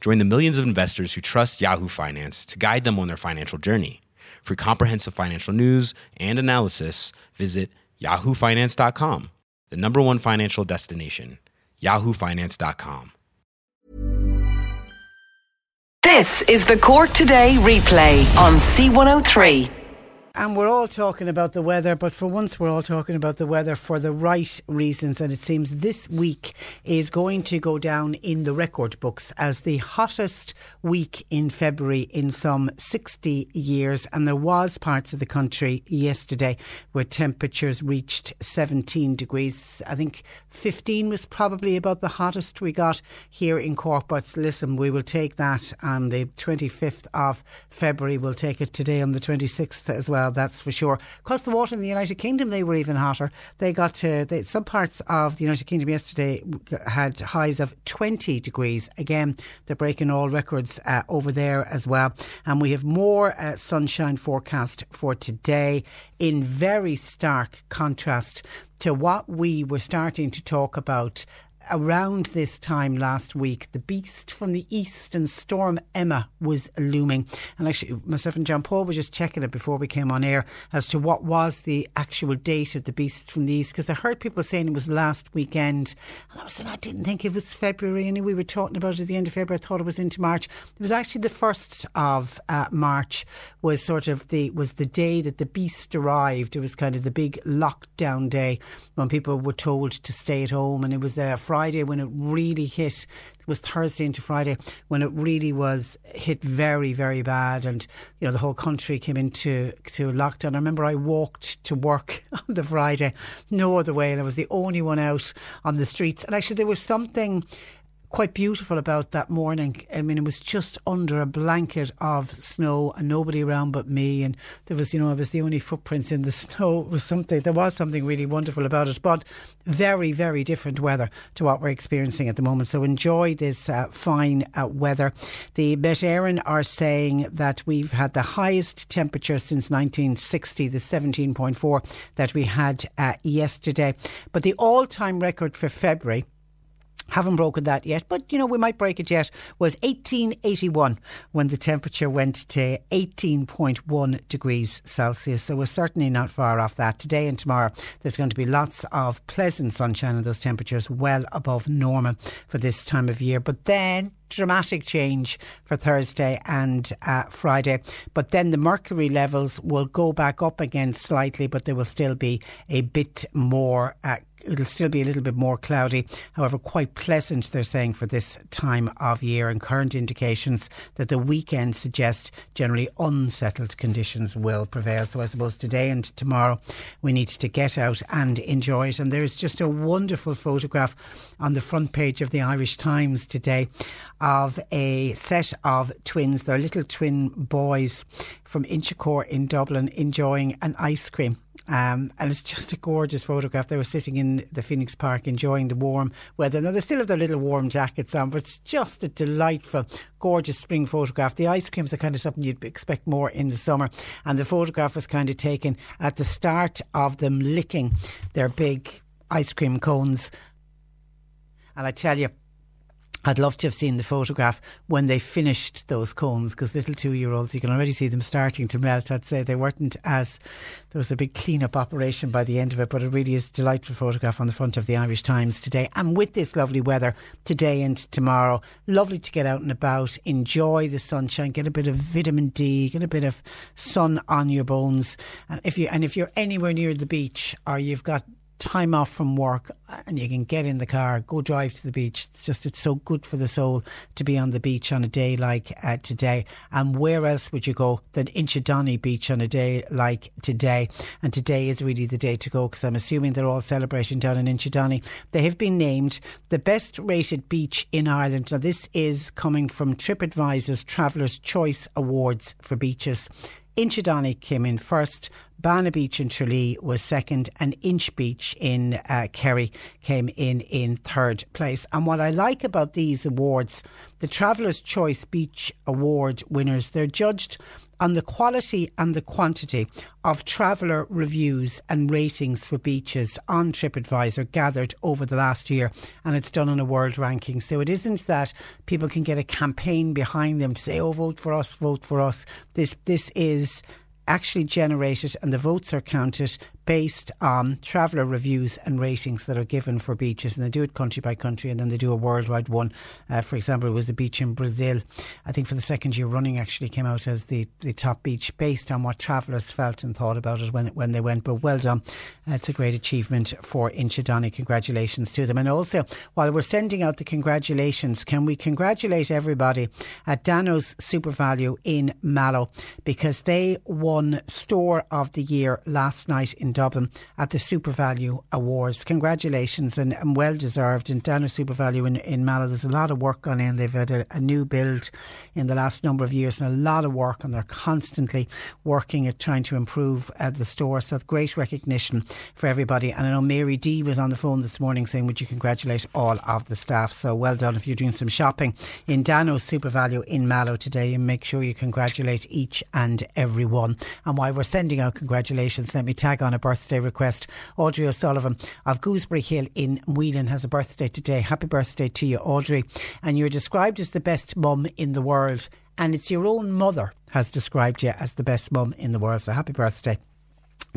Join the millions of investors who trust Yahoo Finance to guide them on their financial journey. For comprehensive financial news and analysis, visit yahoofinance.com, the number one financial destination, yahoofinance.com. This is the Cork Today replay on C103. And we're all talking about the weather, but for once we're all talking about the weather for the right reasons. And it seems this week is going to go down in the record books as the hottest week in February in some 60 years. And there was parts of the country yesterday where temperatures reached 17 degrees. I think 15 was probably about the hottest we got here in Cork. But listen, we will take that on the 25th of February. We'll take it today on the 26th as well, that's for sure. Across the water in the United Kingdom, they were even hotter. They got to, they, some parts of the United Kingdom yesterday had highs of 20 degrees. Again, they're breaking all records uh, over there as well. And we have more uh, sunshine forecast for today in very stark contrast to what we were starting to talk about around this time last week, the beast from the east and Storm Emma was looming. And actually, myself and John Paul were just checking it before we came on air as to what was the actual date of the beast from the east, because I heard people saying it was last weekend. And I was saying, I didn't think it was February. And we were talking about it at the end of February. I thought it was into March. It was actually the first of uh, March was sort of the, was the day that the beast arrived. It was kind of the big lockdown day when people were told to stay at home. And it was a Friday Friday when it really hit. It was Thursday into Friday when it really was hit very, very bad, and you know the whole country came into to lockdown. I remember I walked to work on the Friday, no other way, and I was the only one out on the streets. And actually, there was something quite beautiful about that morning. I mean, it was just under a blanket of snow and nobody around but me. And there was, you know, I was the only footprints in the snow. It was something, there was something really wonderful about it, but very, very different weather to what we're experiencing at the moment. So enjoy this uh, fine uh, weather. The Met Éireann are saying that we've had the highest temperature since 1960, the 17.4 that we had uh, yesterday. But the all time record for February haven't broken that yet, but you know, we might break it yet. Was 1881 when the temperature went to 18.1 degrees Celsius. So we're certainly not far off that. Today and tomorrow, there's going to be lots of pleasant sunshine and those temperatures well above normal for this time of year. But then dramatic change for Thursday and uh, Friday. But then the mercury levels will go back up again slightly, but they will still be a bit more uh, it'll still be a little bit more cloudy. However, quite pleasant, they're saying, for this time of year. And current indications that the weekend suggest generally unsettled conditions will prevail. So I suppose today and tomorrow we need to get out and enjoy it. And there's just a wonderful photograph on the front page of the Irish Times today of a set of twins. They're little twin boys from Inchicore in Dublin enjoying an ice cream. Um, and it's just a gorgeous photograph. They were sitting in the Phoenix Park enjoying the warm weather. Now, they still have their little warm jackets on, but it's just a delightful, gorgeous spring photograph. The ice creams are kind of something you'd expect more in the summer. And the photograph was kind of taken at the start of them licking their big ice cream cones. And I tell you, I'd love to have seen the photograph when they finished those cones because little two year olds, you can already see them starting to melt. I'd say they weren't as, there was a big clean-up operation by the end of it, but it really is a delightful photograph on the front of the Irish Times today. And with this lovely weather today and tomorrow, lovely to get out and about, enjoy the sunshine, get a bit of vitamin D, get a bit of sun on your bones. And if you, and if you're anywhere near the beach or you've got time off from work and you can get in the car, go drive to the beach. It's just, it's so good for the soul to be on the beach on a day like uh, today. And where else would you go than Inchydoney Beach on a day like today? And today is really the day to go because I'm assuming they're all celebrating down in Inchydoney. They have been named the best rated beach in Ireland. Now, this is coming from TripAdvisor's Traveller's Choice Awards for beaches. Inchydoney came in first. Banna Beach in Tralee was second, and Inch Beach in uh, Kerry came in in third place. And what I like about these awards, the Traveller's Choice Beach Award winners, they're judged on the quality and the quantity of traveller reviews and ratings for beaches on TripAdvisor gathered over the last year, and it's done on a world ranking. So it isn't that people can get a campaign behind them to say, "Oh, vote for us, vote for us." This this is actually generated and the votes are counted based on traveller reviews and ratings that are given for beaches. And they do it country by country and then they do a worldwide one. Uh, for example, it was the beach in Brazil. I think for the second year running actually came out as the, the top beach based on what travellers felt and thought about it when, when they went. But well done. It's a great achievement for Inchydoney. Congratulations to them. And also, while we're sending out the congratulations, can we congratulate everybody at Dano's SuperValu in Mallow because they won Store of the Year last night in Dublin at the SuperValu Awards. Congratulations and, and well deserved. And down Dano SuperValu in, in Mallow, there's a lot of work gone in. They've had a, a, new build in the last number of years and a lot of work, and they're constantly working at trying to improve uh, the store. So great recognition for everybody. And I know Mary D was on the phone this morning saying, Would you congratulate all of the staff? So well done if you're doing some shopping in Dano's SuperValu in Mallow today. And make sure you congratulate each and every one. And while we're sending out congratulations, let me tag on a birthday request. Audrey O'Sullivan of Gooseberry Hill in Whelan has a birthday today. Happy birthday to you, Audrey. And you're described as the best mum in the world. And it's your own mother has described you as the best mum in the world. So happy birthday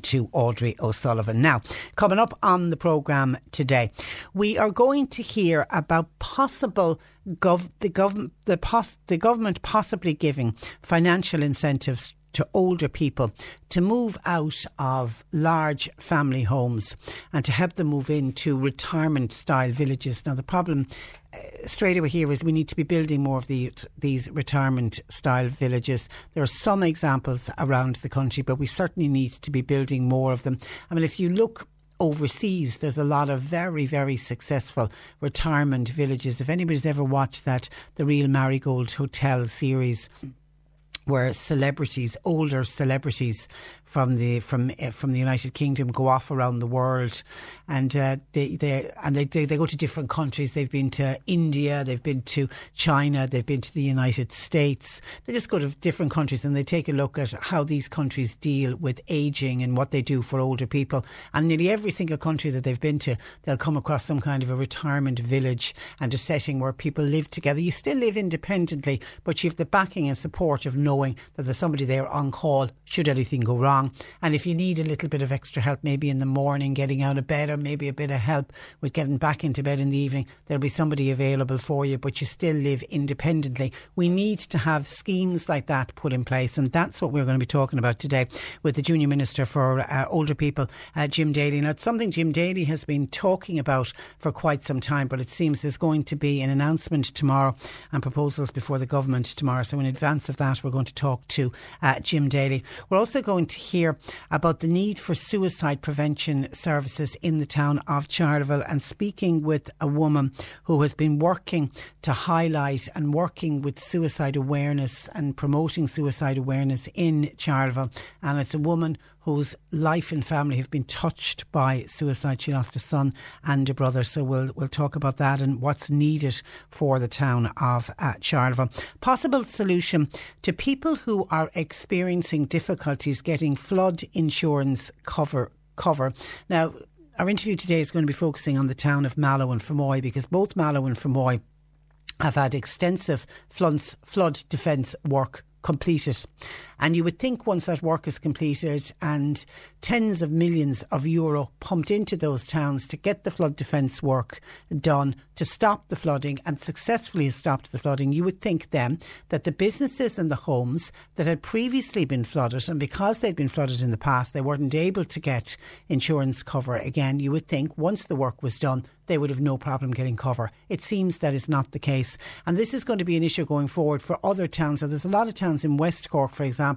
to Audrey O'Sullivan. Now, coming up on the programme today, we are going to hear about possible gov- the, gov- the, pos- the government possibly giving financial incentives to older people to move out of large family homes and to help them move into retirement style villages. Now, the problem uh, straight away here is we need to be building more of the, these retirement style villages. There are some examples around the country, but we certainly need to be building more of them. I mean, if you look overseas, there's a lot of very, very successful retirement villages. If anybody's ever watched that, the Real Marigold Hotel series, where celebrities, older celebrities from the from uh, from the United Kingdom go off around the world, and uh, they they and they, they, they go to different countries. They've been to India, they've been to China, they've been to the United States. They just go to different countries and they take a look at how these countries deal with aging and what they do for older people. And nearly every single country that they've been to, they'll come across some kind of a retirement village and a setting where people live together. You still live independently, but you have the backing and support of knowing that there's somebody there on call should anything go wrong and if you need a little bit of extra help, maybe in the morning getting out of bed, or maybe a bit of help with getting back into bed in the evening, there'll be somebody available for you, but you still live independently. We need to have schemes like that put in place, and that's what we're going to be talking about today with the Junior Minister for uh, Older People, uh, Jim Daly. Now, it's something Jim Daly has been talking about for quite some time, but it seems there's going to be an announcement tomorrow and proposals before the government tomorrow. So, in advance of that, we're going to talk to uh, Jim Daly. We're also going to hear about the need for suicide prevention services in the town of Charleville and speaking with a woman who has been working to highlight and working with suicide awareness and promoting suicide awareness in Charleville. And it's a woman whose life and family have been touched by suicide. She lost a son and a brother. So we'll we'll talk about that and what's needed for the town of uh, Charleville. Possible solution to people who are experiencing difficulties getting flood insurance cover cover. Now, our interview today is going to be focusing on the town of Mallow and Fermoy because both Mallow and Fermoy have had extensive floods, flood defence work complete it. And you would think once that work is completed and tens of millions of euro pumped into those towns to get the flood defence work done, to stop the flooding and successfully stopped the flooding, you would think then that the businesses and the homes that had previously been flooded, and because they'd been flooded in the past, they weren't able to get insurance cover again, you would think once the work was done, they would have no problem getting cover. It seems that is not the case. And this is going to be an issue going forward for other towns. So there's a lot of towns in West Cork, for example,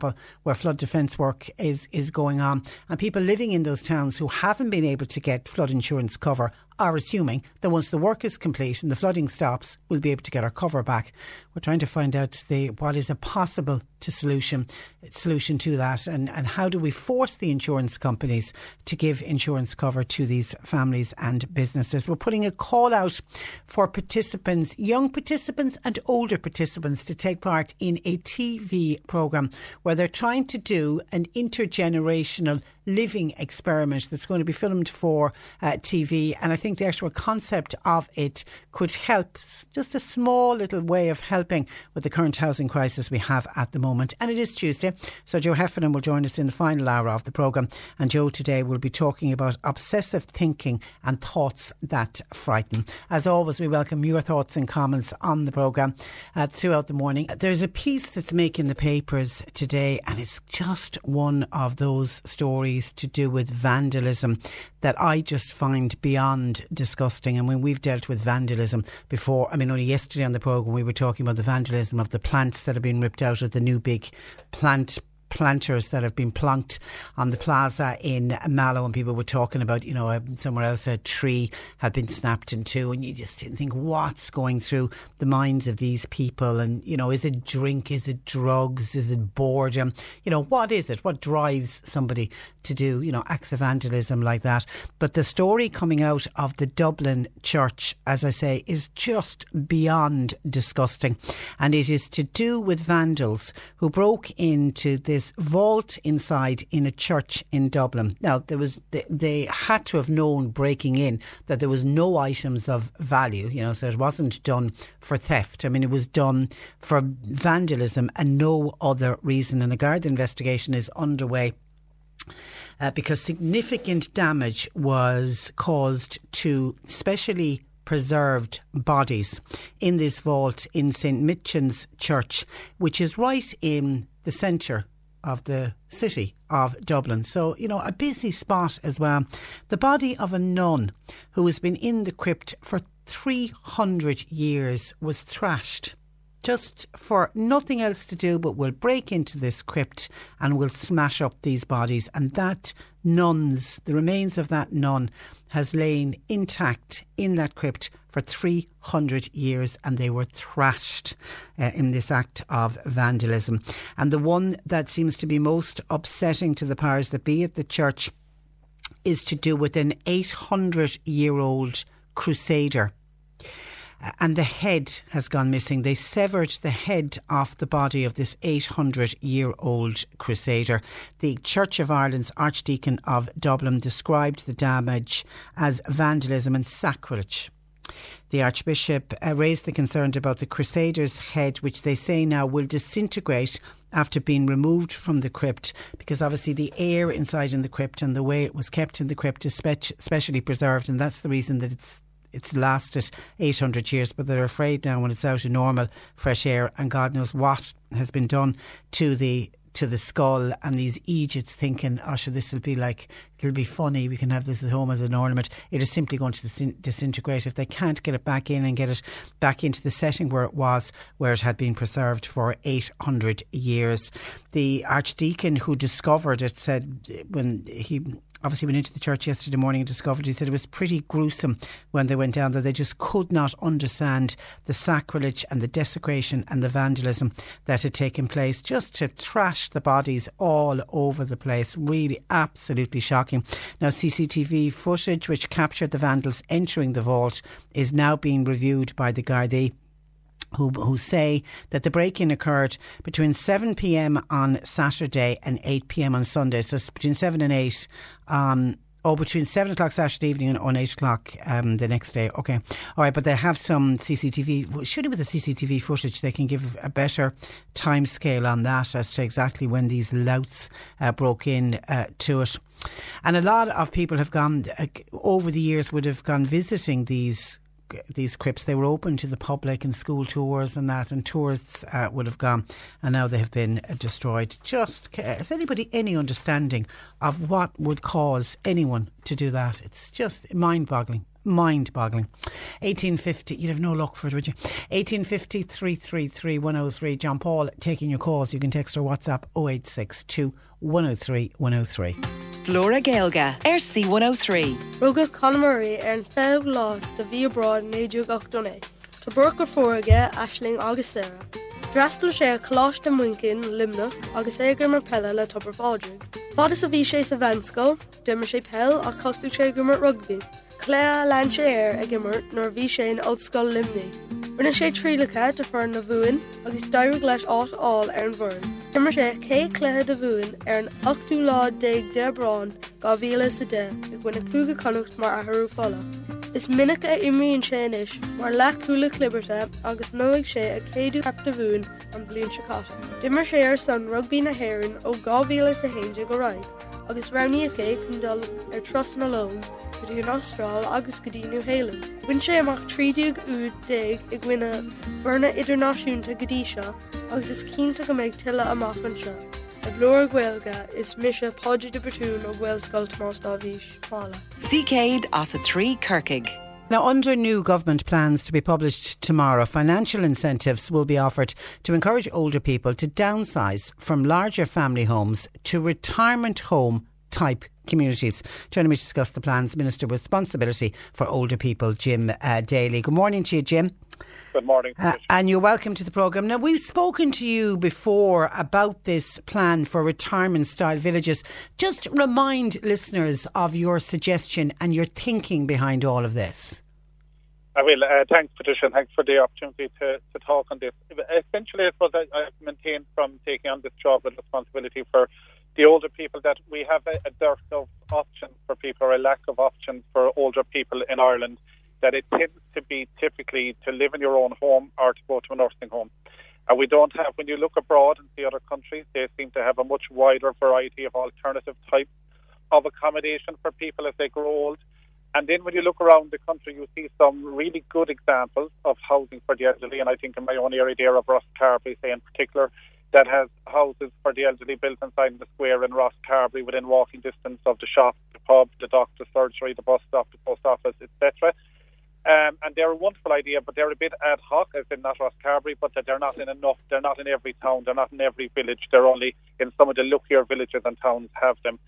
where flood defence work is, is going on. And people living in those towns who haven't been able to get flood insurance cover are assuming that once the work is complete and the flooding stops, we'll be able to get our cover back. We're trying to find out the, what is a possible to solution solution to that, and, and how do we force the insurance companies to give insurance cover to these families and businesses? We're putting a call out for participants, young participants and older participants, to take part in a TV program where they're trying to do an intergenerational living experiment that's going to be filmed for uh, TV. And I think the actual concept of it could help, just a small little way of helping with the current housing crisis we have at the moment. And it is Tuesday, so Joe Heffernan will join us in the final hour of the programme. And Joe today will be talking about obsessive thinking and thoughts that frighten. As always, we welcome your thoughts and comments on the programme uh, throughout the morning. There's a piece that's making the papers today, and it's just one of those stories stories to do with vandalism that I just find beyond disgusting. And when we've dealt with vandalism before, I mean, only yesterday on the programme we were talking about the vandalism of the plants that have been ripped out of the new big plant planters that have been plunked on the plaza in Mallow, and people were talking about, you know, uh, somewhere else a tree had been snapped in two, and you just didn't think what's going through the minds of these people, and you know, is it drink, is it drugs, is it boredom, you know, what is it? What drives somebody to do, you know, acts of vandalism like that? But the story coming out of the Dublin church, as I say, is just beyond disgusting, and it is to do with vandals who broke into this this vault inside in a church in Dublin. Now there was they, they, had to have known breaking in that there was no items of value, you know, so it wasn't done for theft. I mean, it was done for vandalism and no other reason. And a Garda investigation is underway. Uh, because significant damage was caused to specially preserved bodies in this vault in St. Michan's Church, which is right in the centre of the city of Dublin. So, you know, a busy spot as well. The body of a nun who has been in the crypt for 300 years was thrashed just for nothing else to do but will break into this crypt and will smash up these bodies. And that nun's, the remains of that nun, has lain intact in that crypt for 300 years and they were thrashed uh, in this act of vandalism. And the one that seems to be most upsetting to the powers that be at the church is to do with an 800 year old crusader and the head has gone missing. They severed the head off the body of this 800 year old crusader. The Church of Ireland's Archdeacon of Dublin described the damage as vandalism and sacrilege. The Archbishop uh, raised the concern about the Crusader's head, which they say now will disintegrate after being removed from the crypt because obviously the air inside in the crypt and the way it was kept in the crypt is spe- specially preserved, and that's the reason that it's it's lasted 800 years, but they're afraid now when it's out in normal fresh air, and God knows what has been done to the to the skull and these Egypts thinking, oh, sure, this will be like, it'll be funny, we can have this at home as an ornament. It is simply going to disintegrate if they can't get it back in and get it back into the setting where it was, where it had been preserved for 800 years. The Archdeacon who discovered it said when he obviously went into the church yesterday morning and discovered, he said it was pretty gruesome when they went down there. They just could not understand the sacrilege and the desecration and the vandalism that had taken place, just to trash the bodies all over the place. Really, absolutely shocking. Now, CCTV footage which captured the vandals entering the vault is now being reviewed by the Gardaí who, who say that the break in occurred between 7 pm on Saturday and 8 pm on Sunday. So between 7 and 8 um, Oh, between seven o'clock Saturday evening and on eight o'clock um, the next day. Okay, all right. But they have some CCTV. Surely with the CCTV footage, they can give a better time scale on that as to exactly when these louts uh, broke in uh, to it. And a lot of people have gone uh, over the years would have gone visiting these these crypts. They were open to the public and school tours and that, and tourists uh, would have gone, and now they have been uh, destroyed. Just has anybody any understanding of what would cause anyone to do that? It's just mind-boggling. Mind boggling. 1850, you'd have no luck for it, would you? 1850 333 103. John Paul taking your calls. You can text or WhatsApp 0862 103 103. Flora Gaelga, RC 103. Rugad Conamarí ar an feh lá de bhí abrád néidir gachtonné. Tá burgur fórige eisling agus Sarah. Drastal sé choláiste mucin limna agus égur mar pelle le topper fádra. Fád is a bhí sé sa Vensco, dimmer sé pell a cosú sé go mar rugby. Clé lein sé air ag gimmert nar bhí sé an oldscoil limnaí. Rinne sé trílacha de fear na bhuain agus dair leis áit áil ar an bhrin. Immer sé cé cléthe de bhuain ar an 8ú lá debrán gá bhíle sa de ag bhuina cúga connacht mar athú falla. Is minic a imíonn séis mar lethúla cliberte agus nóigh sé a céadú hepta bhún an blion secata. Dimmer sé ar san rugbí na haan ó gáhíle sa héide go raig, agus raníché chun dul ar tros na lom go dtí an Austrráil agus go dtíú sé amach úd i gcuine idirnáisiúnta godí seo agus is cínta go méid amach an. A is de ó dáhís fála. As a trí Kirkig. Now, under new government plans to be published tomorrow, financial incentives will be offered to encourage older people to downsize from larger family homes to retirement home type communities. Joining me to discuss the plans, Minister with Responsibility for Older People, Jim uh, Daly. Good morning to you, Jim. Good morning. Uh, and you're welcome to the programme. Now, we've spoken to you before about this plan for retirement style villages. Just remind listeners of your suggestion and your thinking behind all of this. I will. Uh, thanks, Patricia. Thanks for the opportunity to, to talk on this. Essentially, I suppose I, I maintained from taking on this job with responsibility for the older people that we have a, a dearth of options for people or a lack of options for older people in Ireland. That it tends to be typically to live in your own home or to go to a nursing home. And we don't have, when you look abroad and see other countries, they seem to have a much wider variety of alternative types of accommodation for people as they grow old. And then when you look around the country, you see some really good examples of housing for the elderly. And I think in my own area there of Ross Carbery, say in particular, that has houses for the elderly built inside the square in Ross Carbery within walking distance of the shop, the pub, the doctor's surgery, the bus stop, the post office, etc. Um, and they're a wonderful idea, but they're a bit ad hoc, as in not Ross Carbery, but that they're not in enough. They're not in every town. They're not in every village. They're only in some of the luckier villages and towns have them.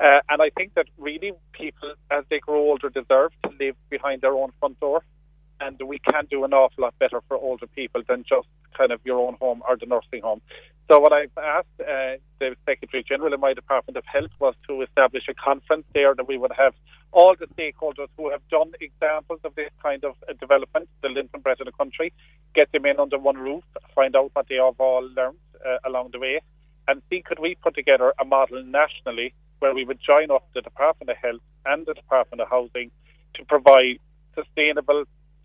Uh, and I think that really people, as they grow older, deserve to live behind their own front door. And we can do an awful lot better for older people than just kind of your own home or the nursing home. So what I've asked uh, the Secretary General in my Department of Health was to establish a conference there that we would have all the stakeholders who have done examples of this kind of uh, development, the length and of the country, get them in under one roof, find out what they have all learned uh, along the way, and see could we put together a model nationally where we would join up the Department of Health and the Department of Housing to provide sustainable,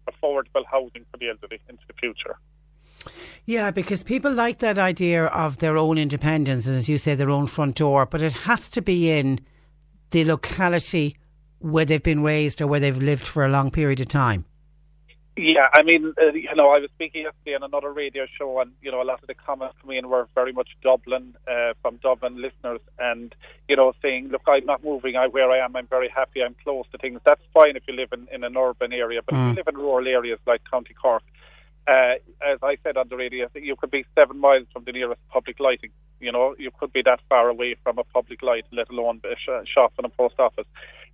affordable housing for the elderly into the future. Yeah, because people like that idea of their own independence, as you say, their own front door, but it has to be in the locality where they've been raised or where they've lived for a long period of time. Yeah, I mean, uh, you know, I was speaking yesterday on another radio show, and you know, a lot of the comments coming in were very much Dublin uh, from Dublin listeners, and you know, saying, "Look, I'm not moving. I where I am. I'm very happy. I'm close to things. That's fine if you live in, in an urban area, but mm. if you live in rural areas like County Cork, uh, as I said on the radio, you could be seven miles from the nearest public lighting. You know, you could be that far away from a public light, let alone a sh- shop and a post office.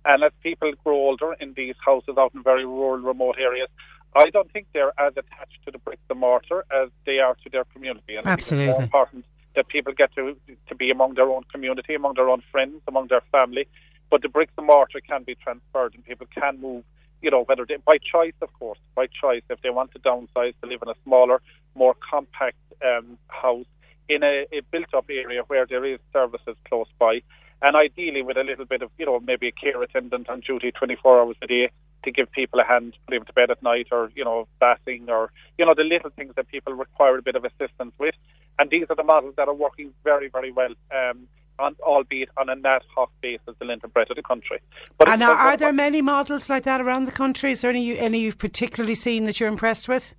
And as people grow older in these houses out in very rural, remote areas, I don't think they're as attached to the bricks and mortar as they are to their community. And Absolutely. It's more important that people get to to be among their own community, among their own friends, among their family. But the bricks and mortar can be transferred, and people can move. You know, whether they, by choice, of course, by choice, if they want to downsize to live in a smaller, more compact um, house in a, a built-up area where there is services close by, and ideally with a little bit of, you know, maybe a care attendant on duty 24 hours a day to give people a hand, put them to bed at night, or you know, bathing, or you know, the little things that people require a bit of assistance with. And these are the models that are working very, very well. Um, on, albeit on a ad hoc basis, the length and breadth of the country. But and are, are there many models like that around the country? Is there any any you've particularly seen that you're impressed with?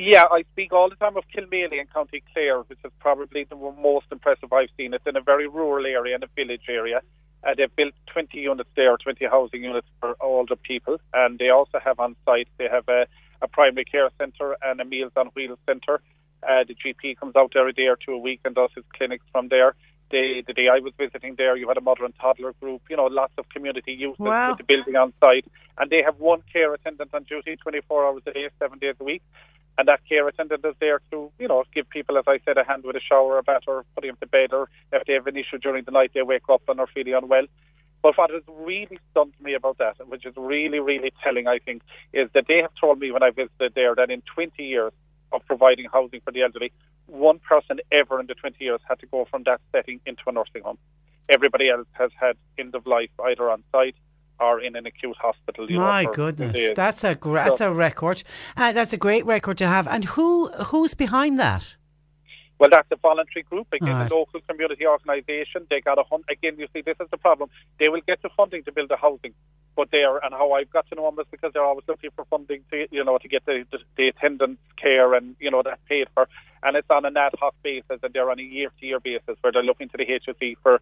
Yeah, I speak all the time of Kilmaley in County Clare, which is probably the most impressive I've seen. It's in a very rural area, in a village area. Uh, they've built 20 units there, 20 housing units for older people, and they also have on site, they have a, a primary care centre and a Meals on Wheels centre. Uh, the GP comes out there a day or two a week and does his clinics from there. The, the day I was visiting there, you had a mother and toddler group, you know, lots of community use wow. with the building on site. And they have one care attendant on duty 24 hours a day, seven days a week and that care attendant is there to, you know, give people, as I said, a hand with a shower, a bath, or putting them to bed, or if they have an issue during the night, they wake up and are feeling unwell. But what has really stunned me about that, which is really, really telling, I think, is that they have told me when I visited there that in 20 years of providing housing for the elderly, one person ever in the 20 years had to go from that setting into a nursing home. Everybody else has had end of life either on site or in an acute hospital. My know, goodness, that's a that's so, a record. Uh, that's a great record to have. And who who's behind that? Well, that's a voluntary group, again, right. a local community organisation. They got a hunt. Again, you see, this is the problem. They will get the funding to build the housing, but they are, and how I've got to know them is because they're always looking for funding to, you know, to get the, the, the attendance care and, you know, that paid for. And it's on an ad hoc basis and they're on a year to year basis where they're looking to the HSE for,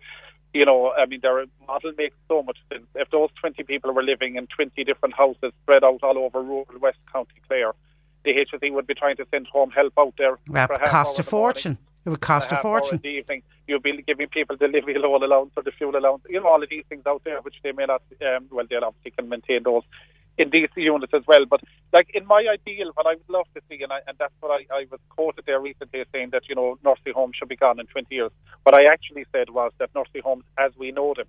you know, I mean, their model makes so much sense. If those 20 people were living in 20 different houses spread out all over rural West County Clare, the HSE would be trying to send home help out there. Well, it would cost a fortune. It would cost a, a fortune. In the evening, you'd be giving people the living loan allowance or the fuel allowance. You know, all of these things out there, which they may not, um, well, they obviously can maintain those in these units as well. But like in my ideal, what I would love to see, and, I, and that's what I, I was quoted there recently saying that you know nursing homes should be gone in 20 years. What I actually said was that nursing homes, as we know them,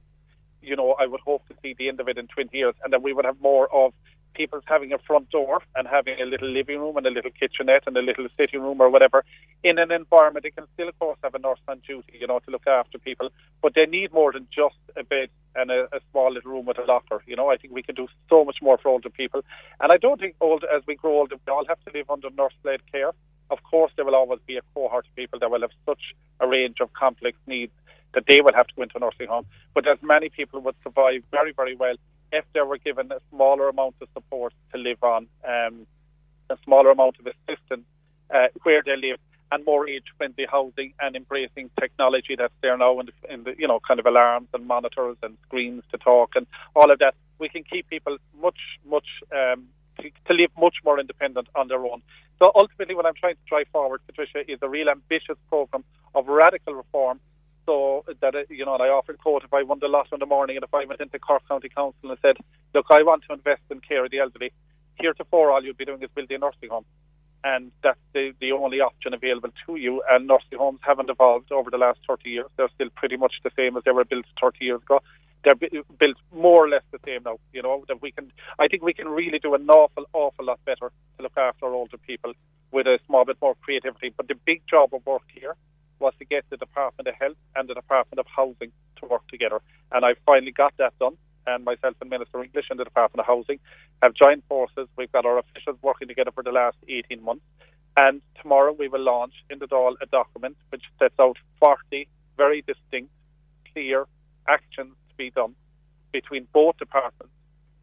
you know, I would hope to see the end of it in 20 years, and that we would have more of people having a front door and having a little living room and a little kitchenette and a little sitting room or whatever in an environment. They can still, of course, have a nurse on duty, you know, to look after people, but they need more than just a bed and a, a small little room with a locker. You know, I think we can do so much more for older people, and I don't think old as we grow older, we all have to live under nurse-led care. Of course, there will always be a cohort of people that will have such a range of complex needs that they will have to go into a nursing home. But as many people would survive very, very well if they were given a smaller amount of support to live on, um, a smaller amount of assistance uh, where they live, and more age-friendly housing and embracing technology that's there now in the, in the, you know kind of alarms and monitors and screens to talk and all of that, we can keep people much much um, to, to live much more independent on their own. So ultimately, what I'm trying to drive forward, Patricia, is a real ambitious program of radical reform so that uh, you know, and I often quote if I won the lotto in the morning and if I went into Cork County Council and said, "Look, I want to invest in care of the elderly," heretofore all you'd be doing is building a nursing home, and that's the the only option available to you. And nursing homes haven't evolved over the last 30 years; they're still pretty much the same as they were built 30 years ago. They're built more or less the same now. You know that we can. I think we can really do an awful, awful lot better to look after older people with a small bit more creativity. But the big job of work here was to get the Department of Health and the Department of Housing to work together. And I finally got that done. And myself and Minister English and the Department of Housing have joined forces. We've got our officials working together for the last 18 months. And tomorrow we will launch in the Dáil a document which sets out 40 very distinct, clear actions to be done between both departments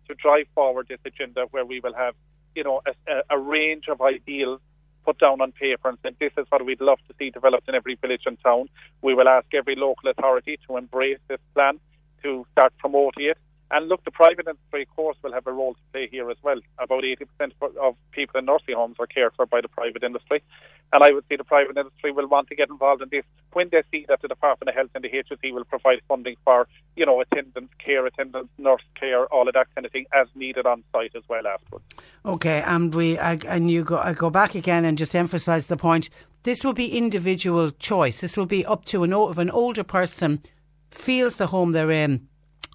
to drive forward this agenda where we will have, you know, a, a range of ideals put down on paper and said, this is what we'd love to see developed in every village and town. We will ask every local authority to embrace this plan, to start promoting it. And look, the private industry, of course, will have a role to play here as well. About 80% of people in nursing homes are cared for by the private industry. And I would say the private industry will want to get involved in this when they see that the Department of Health and the HSE will provide funding for, you know, attendance, care attendance, nurse care, all of that kind of thing as needed on site as well afterwards. Okay, and we I, and you go I go back again and just emphasise the point. This will be individual choice. This will be up to an if an older person feels the home they're in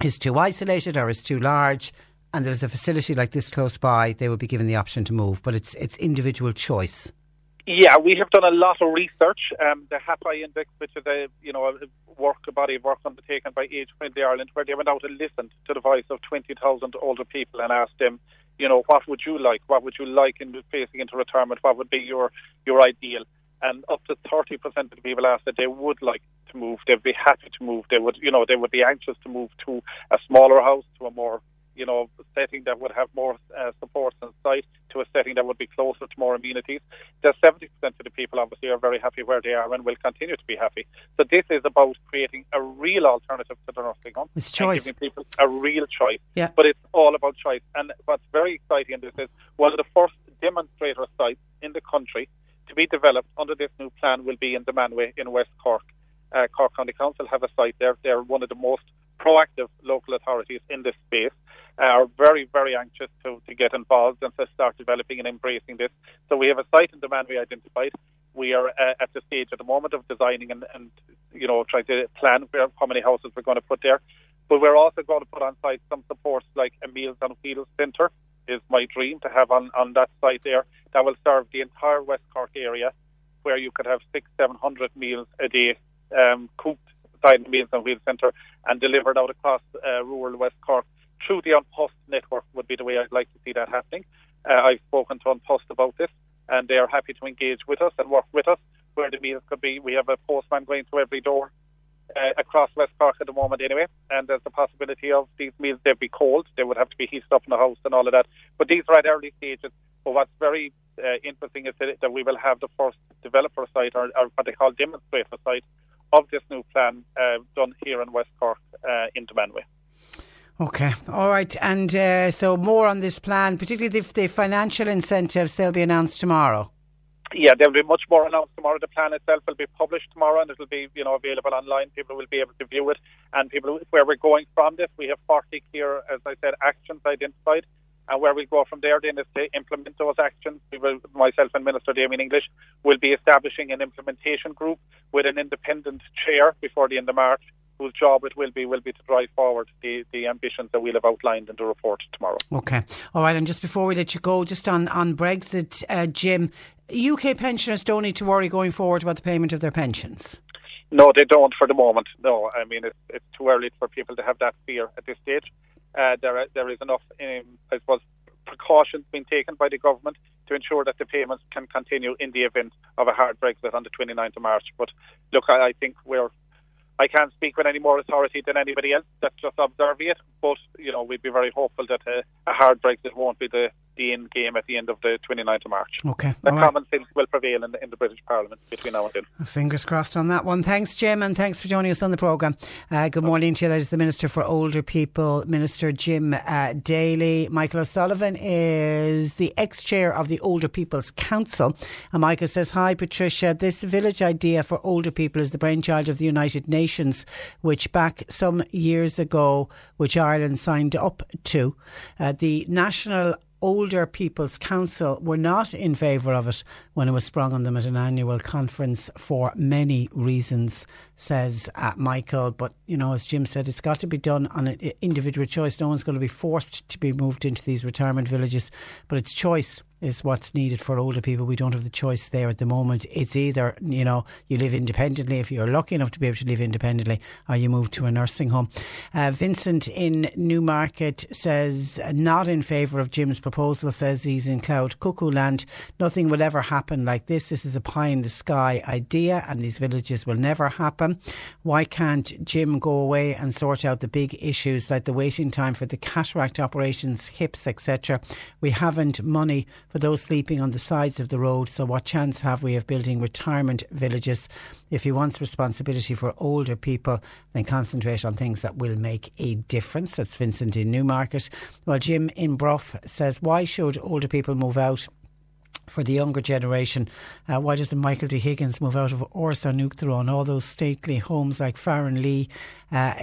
is too isolated or is too large and there's a facility like this close by, they will be given the option to move. But it's it's individual choice. Yeah, we have done a lot of research. Um, the HAPI Index, which is a you know a work a body of work undertaken by Age Friendly Ireland, where they went out and listened to the voice of twenty thousand older people and asked them, you know, what would you like? What would you like in facing into retirement? What would be your your ideal? And up to thirty percent of the people asked that they would like to move. They'd be happy to move. They would, you know, they would be anxious to move to a smaller house, to a more you know, setting that would have more uh, supports on site to a setting that would be closer to more amenities. The 70% of the people obviously are very happy where they are and will continue to be happy. So this is about creating a real alternative to the nursing home. It's choice. giving people a real choice. Yeah. But it's all about choice. And what's very exciting in this is one of the first demonstrator sites in the country to be developed under this new plan will be in Dunmanway in West Cork. Uh, Cork County Council have a site there. They're one of the most proactive local authorities in this space are very, very anxious to, to get involved and to start developing and embracing this. So we have a site in demand we identified. We are uh, at the stage at the moment of designing and, and you know trying to plan where, how many houses we're going to put there. But we're also going to put on site some supports like a Meals on Wheels centre is my dream to have on, on that site there that will serve the entire West Cork area where you could have six, seven hundred meals a day um, cooked inside the Meals on Wheels centre and delivered out across uh, rural West Cork through the An Post network would be the way I'd like to see that happening. Uh, I've spoken to An Post about this, and they are happy to engage with us and work with us where the meals could be. We have a postman going to every door uh, across West Cork at the moment, anyway, and there's the possibility of these meals they'd be cold, they would have to be heated up in the house and all of that. But these are at early stages. But what's very uh, interesting is that, that, we will have the first developer site, or, or what they call demonstrator site, of this new plan uh, done here in West Cork uh, in Dunmanway. Okay, all right. And uh, so more on this plan, particularly if the financial incentives, they'll be announced tomorrow. Yeah, there will be much more announced tomorrow. The plan itself will be published tomorrow, and it will be you know available online. People will be able to view it, and people where we're going from this, we have 40 clear, as I said, actions identified, and where we go from there then is to implement those actions. We will, myself and Minister Damien English, will be establishing an implementation group with an independent chair before the end of March whose job it will be will be to drive forward the, the ambitions that we'll have outlined in the report tomorrow. Okay. All right. And just before we let you go, just on, on Brexit, uh, Jim, UK pensioners don't need to worry going forward about the payment of their pensions. No, they don't for the moment. No, I mean, it's, it's too early for people to have that fear at this stage. Uh, there, there is enough, um, I suppose, precautions being taken by the government to ensure that the payments can continue in the event of a hard Brexit on the 29th of March. But look, I, I think we're I can't speak with any more authority than anybody else that's just observing it. But, you know, we'd be very hopeful that a, a hard Brexit won't be the, the end game at the end of the 29th of March. Okay. The common sense will prevail in the, in the, British Parliament between now and then. Fingers crossed on that one. Thanks, Jim, and thanks for joining us on the programme. Uh, good morning to you. That is the Minister for Older People, Minister Jim uh, Daly. Michael O'Sullivan is the ex chair of the Older People's Council. And Michael says, Hi, Patricia. This village idea for older people is the brainchild of the United Nations Nations, which back some years ago, which Ireland signed up to. Uh, the National Older People's Council were not in favour of it when it was sprung on them at an annual conference for many reasons, says uh, Michael. But, you know, as Jim said, it's got to be done on an individual choice. No one's going to be forced to be moved into these retirement villages, but it's choice is what's needed for older people. We don't have the choice there at the moment. It's either, you know, you live independently if you're lucky enough to be able to live independently or you move to a nursing home. Uh, Vincent in Newmarket says not in favour of Jim's proposal, says he's in cloud cuckoo land. Nothing will ever happen like this. This is a pie in the sky idea and these villages will never happen. Why can't Jim go away and sort out the big issues like the waiting time for the cataract operations, hips, etc.? We haven't money for those sleeping on the sides of the road. So, what chance have we of building retirement villages? If he wants responsibility for older people, then concentrate on things that will make a difference. That's Vincent in Newmarket. Well, Jim in Bruff says, Why should older people move out? for the younger generation. Uh, why doesn't Michael D. Higgins move out of Áras an Uachtaráin, all those stately homes like Farmleigh, uh, Uh,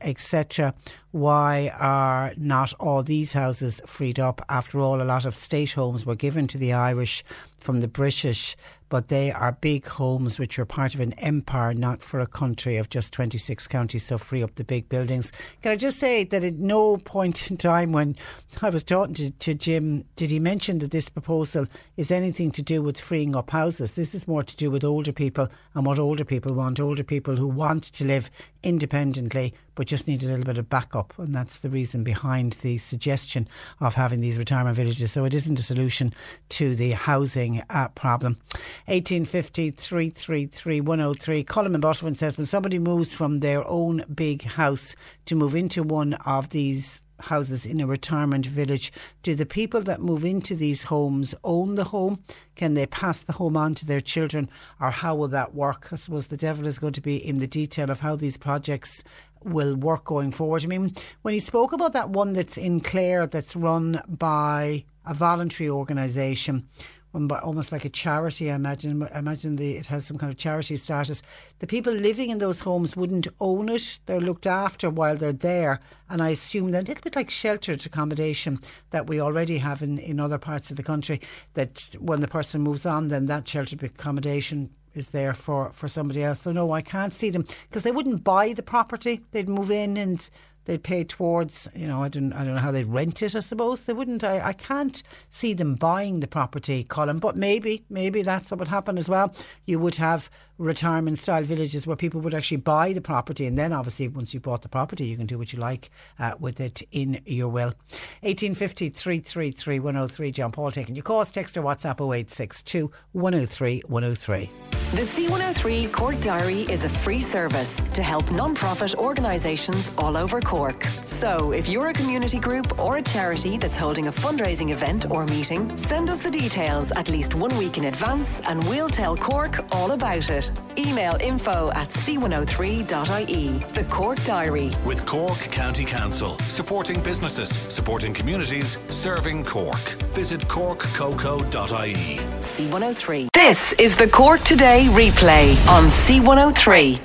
etc.? Why are not all these houses freed up? After all, a lot of state homes were given to the Irish from the British but they are big homes which are part of an empire, not for a country of just 26 counties. So free up the big buildings. Can I just say that at no point in time when I was talking to, to Jim did he mention that this proposal is anything to do with freeing up houses. This is more to do with older people and what older people want. Older people who want to live independently but just need a little bit of backup. And that's the reason behind the suggestion of having these retirement villages. So it isn't a solution to the housing uh, problem. 1850 333 103. Colin in Buttevant says when somebody moves from their own big house to move into one of these houses in a retirement village. Do the people that move into these homes own the home? Can they pass the home on to their children? Or how will that work? I suppose the devil is going to be in the detail of how these projects will work going forward. I mean, when he spoke about that one that's in Clare that's run by a voluntary organisation, almost like a charity. I imagine. I imagine the, it has some kind of charity status. The people living in those homes wouldn't own it. They're looked after while they're there, and I assume that a little bit like sheltered accommodation that we already have in, in other parts of the country. That when the person moves on, then that sheltered accommodation is there for, for somebody else. So no, I can't see them because they wouldn't buy the property. They'd move in and they pay towards, you know, I don't, I don't know how they'd rent it. I suppose they wouldn't. I, I can't see them buying the property, Colin. But maybe, maybe that's what would happen as well. You would have retirement style villages where people would actually buy the property, and then obviously once you bought the property, you can do what you like uh, with it in your will. 1850 333 103. John Paul taking your calls, text or WhatsApp 0862 103 103. The C103 Cork Diary is a free service to help non-profit organisations all over Cork. So if you're a community group or a charity that's holding a fundraising event or meeting, send us the details at least one week in advance and we'll tell Cork all about it. Email info at c103.ie. The Cork Diary. With Cork County Council, supporting businesses, supporting communities, serving Cork. Visit corkcoco.ie. C103. This is the Cork Today replay on C103.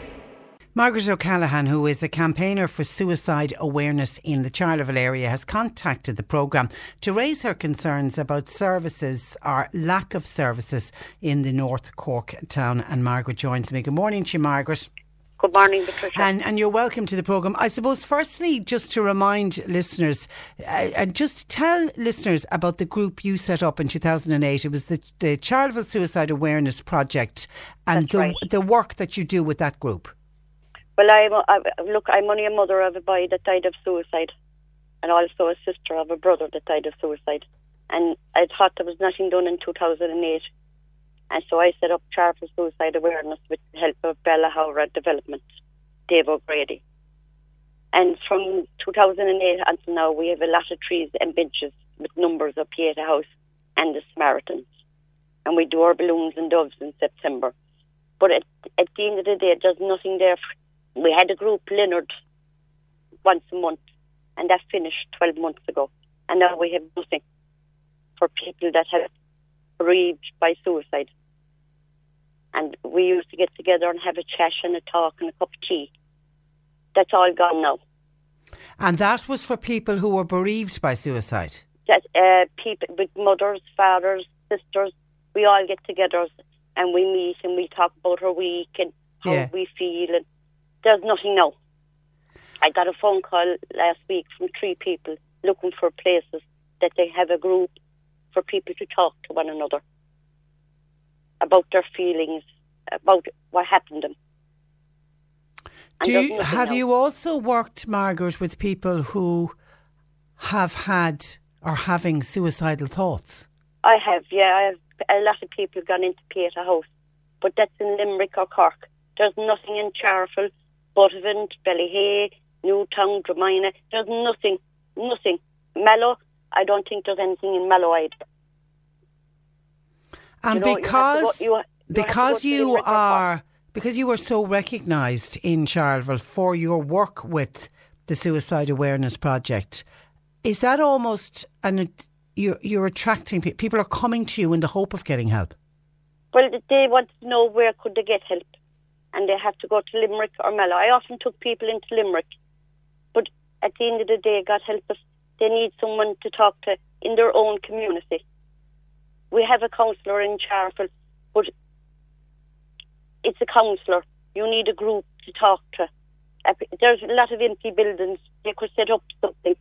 Margaret O'Callaghan, who is a campaigner for suicide awareness in the Charleville area, has contacted the programme to raise her concerns about services or lack of services in the North Cork town. And Margaret joins me. Good morning to you, Margaret. Good morning, Patricia. And, and you're welcome to the programme. I suppose, firstly, just to remind listeners, uh, and just tell listeners about the group you set up in 2008. It was the, the Charleville Suicide Awareness Project and the, right. the work that you do with that group. Well, I'm, I, look, I'm only a mother of a boy that died of suicide, and also a sister of a brother that died of suicide. And I thought there was nothing done in 2008. And so I set up Charleville Suicide Awareness with the help of Ballyhoura Development, Dave O'Grady. And from 2008 until now, we have a lot of trees and benches with numbers of Pieta House and the Samaritans. And we do our balloons and doves in September. But at, at the end of the day, there's nothing there we had a group, Leonard, once a month, and that finished 12 months ago. And now we have nothing for people that have bereaved by suicide. And we used to get together and have a chat and a talk and a cup of tea. That's all gone now. And that was for people who were bereaved by suicide? That uh, people with mothers, fathers, sisters, we all get together and we meet and we talk about our week and how Yeah. we feel and there's nothing now. I got a phone call last week from three people looking for places that they have a group for people to talk to one another about their feelings, about what happened to them. And Do you, have now. you also worked, Margaret, with people who have had or having suicidal thoughts? I have, yeah. I have a lot of people gone into Pieta House, but that's in Limerick or Cork. There's nothing in Charleville, Buttevant, Ballyhay, Newtown, Dromina. There's nothing, nothing. Mallow, I don't think there's anything in Mallow either. And You know, you because go- you you have to go because you are because you are so recognised in Charleville for your work with the Suicide Awareness Project, is that almost an you're, you're attracting people? people are coming to you in the hope of getting help? Well, they want to know where could they get help, and they have to go to Limerick or Mallow. I often took people into Limerick, but at the end of the day, God help us, they need someone to talk to in their own community. We have a counsellor in Charleville, but it's a counsellor. You need a group to talk to. There's a lot of empty buildings. They could set up something,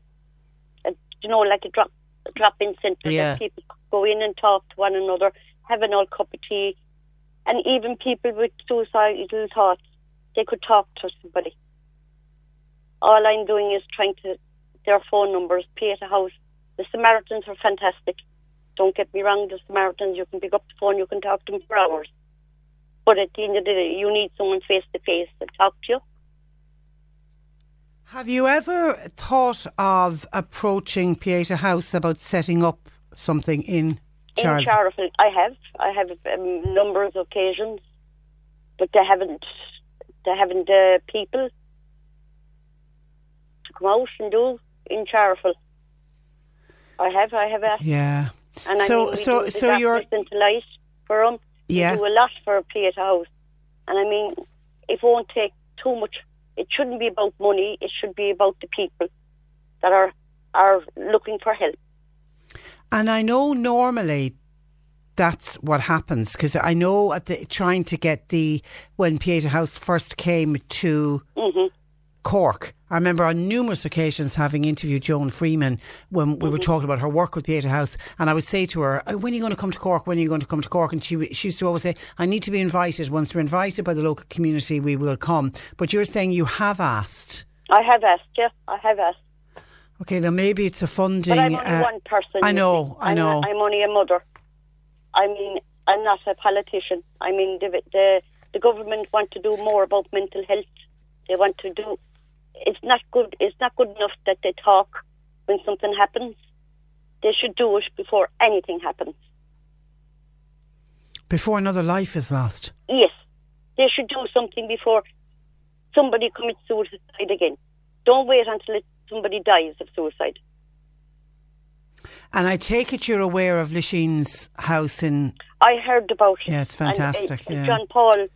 uh, you know, like a drop a drop-in centre Yeah. that people could go in and talk to one another, have an old cup of tea, and even people with suicidal thoughts, they could talk to somebody. All I'm doing is trying to their phone numbers, a house. The Samaritans are fantastic. Don't get me wrong, the Samaritans, you can pick up the phone, you can talk to them for hours. But at the end of the day, you need someone face to face to talk to you. Have you ever thought of approaching Pieta House about setting up something in Charleville? In Charleville, I have. I have um, numbers of occasions, but they haven't. They haven't uh, people to come out and do in Charleville. I have. I have asked, yeah. and I so mean, so do so you're into light for them. Yeah. We do a lot for Pieta House, and I mean, it won't take too much. It shouldn't be about money. It should be about the people that are are looking for help. And I know normally that's what happens because I know at the trying to get the when Pieta House first came to hmm Cork. I remember on numerous occasions having interviewed Joan Freeman when we were talking about her work with Pieta House, and I would say to her, "Oh, "When are you going to come to Cork? When are you going to come to Cork?" And she she used to always say, "I need to be invited. Once we're invited by the local community, we will come." But you're saying you have asked. I have asked. Yeah, I have asked. Okay, now maybe it's a funding. But I'm only uh, one person. I know. I I'm, know. I'm only a mother. I mean, I'm not a politician. I mean, the, the the government want to do more about mental health. They want to do. It's not good. It's not good enough that they talk when something happens. They should do it before anything happens. before another life is lost. Yes, they should do something before somebody commits suicide again. Don't wait until it, somebody dies of suicide. And I take it you're aware of Lisheen's house in. I heard about it. Yeah, it's fantastic, yeah. John Paul,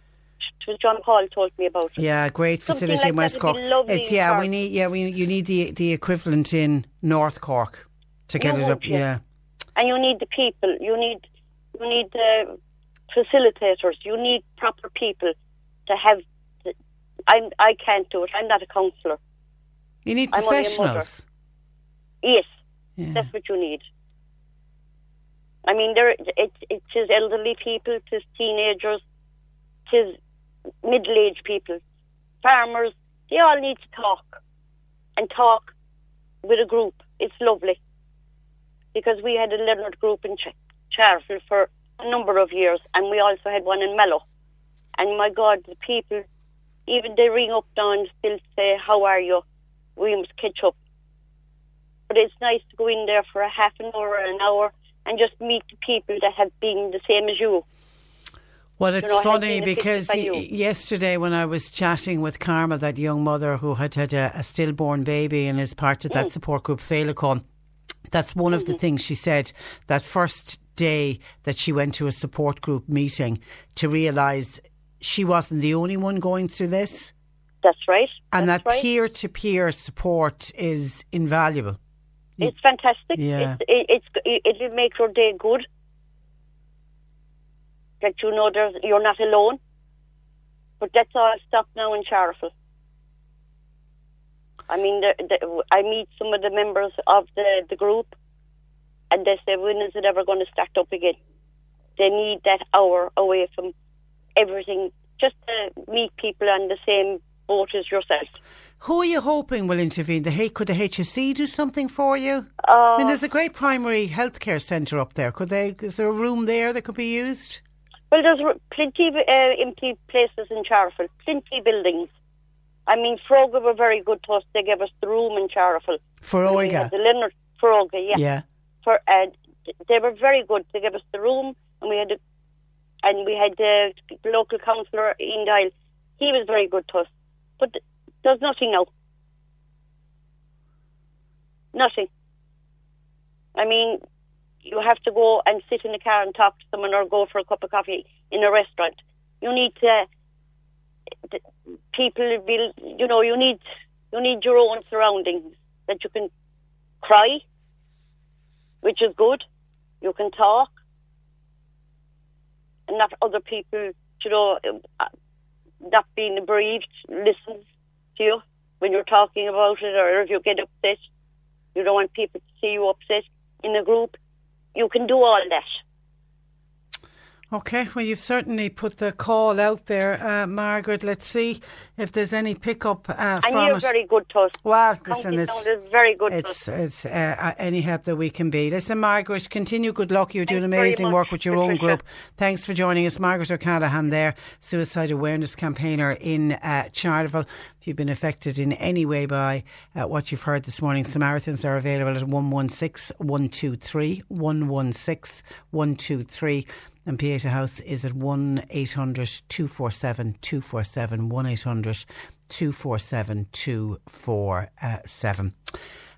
John Paul told me about it. Yeah, great Something facility like in West Cork. would be lovely It's yeah, Cork. we need yeah we you need the the equivalent in North Cork to get You it up. yeah. Yeah. And you need the people. You need you need the facilitators. You need proper people to have. The, I I can't do it. I'm not a counsellor. You need I'm only a mother. professionals. Yes, Yeah. that's what you need. I mean, there it it is elderly people, it is teenagers, it is middle-aged people, farmers. They all need to talk and talk with a group. It's lovely because we had a Leonard group in Ch- for a number of years, and we also had one in Mallow. And my God, the people, even they ring up now and still say, "How are you? We must catch up." But it's nice to go in there for a half an hour or an hour and just meet the people that have been the same as you. Well, it's know, funny because affected by y- you. yesterday when I was chatting with Carmel, that young mother who had had a, a stillborn baby and is part of that Mm. support group, Féileacán, that's one of the Mm-hmm. things she said that first day that she went to a support group meeting to realise she wasn't the only one going through this That's right. and That's that peer to peer support is invaluable. It's fantastic. Yeah. It's, it, it's it, it'll make your day good. That you know there's you're not alone. But that's all stopped now in Charleville. I mean, the, the, I meet some of the members of the, the group, and they say, when is it ever going to start up again? They need that hour away from everything, just to meet people on the same as yourself. Who are you hoping will intervene? The could the HSE do something for you? Uh, I mean, there's a great primary healthcare centre up there. Could they? Is there a room there that could be used? Well, there's plenty of uh, empty places in Charleville, plenty buildings. I mean, Froga were very good to us. They gave us the room in Charleville. For Oiga. The Leonard Froga, yeah. Yeah. For uh, they were very good. They gave us the room, and we had the, and we had the local councillor in Dial. He was very good to us. But there's nothing now. Nothing. I mean, you have to go and sit in the car and talk to someone or go for a cup of coffee in a restaurant. You need to. People will, you know, you need you need your own surroundings that you can cry, which is good. You can talk, and not other people you know, uh, not being bereaved listens to you when you're talking about it, or if you get upset, you don't want people to see you upset in a group. You can do all that. Okay, well, you've certainly put the call out there, uh, Margaret. Let's see if there's any pickup uh, and you're it. very good to us. Well, listen, County it's very good it's it's uh, any help that we can be. Listen, Margaret, continue. Good luck. You're doing Thanks very amazing work with your own group. Thanks for joining us, Margaret O'Callaghan. There, suicide awareness campaigner in uh, Charleville. If you've been affected in any way by uh, what you've heard this morning, Samaritans are available at 116 123 116 123. And Pieta House is at 1 800 247 247 1 800 247 247.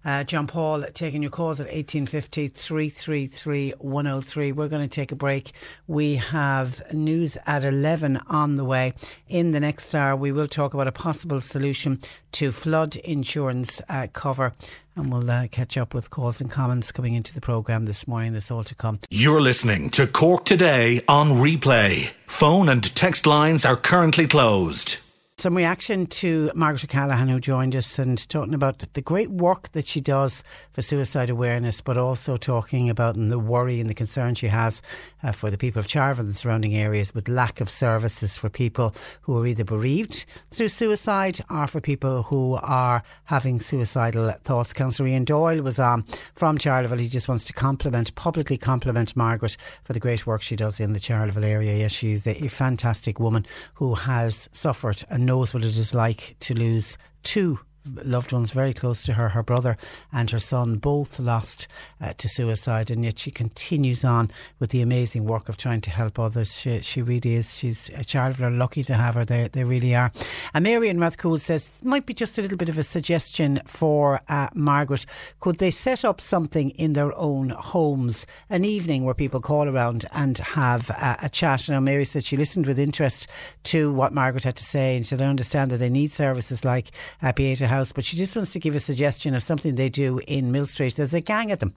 Uh, John Paul taking your calls at 1850 333 103. We're going to take a break. We have news at 11 on the way. In the next hour, we will talk about a possible solution to flood insurance uh, cover. And we'll uh, catch up with calls and comments coming into the programme this morning. That's all to come. You're listening to Cork Today on replay. Phone and text lines are currently closed. Some reaction to Margaret O'Callaghan, who joined us, and talking about the great work that she does for suicide awareness, but also talking about the worry and the concern she has uh, for the people of Charleville and surrounding areas with lack of services for people who are either bereaved through suicide or for people who are having suicidal thoughts. Councillor Ian Doyle was on from Charleville. He just wants to compliment, publicly compliment Margaret for the great work she does in the Charleville area. Yes, she's a, fantastic woman who has suffered and knows what it is like to lose two loved ones very close to her, her brother and her son, both lost uh, to suicide, and yet she continues on with the amazing work of trying to help others. She, she really is. She's a child. We're lucky to have her. They, they really are. And Mary in Rathcoole says, might be just a little bit of a suggestion for uh, Margaret. Could they set up something in their own homes, an evening where people call around and have uh, a chat? Now, Mary said she listened with interest to what Margaret had to say, and she said, I understand that they need services like uh, House, but she just wants to give a suggestion of something they do in Millstreet. There's a gang of them,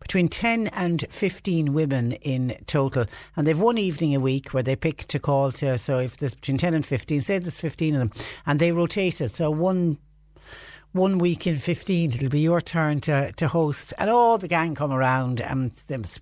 between 10 and 15 women in total, and they've one evening a week where they pick to call to. So if there's between 10 and 15, say there's 15 of them, and they rotate it. So one one week in 15 it'll be your turn to, to host and all the gang come around and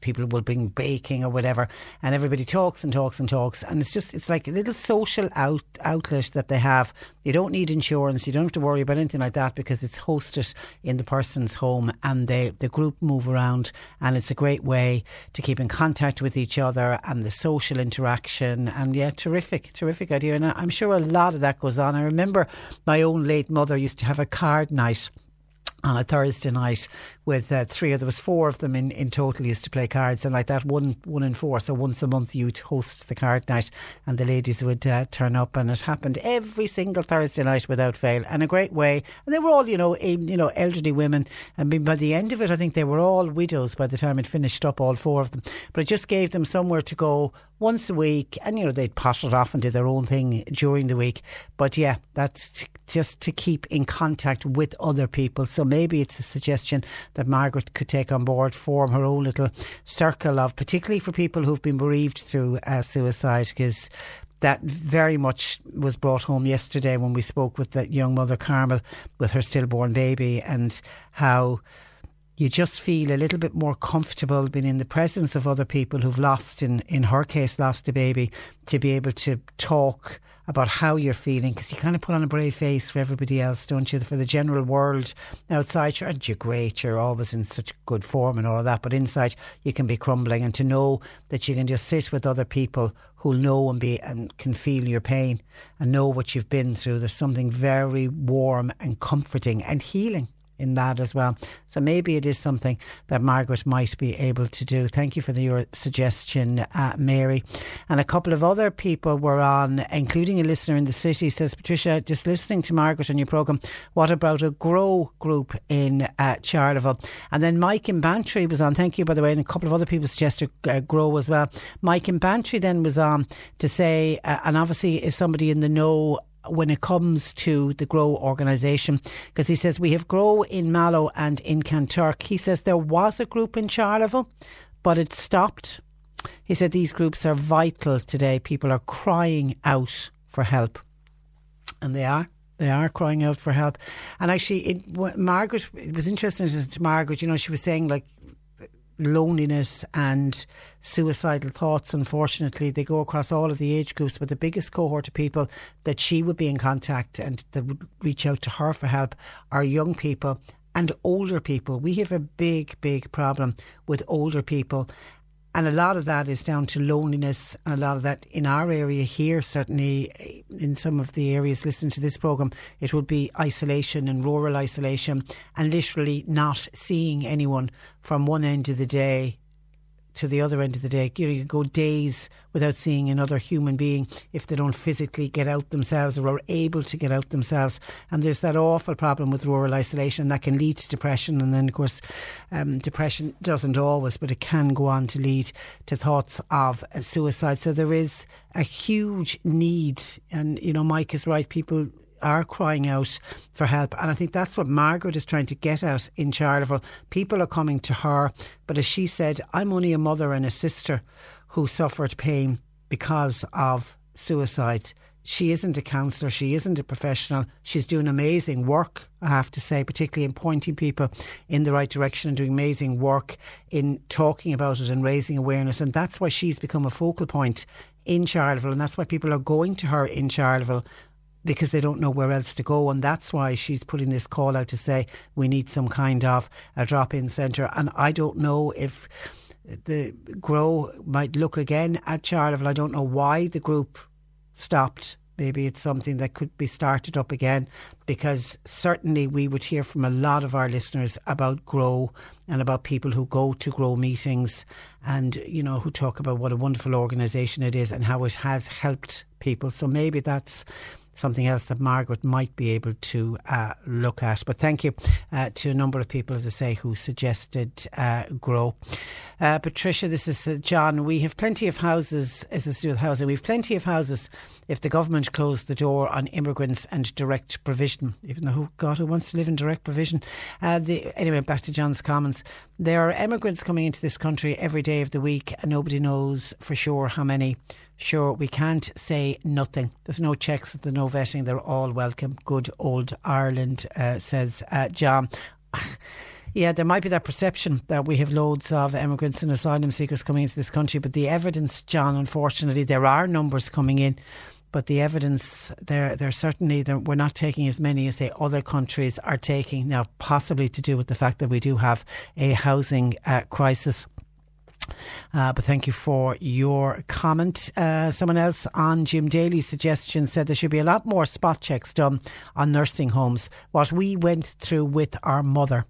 people will bring baking or whatever and everybody talks and talks and talks and it's just it's like a little social out, outlet that they have. You don't need insurance you don't have to worry about anything like that because it's hosted in the person's home and they, the group move around and it's a great way to keep in contact with each other and the social interaction and yeah terrific terrific idea and I'm sure a lot of that goes on. I remember my own late mother used to have a card night on a Thursday night with uh, three of there was four of them in, in total used to play cards and like that one one in four. So once a month you'd host the card night and the ladies would uh, turn up and it happened every single Thursday night without fail and a great way. And they were all you know eh, you know elderly women. And by the end of it I think they were all widows by the time it finished up all four of them. But it just gave them somewhere to go once a week and you know they'd potted off and did their own thing during the week. But yeah that's t- just to keep in contact with other people. So maybe it's a suggestion that Margaret could take on board form her own little circle of particularly for people who've been bereaved through uh, suicide because that very much was brought home yesterday when we spoke with that young mother Carmel with her stillborn baby and how you just feel a little bit more comfortable being in the presence of other people who've lost, in, in her case, lost a baby, to be able to talk about how you're feeling because you kind of put on a brave face for everybody else, don't you? For the general world outside, sure, aren't you great? You're always in such good form and all of that, but inside you can be crumbling. And to know that you can just sit with other people who know and be and can feel your pain and know what you've been through, there's something very warm and comforting and healing in that as well. So maybe it is something that Margaret might be able to do. Thank you for the, your suggestion, uh, Mary. And a couple of other people were on, including a listener in the city, says, Patricia, just listening to Margaret on your programme, what about a grow group in uh, Charleville? And then Mike in Bantry was on, thank you, by the way, and a couple of other people suggested uh, grow as well. Mike in Bantry then was on to say, uh, and obviously is somebody in the know when it comes to the Grow organisation because he says we have Grow in Mallow and in Kanturk. He says there was a group in Charleville, but it stopped. He said these groups are vital today. People are crying out for help. And they are. They are crying out for help. And actually, it, Margaret, it was interesting to Margaret, you know, she was saying like loneliness and suicidal thoughts, unfortunately, they go across all of the age groups. But the biggest cohort of people that she would be in contact and that would reach out to her for help are young people and older people. We have a big, big problem with older people. And a lot of that is down to loneliness, and a lot of that in our area here, certainly in some of the areas listening to this programme, it would be isolation and rural isolation, and literally not seeing anyone from one end of the day to the other end of the day. You know, you go days without seeing another human being if they don't physically get out themselves or are able to get out themselves. And there's that awful problem with rural isolation that can lead to depression. And then, of course, um, depression doesn't always, but it can go on to lead to thoughts of uh, suicide. So there is a huge need. And, you know, Mike is right. People are crying out for help. And I think that's what Margaret is trying to get at in Charleville. People are coming to her, but as she said, I'm only a mother and a sister who suffered pain because of suicide. She isn't a counsellor, she isn't a professional. She's doing amazing work, I have to say, particularly in pointing people in the right direction and doing amazing work in talking about it and raising awareness. And that's why she's become a focal point in Charleville, and that's why people are going to her in Charleville because they don't know where else to go. And that's why she's putting this call out to say we need some kind of a drop in centre. And I don't know if the Grow might look again at Charleville. I don't know why the group stopped. Maybe it's something that could be started up again because certainly we would hear from a lot of our listeners about Grow and about people who go to Grow meetings and, you know, who talk about what a wonderful organisation it is and how it has helped people. So maybe that's something else that Margaret might be able to uh, look at. But thank you uh, to a number of people, as I say, who suggested uh, grow. Uh, Patricia, this is uh, John. We have plenty of houses, as to do with housing, we have plenty of houses if the government closed the door on immigrants and direct provision, even though, who, God, who wants to live in direct provision? Uh, the, anyway, back to John's comments. There are immigrants coming into this country every day of the week, and nobody knows for sure how many. Sure, we can't say nothing. There's no checks, there's no vetting. They're all welcome. Good old Ireland, uh, says uh, John. yeah, there might be that perception that we have loads of immigrants and asylum seekers coming into this country, but the evidence, John, unfortunately, there are numbers coming in. But the evidence, there, there certainly, there, we're not taking as many as say other countries are taking now. Possibly to do with the fact that we do have a housing uh, crisis. Uh, but thank you for your comment. Uh, someone else on Jim Daly's suggestion said there should be a lot more spot checks done on nursing homes. What we went through with our mother.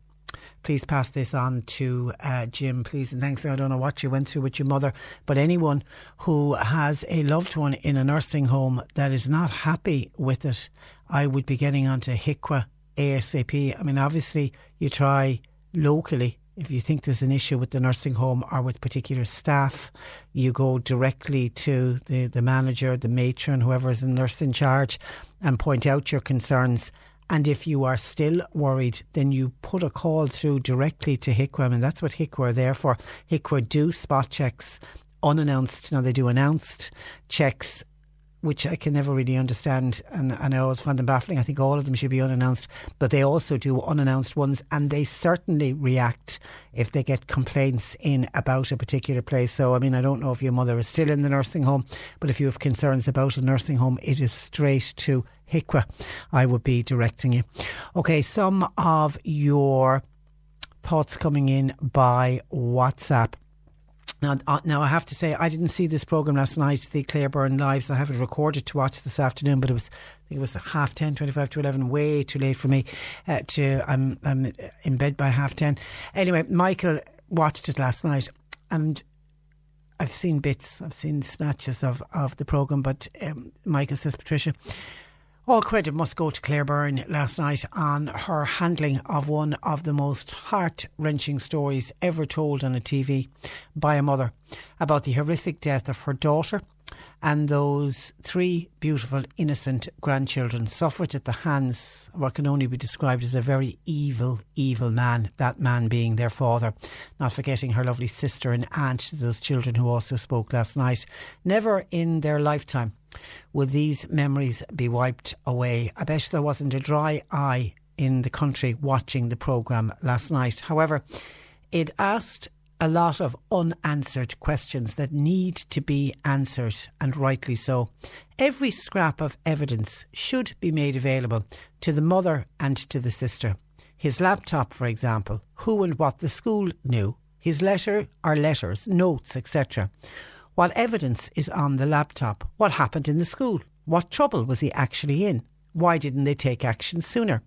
Please pass this on to uh, Jim, please. And thanks. I don't know what you went through with your mother, but anyone who has a loved one in a nursing home that is not happy with it, I would be getting onto HIQA ASAP. I mean, obviously, you try locally if you think there's an issue with the nursing home or with particular staff, you go directly to the, the manager, the matron, whoever is the nurse in charge, and point out your concerns. And if you are still worried, then you put a call through directly to HIQA, and that's what HIQA are there for. HIQA do spot checks unannounced. Now, they do announced checks which I can never really understand, and, and I always find them baffling. I think all of them should be unannounced, but they also do unannounced ones, and they certainly react if they get complaints in about a particular place. So, I mean, I don't know if your mother is still in the nursing home, but if you have concerns about a nursing home, it is straight to HIQA. I would be directing you. Okay, some of your thoughts coming in by WhatsApp. Now, uh, now I have to say I didn't see this program last night, the Claire Byrne Lives. I have it recorded to watch this afternoon, but it was I think it was half 10, 25 to 11, way too late for me. Uh, to I'm, I'm in bed by half 10. Anyway, Michael watched it last night and I've seen bits, I've seen snatches of, of the programme, but um, Michael says, Patricia, all credit must go to Claire Byrne last night on her handling of one of the most heart wrenching stories ever told on a TV by a mother about the horrific death of her daughter and those three beautiful, innocent grandchildren suffered at the hands of what can only be described as a very evil, evil man, that man being their father. Not forgetting her lovely sister and aunt those children who also spoke last night. Never in their lifetime will these memories be wiped away. I bet there wasn't a dry eye in the country watching the programme last night. However, it asked a lot of unanswered questions that need to be answered, and rightly so. Every scrap of evidence should be made available to the mother and to the sister. His laptop, for example, who and what the school knew, his letter or letters, notes, etc. What evidence is on the laptop? What happened in the school? What trouble was he actually in? Why didn't they take action sooner?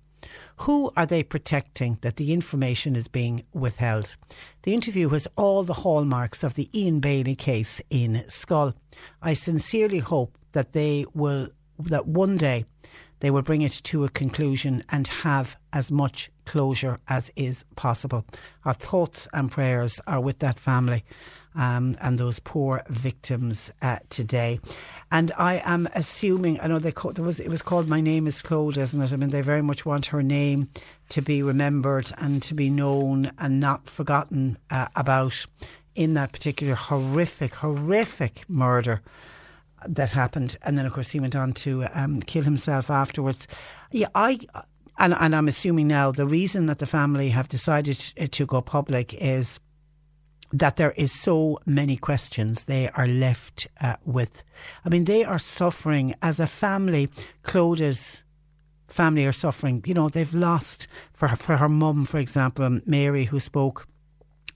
Who are they protecting that the information is being withheld? The interview has all the hallmarks of the Ian Bailey case in Schull. I sincerely hope that they will, that one day they will bring it to a conclusion and have as much closure as is possible. Our thoughts and prayers are with that family um, and those poor victims uh, today. And I am assuming, I know they call, there was it was called "My Name Is Clodagh," isn't it? I mean, they very much want her name to be remembered and to be known and not forgotten uh, about in that particular horrific, horrific murder that happened. And then, of course, he went on to um, kill himself afterwards. Yeah, I. And, and I'm assuming now the reason that the family have decided to go public is that there is so many questions they are left uh, with. I mean, they are suffering as a family. Clodagh's family are suffering. You know, they've lost for her, for her mum, for example, Mary, who spoke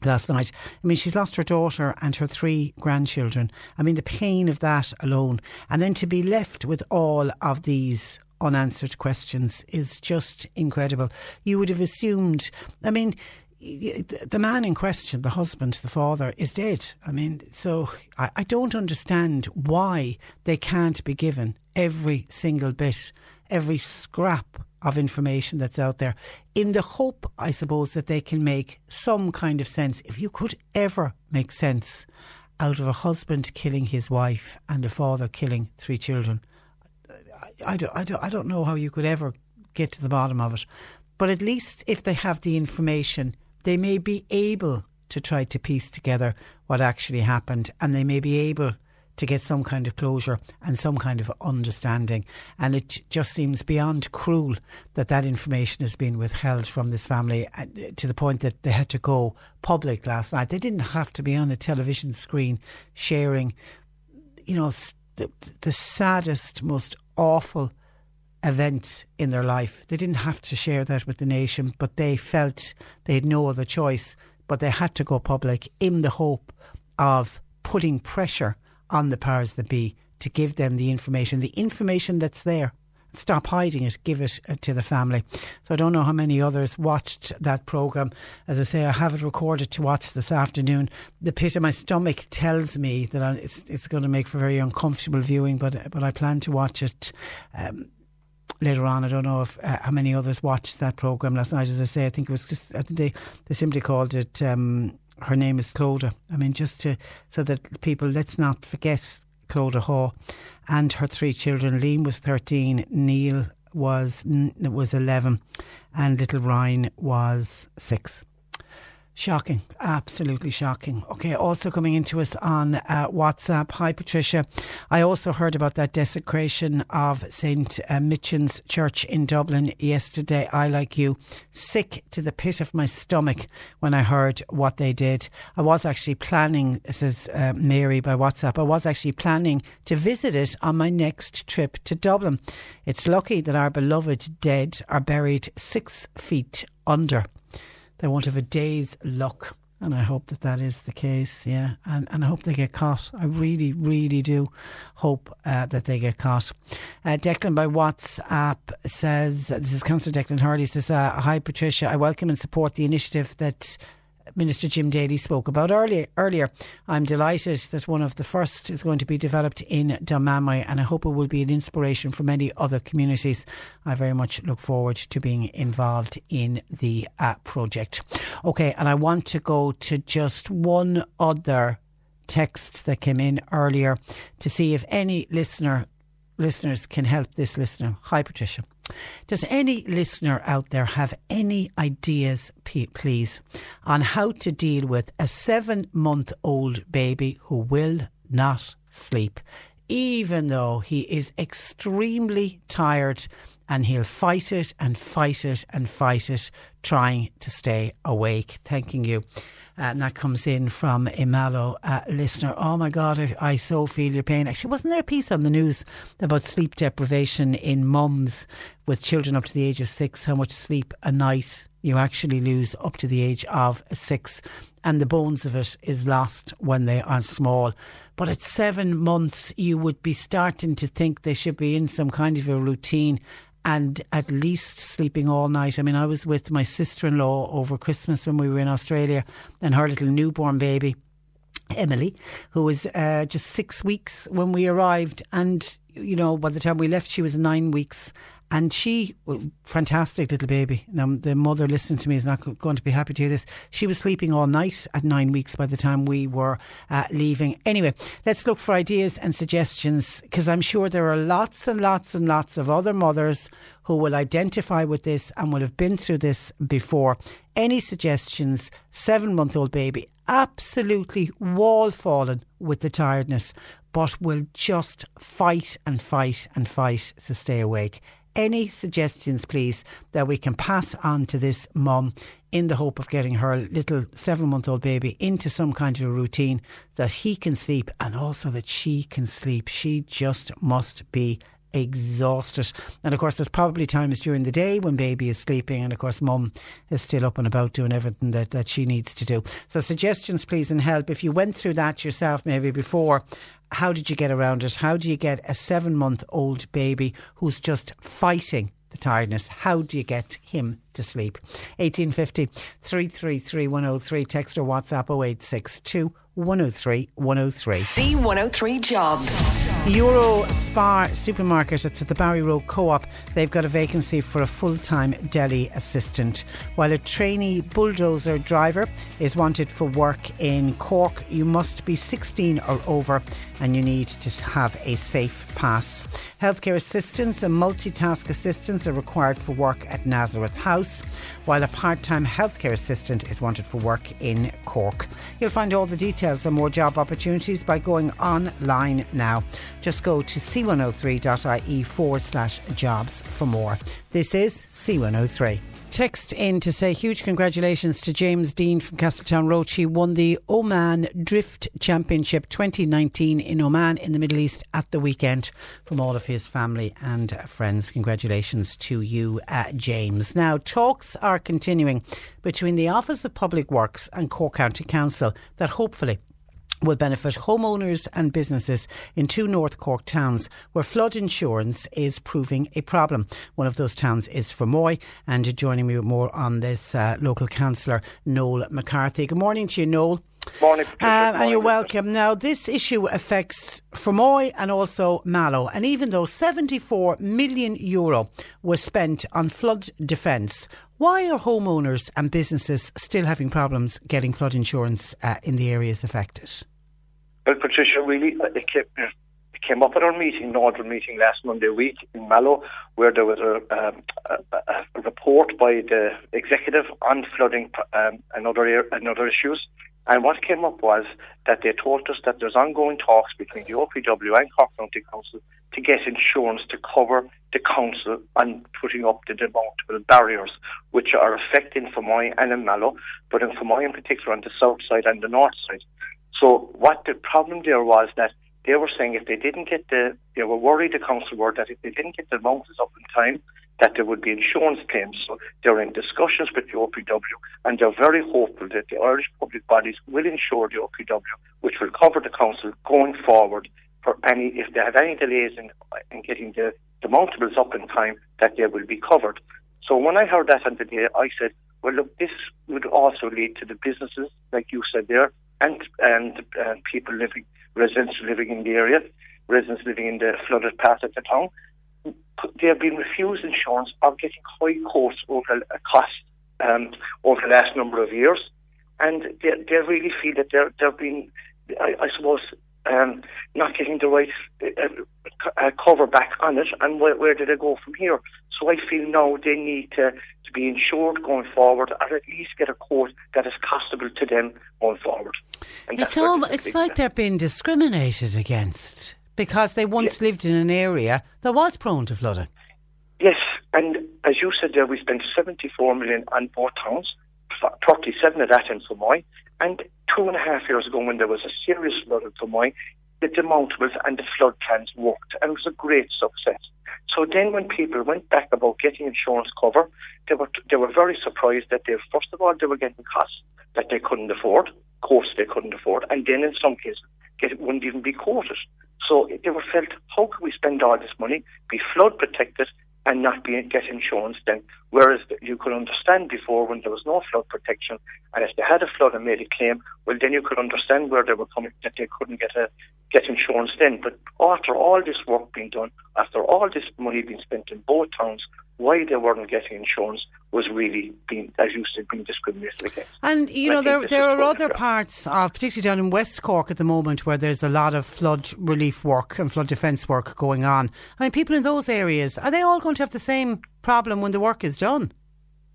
last night. I mean, she's lost her daughter and her three grandchildren. I mean, the pain of that alone, and then to be left with all of these unanswered questions is just incredible. You would have assumed, I mean, the man in question, the husband, the father, is dead. I mean, so I, I don't understand why they can't be given every single bit, every scrap of information that's out there, in the hope, I suppose, that they can make some kind of sense. If you could ever make sense out of a husband killing his wife and a father killing three children, I, I, don't, I, don't, I don't know how you could ever get to the bottom of it. But at least if they have the information, they may be able to try to piece together what actually happened and they may be able to get some kind of closure and some kind of understanding. And it just seems beyond cruel that that information has been withheld from this family uh, to the point that they had to go public last night. They didn't have to be on a television screen sharing, you know, the, the saddest, most awful event in their life. They didn't have to share that with the nation, but they felt they had no other choice. But they had to go public in the hope of putting pressure on the powers that be to give them the information, the information that's there. Stop hiding it, give it uh, to the family. So I don't know how many others watched that programme. As I say, I have it recorded to watch this afternoon. The pit of my stomach tells me that it's it's going to make for very uncomfortable viewing, but but I plan to watch it. Um, later on. I don't know if uh, how many others watched that program last night. As I say, I think it was just I think they they simply called it. Um, her name is Clodagh. I mean, just to so that people let's not forget Clodagh Hawe and her three children. Liam was thirteen. Niall was was eleven, and little Ryan was six. Shocking, absolutely shocking. Okay, also coming into us on uh, WhatsApp. Hi, Patricia. I also heard about that desecration of St. Uh, Church in Dublin yesterday. I, like you, sick to the pit of my stomach when I heard what they did. I was actually planning, says uh, Mary by WhatsApp, I was actually planning to visit it on my next trip to Dublin. It's lucky that our beloved dead are buried six feet under they won't have a day's luck. And I hope that that is the case, yeah. And, and I hope they get caught. I really, really do hope uh, that they get caught. Uh, Declan by WhatsApp says, this is Councillor Declan Hurley, says, uh, Hi Patricia, I welcome and support the initiative that Minister Jim Daly spoke about earlier. Earlier, I'm delighted that one of the first is going to be developed in Dunmanway, and I hope it will be an inspiration for many other communities. I very much look forward to being involved in the uh, project. Okay, and I want to go to just one other text that came in earlier to see if any listener listeners can help this listener. Hi, Patricia. Does any listener out there have any ideas, please, on how to deal with a seven month old baby who will not sleep, even though he is extremely tired and he'll fight it and fight it and fight it, trying to stay awake? Thanking you. And that comes in from a Mallow uh, listener. Oh my God, I, I, so feel your pain. Actually, wasn't there a piece on the news about sleep deprivation in mums with children up to the age of six? How much sleep a night you actually lose up to the age of six, and the bones of it is lost when they are small. But at seven months, you would be starting to think they should be in some kind of a routine and at least sleeping all night. I mean, I was with my sister in law over Christmas when we were in Australia, and her little newborn baby. Emily, who was uh, just six weeks when we arrived, and you know, by the time we left, she was nine weeks, and she, fantastic little baby. Now, the mother listening to me is not going to be happy to hear this. She was sleeping all night at nine weeks by the time we were uh, leaving. Anyway, let's look for ideas and suggestions because I'm sure there are lots and lots and lots of other mothers who will identify with this and will have been through this before. Any suggestions? Seven month old baby, absolutely wall fallen with the tiredness, but will just fight and fight and fight to stay awake any suggestions, please, that we can pass on to this mum in the hope of getting her little seven month old baby into some kind of a routine that he can sleep and also that she can sleep. She just must be exhausted. And of course, there's probably times during the day when baby is sleeping, and of course, mum is still up and about doing everything that, that she needs to do. So, suggestions, please, and help. If you went through that yourself maybe before, how did you get around it? How do you get a seven month old baby who's just fighting the tiredness? How do you get him to sleep? 1850 333 103. Text or WhatsApp 0862 103 103. C103 Jobs. Euro Spar supermarket, it's at the Barry Road Co op. They've got a vacancy for a full time deli assistant. While a trainee bulldozer driver is wanted for work in Cork, you must be 16 or over and you need to have a safe pass. Healthcare assistants and multitask assistants are required for work at Nazareth House, while a part time healthcare assistant is wanted for work in Cork. You'll find all the details and more job opportunities by going online now. Just go to c103.ie forward slash jobs for more. This is C103 text in to say huge congratulations to James Dean from Castletownroche. He won the Oman Drift Championship 2019 in Oman in the Middle East at the weekend from all of his family and friends. Congratulations to you, uh, James. Now, talks are continuing between the Office of Public Works and Cork County Council that hopefully will benefit homeowners and businesses in two North Cork towns where flood insurance is proving a problem. One of those towns is Fermoy, and joining me more on this, uh, local councillor Noel McCarthy. Good morning to you, Noel. Morning, um, and you're welcome. Now, this issue affects Fermoy and also Mallow. And even though 74 million euro was spent on flood defence, why are homeowners and businesses still having problems getting flood insurance uh, in the areas affected? Well, Patricia, really, uh, it came, it came up at our meeting, Northern meeting last Monday week in Mallow, where there was a, um, a, a report by the executive on flooding um, and other, and other issues. And what came up was that they told us that there's ongoing talks between the OPW and Cork County Council to get insurance to cover the council on putting up the demountable barriers, which are affecting Fermoy and in Mallow, but in Fermoy in particular on the south side and the north side. So what the problem there was that they were saying if they didn't get the, they were worried, the council were, that if they didn't get the mountains up in time, that there would be insurance claims. So they're in discussions with the OPW and they're very hopeful that the Irish public bodies will insure the OPW, which will cover the council going forward for any, if they have any delays in, in getting the, the mountables up in time, that they will be covered. So when I heard that on the day, I said, well, look, this would also lead to the businesses, like you said there, and and uh, people living, residents living in the area, residents living in the flooded part of the town, they have been refused insurance of getting high costs over a cost um, over the last number of years, and they, they really feel that they're they're being I, I suppose, um, not getting the right uh, uh, cover back on it, and where, where do they go from here? So I feel now they need to, to be insured going forward, or at least get a quote that is costable to them going forward. And it's all, it's like they're being discriminated against because they once yeah. lived in an area that was prone to flooding. Yes, and as you said there, we spent 74 million on both towns, 37 of that in Fermoy, and two and a half years ago when there was a serious flood in Fermoy, the demountables and the flood plans worked, and it was a great success. So then, when people went back about getting insurance cover, they were they were very surprised that they first of all they were getting costs that they couldn't afford, costs they couldn't afford, and then in some cases get, wouldn't even be quoted. So they were felt, how can we spend all this money, be flood protected, and not be get insurance then. Whereas you could understand before when there was no flood protection, and if they had a flood and made a claim, well then you could understand where they were coming that they couldn't get a get insurance then. But after all this work being done, after all this money being spent in both towns, why they weren't getting insurance was really being, as you said, being discriminated against. And you know, there there are other parts of, particularly down in West Cork at the moment, where there's a lot of flood relief work and flood defence work going on. I mean, people in those areas are they all going to have the same problem when the work is done?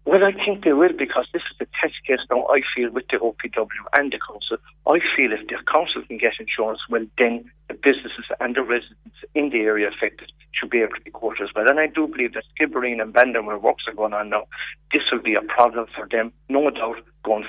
Well, I think they will because this is a test case now, I feel, with the OPW and the council. I feel if the council can get insurance, well, then the businesses and the residents in the area affected should be able to be quoted as well. And I do believe that Skibbereen and Bandon, where works are going on now, this will be a problem for them, no doubt, going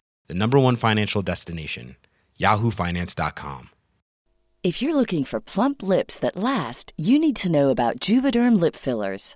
the number one financial destination, yahoofinance.com. If you're looking for plump lips that last, you need to know about Juvederm lip fillers.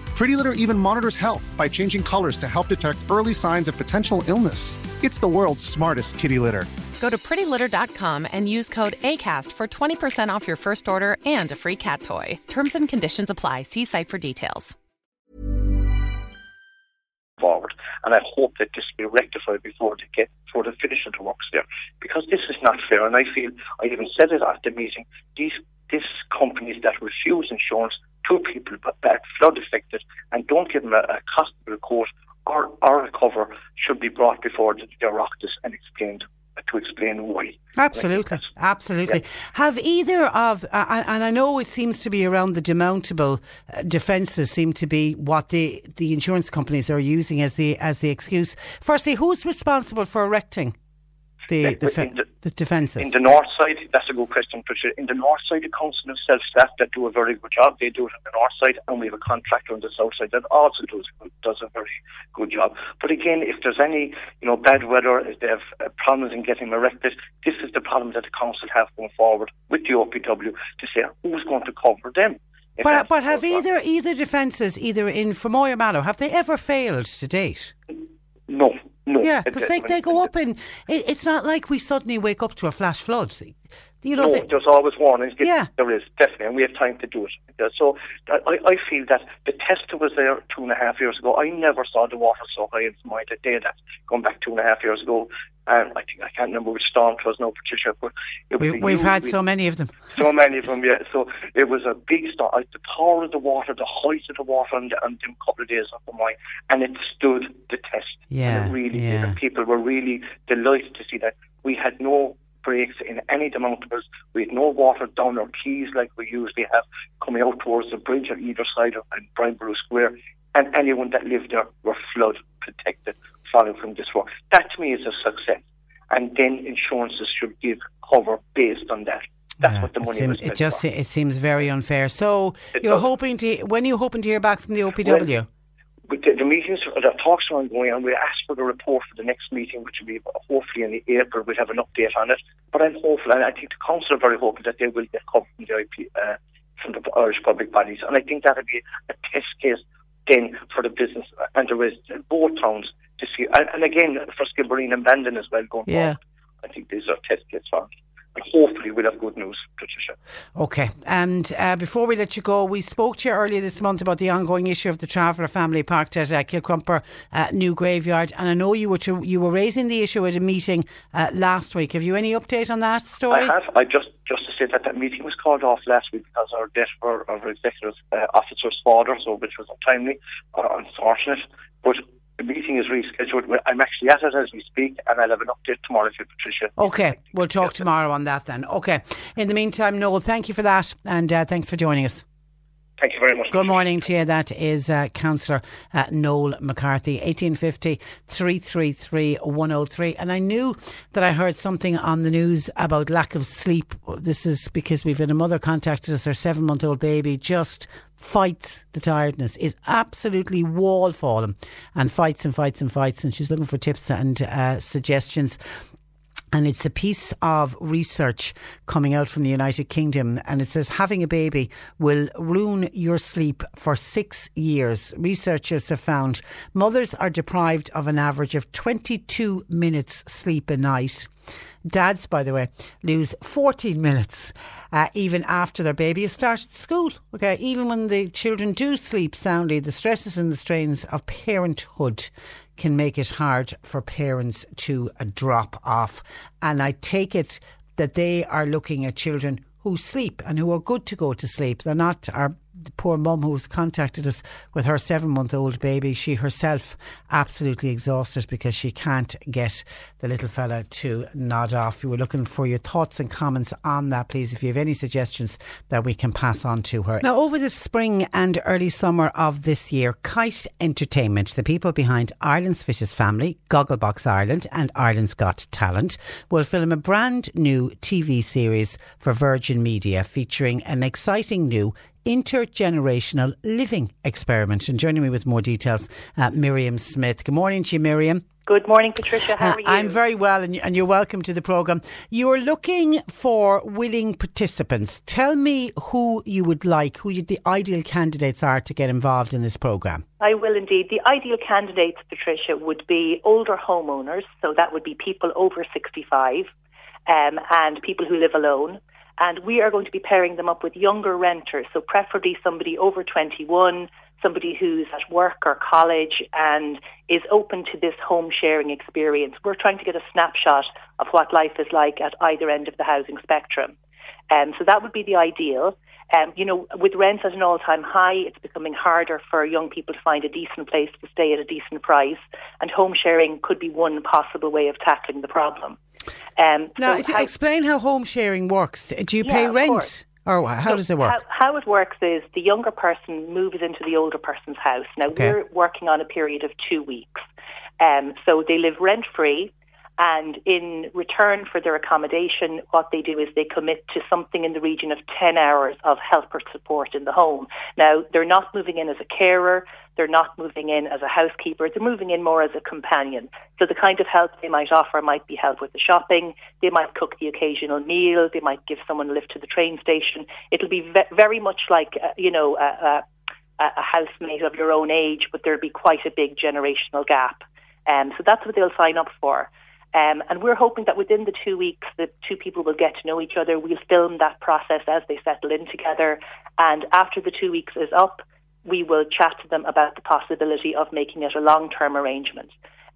Pretty Litter even monitors health by changing colors to help detect early signs of potential illness. It's the world's smartest kitty litter. Go to prettylitter.com and use code ACAST for 20% off your first order and a free cat toy. Terms and conditions apply. See site for details. Forward, and I hope that this will be rectified before they get before they finish the works there, because this is not fair. And I feel I even said it at the meeting. These these companies that refuse insurance to people that flood affected and don't give them a, a costable quote or, or a cover should be brought before the, the Oireachtas and explained to explain why. Absolutely, absolutely. Yeah. Have either of, uh, and I know it seems to be around the demountable uh, defences seem to be what the the insurance companies are using as the as the excuse. Firstly, who's responsible for erecting the, the, the, the defences? In the north side, that's a good question, Patricia. In the north side, the council of self-staff that do a very good job. They do it on the north side, and we have a contractor on the south side that also does does a very good job. But again, if there's any you know bad weather, if they have uh, problems in getting erected, this is the problem that the council have going forward with the OPW to say who's going to cover them. But, but have either either defences, either in Fermoy or Mallow, have they ever failed to date? No, no. Yeah, because they, they go up and it, it's not like we suddenly wake up to a flash flood. You know, no, they, there's always warnings. Yeah. There is, definitely, and we have time to do it. So I, I feel that the test was there two and a half years ago, I never saw the water so high in my day that going back two and a half years ago. And I think I can't remember which storm it was now, Patricia, but it was we, have had so many of them. So many of them, yeah. So it was a big storm. The power of the water, the height of the water, and, and them couple of days of the mine, and it stood the test. Yeah, and it really yeah. did. And people were really delighted to see that we had no breaks in any of the. We had no water down our quays like we usually have coming out towards the bridge on either side of Brian Square. And anyone that lived there were flood protected following from this work. That to me is a success. And then insurances should give cover based on that. That's yeah, what the money it, seems, was it just for. it seems very unfair. So It you're does. hoping to when are you hoping to hear back from the OPW? Well, But the, the meetings, uh, the talks are ongoing, and we asked for the report for the next meeting, which will be uh, hopefully in April. We'll have an update on it. But I'm hopeful, and I think the council are very hopeful that they will get cover from the IP, uh, from the Irish public bodies, and I think that'll be a test case then for the business and the residents, uh, both towns to see, and, and again for Skibbereen and Bandon as well going Yeah. forward. I think these are test cases for. it. And hopefully we'll have good news, Patricia. Okay. And uh, before we let you go, we spoke to you earlier this month about the ongoing issue of the Traveller family parked at uh, Kilcrumper uh, New Graveyard. And I know you were to, you were raising the issue at a meeting uh, last week. Have you any update on that story? I have. I just just to say that that meeting was called off last week because our death for our executive uh, officer's father, so which was untimely, uh, unfortunate. Meeting is rescheduled. I'm actually at it as we speak, and I'll have an update tomorrow to you, Patricia. Okay, we'll talk tomorrow on that then. Okay. In the meantime, Noel, thank you for that, and uh, thanks for joining us. Thank you very much. Good morning to you. That is uh, Councillor uh, Noel McCarthy, 1850 333 103. And I knew that I heard something on the news about lack of sleep. This is because we've had a mother contacted us, her seven month old baby just fights the tiredness, is absolutely wall falling and fights and fights and fights. And she's looking for tips and uh, suggestions. And it's a piece of research coming out from the United Kingdom. And it says having a baby will ruin your sleep for six years. Researchers have found mothers are deprived of an average of 22 minutes sleep a night. Dads, by the way, lose 14 minutes uh, even after their baby has started school. Okay, even when the children do sleep soundly, the stresses and the strains of parenthood can make it hard for parents to uh, drop off. And I take it that they are looking at children who sleep and who are good to go to sleep. They're not our poor mum who's contacted us with her seven month old baby. She herself absolutely exhausted because she can't get the little fella to nod off. We were looking for your thoughts and comments on that, please. If you have any suggestions that we can pass on to her. Now, over the spring and early summer of this year, Kite Entertainment, the people behind Ireland's Fittest Family, Gogglebox Ireland, and Ireland's Got Talent, will film a brand new TV series for Virgin Media featuring an exciting new intergenerational living experiment. And joining me with more details, uh, Miriam Smith. Good morning to you, Miriam. Good morning, Patricia. How Uh, are you? I'm very well, and you're welcome to the programme. You're looking for willing participants. Tell me who you would like, who you, the ideal candidates are to get involved in this programme. I will indeed. The ideal candidates, Patricia, would be older homeowners. So that would be people over 65 um, and people who live alone. And we are going to be pairing them up with younger renters. So preferably somebody over 21, somebody who's at work or college and is open to this home sharing experience. We're trying to get a snapshot of what life is like at either end of the housing spectrum. Um, so that would be the ideal. Um, you know, with rents at an all-time high, it's becoming harder for young people to find a decent place to stay at a decent price, and home sharing could be one possible way of tackling the problem. Um, Now, so how- explain how home sharing works. Do you Yeah, pay rent? Or how So does it work? How, how it works is the younger person moves into the older person's house. Now Okay. we're working on a period of two weeks, um, so they live rent free. And in return for their accommodation, what they do is they commit to something in the region of 10 hours of helper support in the home. Now, they're not moving in as a carer, they're not moving in as a housekeeper, they're moving in more as a companion. So the kind of help they might offer might be help with the shopping, they might cook the occasional meal, they might give someone a lift to the train station. It'll be ve- very much like, uh, you know, a, a, housemate of your own age, but there'll be quite a big generational gap. Um, so that's what they'll sign up for. Um, and we're hoping that within the two weeks, the two people will get to know each other. We'll film that process as they settle in together. And after the two weeks is up, we will chat to them about the possibility of making it a long term arrangement.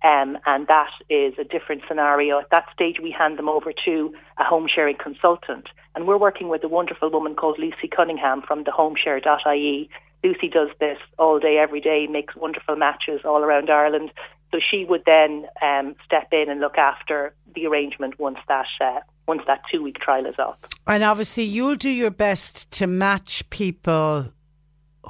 Um, and that is a different scenario. At that stage, we hand them over to a home sharing consultant. And we're working with a wonderful woman called Lucy Cunningham from the homeshare.ie. Lucy does this all day, every day, makes wonderful matches all around Ireland. So she would then um, step in and look after the arrangement once that uh, once that two week trial is up. And obviously, you'll do your best to match people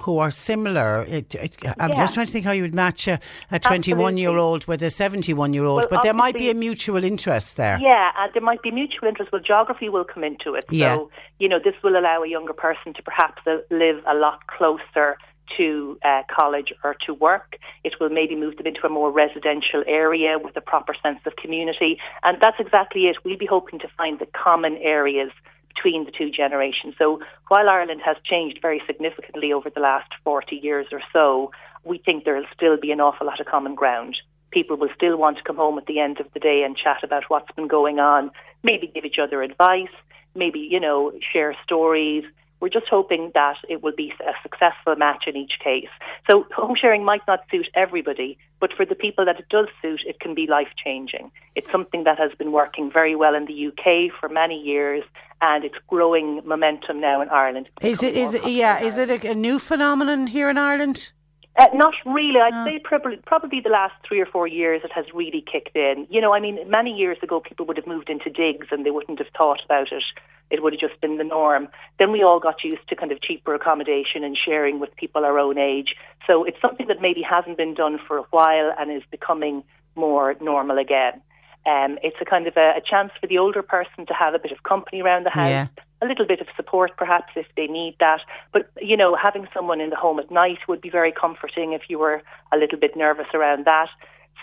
who are similar. It, it, I'm Yeah. just trying to think how you would match a, a 21 year old with a 71 year old, Well, but there might be a mutual interest there. Yeah, and there might be mutual interest. Well, geography will come into it. Yeah. So, you know, this will allow a younger person to perhaps uh, live a lot closer to uh, college or to work. It will maybe move them into a more residential area with a proper sense of community. And that's exactly it. We'll be hoping to find the common areas between the two generations. So while Ireland has changed very significantly over the last 40 years or so, we think there will still be an awful lot of common ground. People will still want to come home at the end of the day and chat about what's been going on, maybe give each other advice, maybe, you know, share stories. We're just hoping that it will be a successful match in each case. So home sharing might not suit everybody, but for the people that it does suit, it can be life changing. It's something that has been working very well in the UK for many years, and it's growing momentum now in Ireland. Is it, is it, yeah, is it a, a new phenomenon here in Ireland? Uh, not really. I'd say probably probably the last three or four years it has really kicked in. You know, I mean, many years ago people would have moved into digs and they wouldn't have thought about it. It would have just been the norm. Then we all got used to kind of cheaper accommodation and sharing with people our own age. So it's something that maybe hasn't been done for a while and is becoming more normal again. Um, it's a kind of a, a chance for the older person to have a bit of company around the house Yeah. A little bit of support perhaps if they need that. But, you know, having someone in the home at night would be very comforting if you were a little bit nervous around that.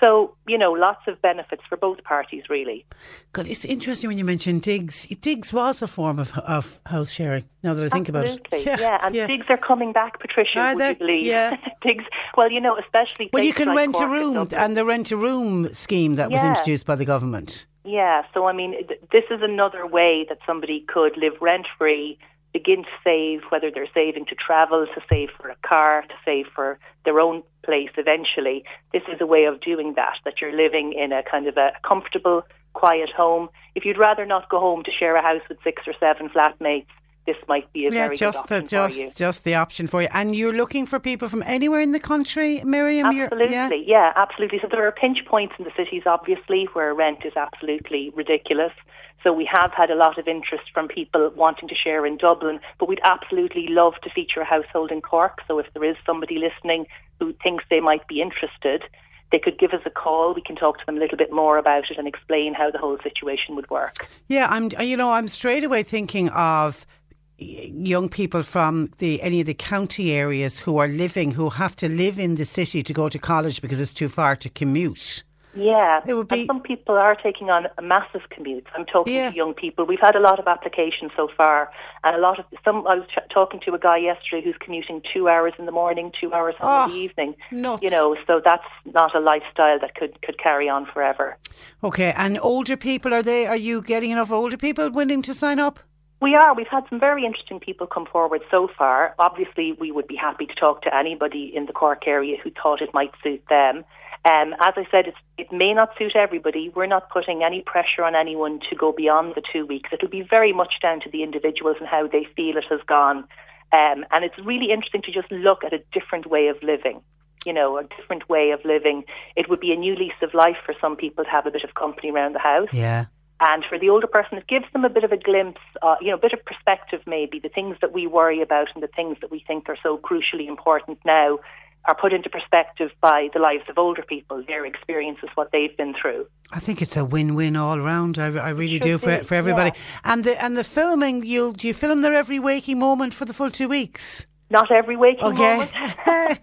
So, you know, lots of benefits for both parties, really. God, it's interesting when you mention digs. Digs was a form of, of house sharing, now that I think Absolutely. about it. Yeah, and digs are coming back, Patricia, Are would believe? Yeah. digs, well, you know, especially Well, you can like rent a room, and the rent a room scheme that was introduced by the government. Yeah, so I mean, th- this is another way that somebody could live rent free, begin to save, whether they're saving to travel, to save for a car, to save for their own place eventually. This is a way of doing that, that you're living in a kind of a comfortable, quiet home. If you'd rather not go home to share a house with six or seven flatmates, this might be a yeah, very just good the, option just for you. just the option for you. And you're looking for people from anywhere in the country, Miriam. Absolutely, yeah. yeah, absolutely. So there are pinch points in the cities, obviously, where rent is absolutely ridiculous. So we have had a lot of interest from people wanting to share in Dublin, but we'd absolutely love to feature a household in Cork. So if there is somebody listening who thinks they might be interested, they could give us a call. We can talk to them a little bit more about it and explain how the whole situation would work. Yeah, I'm. You know, I'm straight away thinking of young people from the any of the county areas who are living who have to live in the city to go to college because it's too far to commute. Yeah, It would be- and some people are taking on a massive commute. I'm talking Yeah. to young people. We've had a lot of applications so far, and a lot of some. I was ch- talking to a guy yesterday who's commuting two hours in the morning, two hours home in the oh, evening. nuts. You know, so that's not a lifestyle that could could carry on forever. Okay, and older people are they? Are you getting enough older people willing to sign up? We are. We've had some very interesting people come forward so far. Obviously, we would be happy to talk to anybody in the Cork area who thought it might suit them. Um, as I said, it may not suit everybody. We're not putting any pressure on anyone to go beyond the two weeks. It'll be very much down to the individuals and how they feel it has gone. Um, and it's really interesting to just look at a different way of living. You know, a different way of living. It would be a new lease of life for some people to have a bit of company around the house. Yeah. And for the older person, it gives them a bit of a glimpse, uh, you know, a bit of perspective maybe. The things that we worry about and the things that we think are so crucially important now are put into perspective by the lives of older people, their experiences, what they've been through. I think it's a win-win all round. I, I really do for for everybody. yeah. And the and the filming, you do you film their every waking moment for the full two weeks? Not every waking Okay. moment.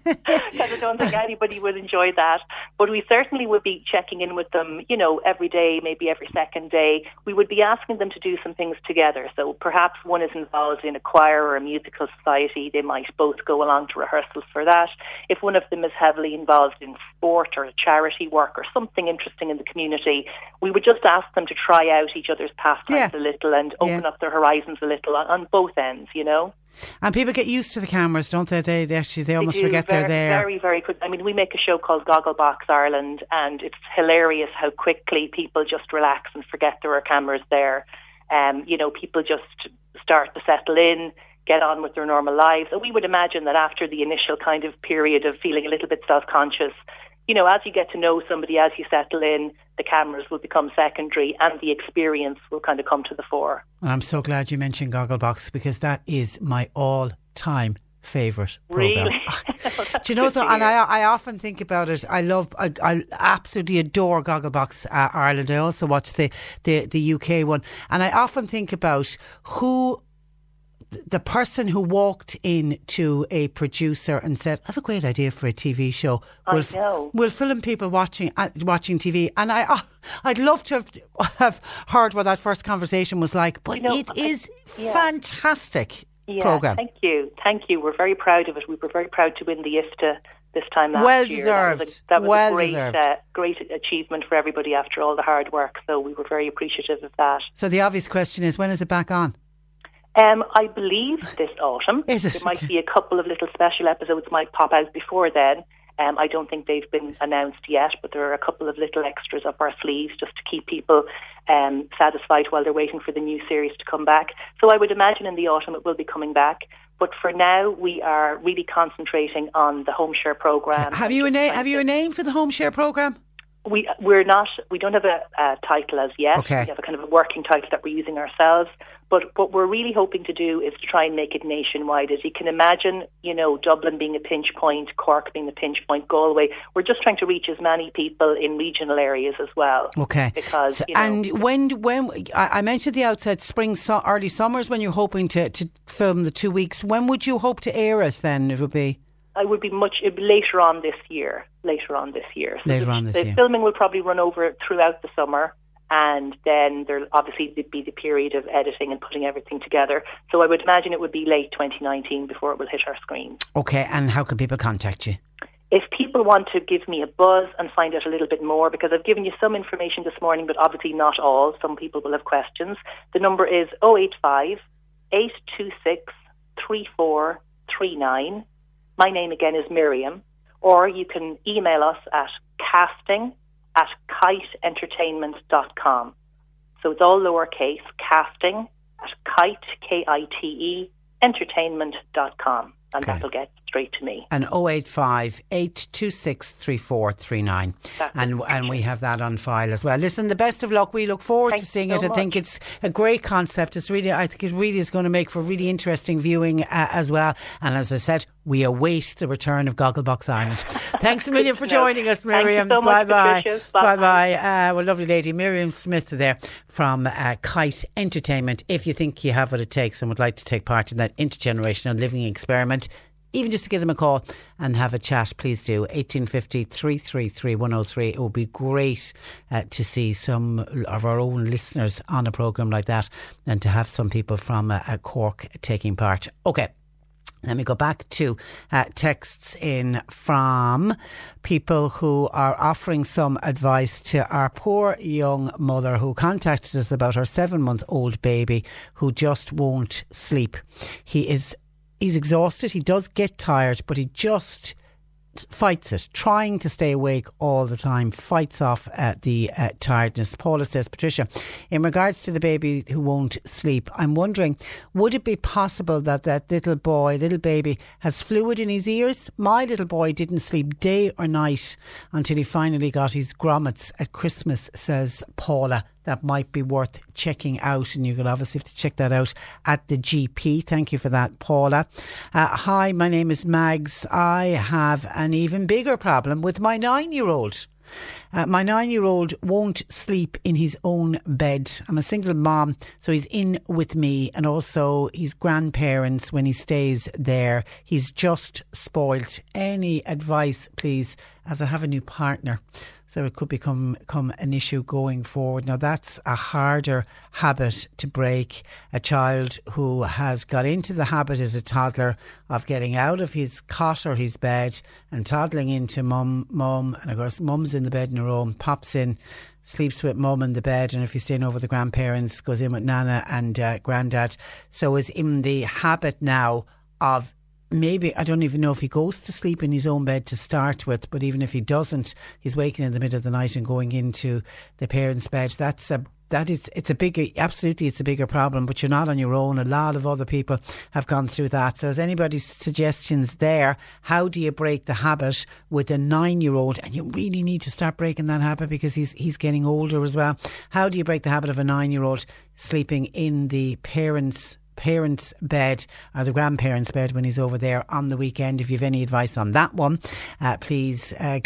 Because I don't think anybody would enjoy that. But we certainly would be checking in with them, you know, every day, maybe every second day. We would be asking them to do some things together. So perhaps one is involved in a choir or a musical society. They might both go along to rehearsals for that. If one of them is heavily involved in sport or charity work or something interesting in the community, we would just ask them to try out each other's pastimes Yeah. a little and open Yeah. up their horizons a little on, on both ends, you know? And people get used to the cameras, don't they? They, they actually they almost do forget very, they're there. Very, very quick. I mean, we make a show called Gogglebox Ireland, and it's hilarious how quickly people just relax and forget there are cameras there. Um, you know, people just start to settle in, get on with their normal lives. And we would imagine that after the initial kind of period of feeling a little bit self-conscious, you know, as you get to know somebody, as you settle in, the cameras will become secondary, and the experience will kind of come to the fore. And I'm so glad you mentioned Gogglebox because that is my all-time favourite program. Really? Do you know so? And I, I often think about it. I love, I, I absolutely adore Gogglebox uh, Ireland. I also watch the, the the UK one, and I often think about who. The person who walked in to a producer and said, "I have a great idea for a TV show. I We'll, know. we'll film people watching uh, watching TV." And I, oh, I'd love to have, have heard what that first conversation was like. But You know, it I- is yeah. fantastic Yeah, program. Thank you, thank you. We're very proud of it. We were very proud to win the IFTA this time last Well year. That was deserved. a, that was Well a great, deserved. uh, great achievement for everybody after all the hard work. So we were very appreciative of that. So the obvious question is, when is it back on? Um, I believe this autumn. Is it? There might be a couple of little special episodes might pop out before then. Um, I don't think they've been announced yet, but there are a couple of little extras up our sleeves just to keep people um, satisfied while they're waiting for the new series to come back. So I would imagine in the autumn it will be coming back. But for now, we are really concentrating on the home share program. Have you a name? Have you a name for the home share program? We we're not we don't have a, a title as yet. Okay. We have a kind of a working title that we're using ourselves. But what we're really hoping to do is to try and make it nationwide. As you can imagine, you know, Dublin being a pinch point, Cork being a pinch point, Galway. We're just trying to reach as many people in regional areas as well. Okay. Because So- you know, and when when I I mentioned the outset, spring, so, early summers, when you're hoping to, to film the two weeks, when would you hope to air it? Then it would be I would be much later on this year. Later on this year. Later the, on this the year. filming will probably run over throughout the summer, and then there'll obviously be the period of editing and putting everything together. So I would imagine it would be late 2019 before it will hit our screens. okay. And how can people contact you? If people want to give me a buzz and find out a little bit more, because I've given you some information this morning, but obviously not all. Some people will have questions. The number is 085 826 3439. My name again is Miriam. Or you can email us at casting at kiteentertainment.com. So it's all lowercase, casting at kite, K I T E, entertainment.com. And Okay. that'll get straight to me. And 085 826 3439. And, and we have that on file as well. Listen, the best of luck. We look forward Thanks to seeing so it. I think it's a great concept. It's really, I think it really is going to make for really interesting viewing uh, as well. And as I said, we await the return of Gogglebox Ireland. Thanks a million for joining us, Miriam. so bye, bye. Bye Bye. bye. Uh, well, lovely lady, Miriam Smith there from uh, Kite Entertainment. If you think you have what it takes and would like to take part in that intergenerational living experiment, even just to give them a call and have a chat, please do. 1850 333 103. It would be great uh, to see some of our own listeners on a programme like that and to have some people from uh, Cork taking part. Okay. Let me go back to uh, texts in from people who are offering some advice to our poor young mother who contacted us about her seven month old baby who just won't sleep. He is he's exhausted. He does get tired, but he just fights it, trying to stay awake all the time, fights off uh, the uh, tiredness. Paula says, Patricia, in regards to the baby who won't sleep, I'm wondering, would it be possible that that little boy, little baby, has fluid in his ears? My little boy didn't sleep day or night until he finally got his grommets at Christmas, says Paula that might be worth checking out. And you could obviously have to check that out at the GP. Thank you for that, Paula. Uh, hi, my name is Mags. I have an even bigger problem with my nine year old. Uh, my nine year old won't sleep in his own bed. I'm a single mom, so he's in with me and also his grandparents when he stays there. He's just spoilt. Any advice, please, as I have a new partner? So it could become, become an issue going forward. Now, that's a harder habit to break. A child who has got into the habit as a toddler of getting out of his cot or his bed and toddling into mum, mum, and of course, mum's in the bed in her own, pops in sleeps with mum in the bed, and if he's staying over the grandparents, goes in with nana and uh, granddad. So is in the habit now of maybe I don't even know if he goes to sleep in his own bed to start with, but even if he doesn't, he's waking in the middle of the night and going into the parents' bed. That's a that is it's a bigger absolutely it's a bigger problem but you're not on your own. A lot of other people have gone through that. So is anybody's suggestions there? How do you break the habit with a nine year old and you really need to start breaking that habit because he's he's getting older as well. How do you break the habit of a nine year old sleeping in the parents parents' bed or the grandparents' bed when he's over there on the weekend. If you have any advice on that one, uh, please uh,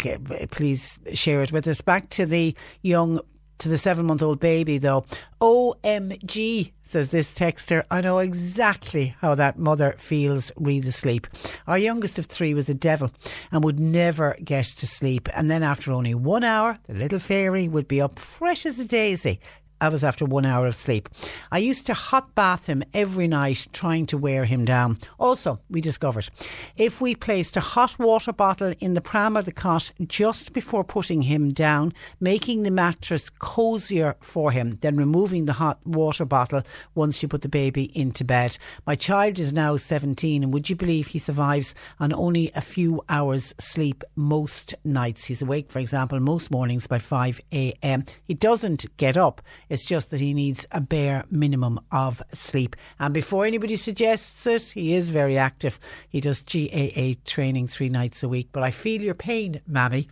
please share it with us. Back to the young to the seven month old baby though. OMG, says this texter. I know exactly how that mother feels read asleep. Our youngest of three was a devil and would never get to sleep. And then after only one hour, the little fairy would be up fresh as a daisy that was after one hour of sleep. I used to hot bath him every night, trying to wear him down. Also, we discovered if we placed a hot water bottle in the pram or the cot just before putting him down, making the mattress cozier for him, then removing the hot water bottle once you put the baby into bed. My child is now 17, and would you believe he survives on only a few hours sleep most nights? He's awake, for example, most mornings by 5 a.m. He doesn't get up it's just that he needs a bare minimum of sleep. And before anybody suggests it, he is very active. He does GAA training three nights a week. But I feel your pain, Mammy,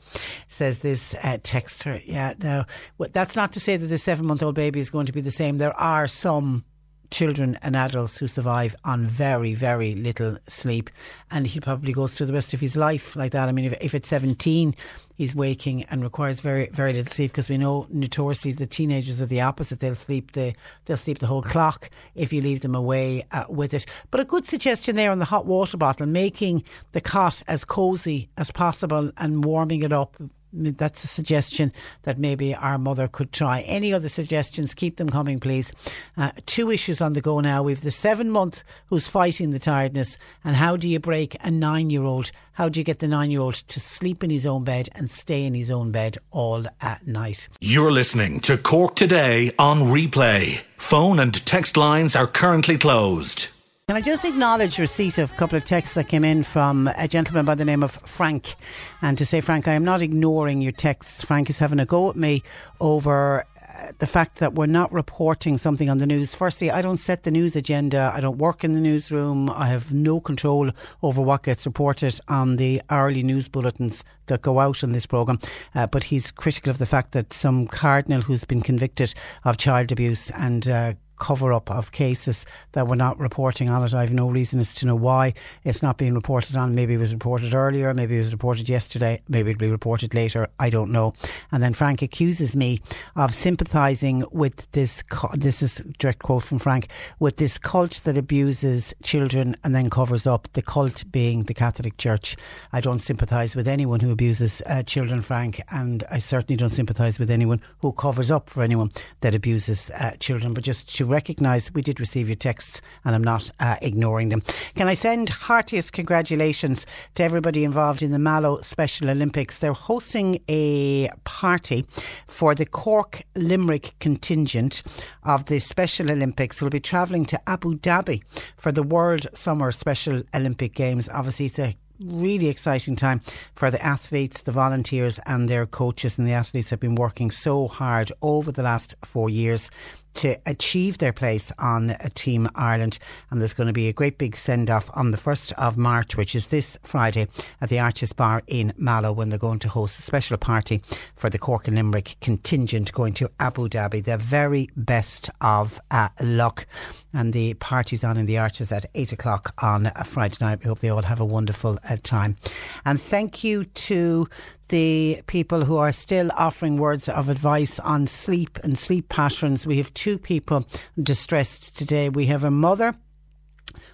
says this uh, texter. Yeah, now, that's not to say that the seven month old baby is going to be the same. There are some children and adults who survive on very, very little sleep. And he probably goes through the rest of his life like that. I mean, if, if at 17 he's waking and requires very, very little sleep, because we know notoriously the teenagers are the opposite. They'll sleep the, they'll sleep the whole clock if you leave them away uh, with it. But a good suggestion there on the hot water bottle, making the cot as cosy as possible and warming it up that's a suggestion that maybe our mother could try. Any other suggestions? Keep them coming, please. Uh, two issues on the go now. We've the seven month who's fighting the tiredness, and how do you break a nine year old? How do you get the nine year old to sleep in his own bed and stay in his own bed all at night? You're listening to Cork Today on replay. Phone and text lines are currently closed. Can I just acknowledge receipt of a couple of texts that came in from a gentleman by the name of Frank? And to say, Frank, I am not ignoring your texts. Frank is having a go at me over uh, the fact that we're not reporting something on the news. Firstly, I don't set the news agenda. I don't work in the newsroom. I have no control over what gets reported on the hourly news bulletins that go out on this programme. Uh, but he's critical of the fact that some cardinal who's been convicted of child abuse and uh, cover up of cases that we're not reporting on it. I have no reason as to know why it's not being reported on. Maybe it was reported earlier, maybe it was reported yesterday, maybe it'll be reported later. I don't know. And then Frank accuses me of sympathising with this. This is a direct quote from Frank with this cult that abuses children and then covers up the cult being the Catholic Church. I don't sympathise with anyone who abuses uh, children, Frank, and I certainly don't sympathise with anyone who covers up for anyone that abuses uh, children. But just to recognise we did receive your texts and I'm not uh, ignoring them. Can I send heartiest congratulations to everybody involved in the Mallow Special Olympics? They're hosting a party for the Cork Limerick contingent of the Special Olympics. We'll be travelling to Abu Dhabi for the World Summer Special Olympic Games. Obviously, it's a really exciting time for the athletes, the volunteers, and their coaches. And the athletes have been working so hard over the last four years to achieve their place on Team Ireland. And there's going to be a great big send off on the 1st of March, which is this Friday at the Arches Bar in Mallow when they're going to host a special party for the Cork and Limerick contingent going to Abu Dhabi. The very best of uh, luck. And the party's on in the Arches at 8 o'clock on Friday night. We hope they all have a wonderful uh, time. And thank you to the people who are still offering words of advice on sleep and sleep patterns. We have two people distressed today. We have a mother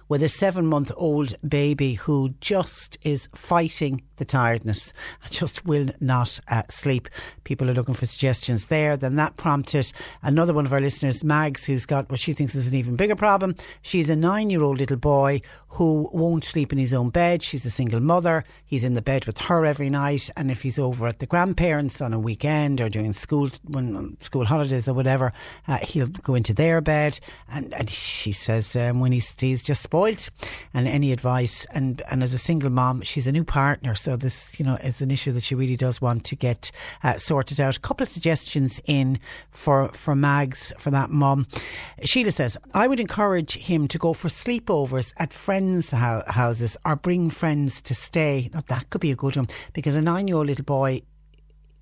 with a seven month old baby who just is fighting the tiredness and just will not uh, sleep. People are looking for suggestions there. Then that prompted another one of our listeners, Mags, who's got what she thinks is an even bigger problem. She's a nine year old little boy who won't sleep in his own bed. She's a single mother. He's in the bed with her every night. And if he's over at the grandparents on a weekend or during school, when school holidays or whatever, uh, he'll go into their bed. And, and she says um, when he's, he's just spoiled and any advice. And, and as a single mom, she's a new partner. So this, you know, is an issue that she really does want to get uh, sorted out. A couple of suggestions in for, for Mags, for that mom. Sheila says, I would encourage him to go for sleepovers at friends' houses or bring friends to stay. Now, that could be a good one because a nine year old little boy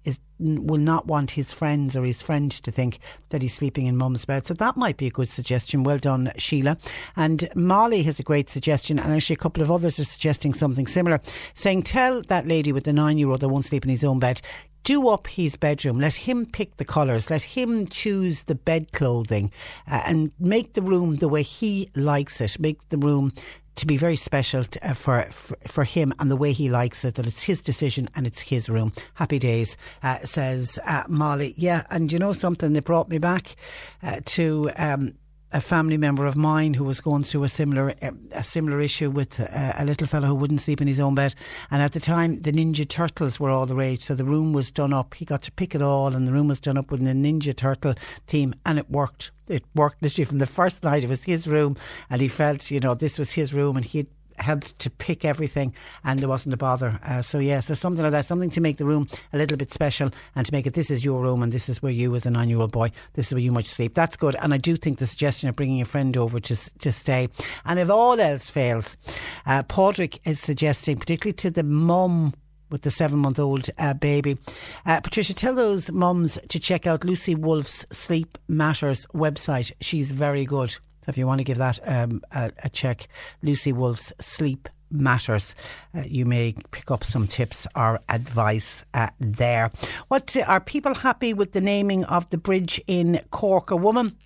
is will not want his friends or his friend to think that he's sleeping in mum's bed. So that might be a good suggestion. Well done, Sheila. And Molly has a great suggestion, and actually a couple of others are suggesting something similar, saying tell that lady with the nine year old that won't sleep in his own bed do up his bedroom. Let him pick the colours. Let him choose the bed clothing uh, and make the room the way he likes it. Make the room to be very special to, uh, for, for, for him and the way he likes it. That it's his decision and it's his room. Happy days, uh, says uh, Molly. Yeah, and you know something? They brought me back uh, to. Um, a family member of mine who was going through a similar a similar issue with a, a, little fellow who wouldn't sleep in his own bed, and at the time the Ninja Turtles were all the rage. So the room was done up. He got to pick it all, and the room was done up with the Ninja Turtle theme, and it worked. It worked literally from the first night. It was his room, and he felt you know this was his room, and he helped to pick everything and there wasn't a bother. Uh, so, yeah, so something like that, something to make the room a little bit special and to make it this is your room and this is where you, as a nine year old boy, this is where you might sleep. That's good. And I do think the suggestion of bringing a friend over to, to stay. And if all else fails, uh, Padraig is suggesting, particularly to the mum with the seven month old uh, baby. Uh, Patricia, tell those mums to check out Lucy Wolfe's Sleep Matters website. She's very good. So if you want to give that um, a, a, check, Lucy Wolfe's Sleep Matters, uh, you may pick up some tips or advice uh, there. What are people happy with the naming of the bridge in Cork? A woman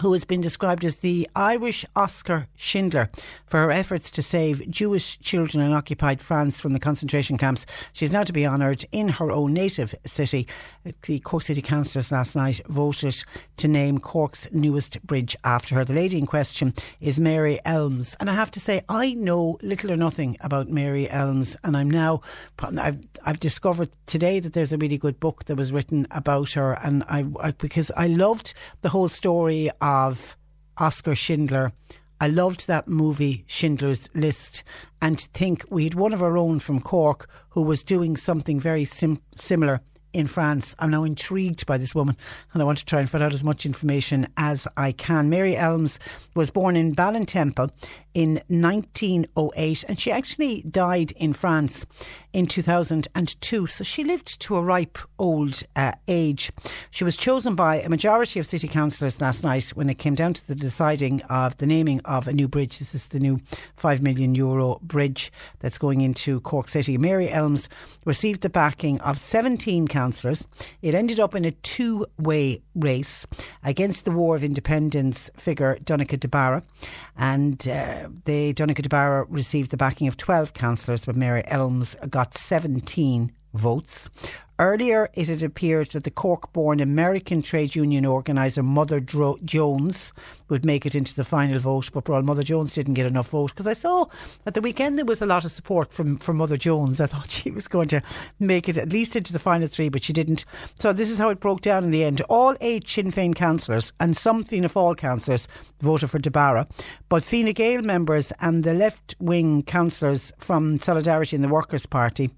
who has been described as the Irish Oskar Schindler for her efforts to save Jewish children in occupied France from the concentration camps. She's now to be honoured in her own native city. The Cork City councillors last night voted to name Cork's newest bridge after her. The lady in question is Mary Elmes. And I have to say, I know little or nothing about Mary Elmes. And I'm now, I've, I've discovered today that there's a really good book that was written about her. And I, I because I loved the whole story of Oskar Schindler. I loved that movie, Schindler's List, and think we had one of our own from Cork who was doing something very sim- similar in France. I'm now intrigued by this woman and I want to try and find out as much information as I can. Mary Elmes was born in Ballintemple in 1908 and she actually died in France in 2002. So she lived to a ripe old uh, age. She was chosen by a majority of city councillors last night when it came down to the deciding of the naming of a new bridge. This is the new 5 million euro bridge that's going into Cork City. Mary Elmes received the backing of 17 councillors. It ended up in a two way race against the War of Independence figure Donica de Barra. And uh, the Donica de Barra received the backing of 12 councillors, but Mary Elmes got 17 votes. Earlier, it had appeared that the Cork born American trade union organiser Mother Dro- Jones would make it into the final vote, but well, Mother Jones didn't get enough vote because I saw at the weekend there was a lot of support from, from Mother Jones. I thought she was going to make it at least into the final three, but she didn't. So this is how it broke down in the end. All eight Sinn Féin councillors and some Fianna Fáil councillors voted for De Barra, but Fine Gael members and the left wing councillors from Solidarity and the Workers' Party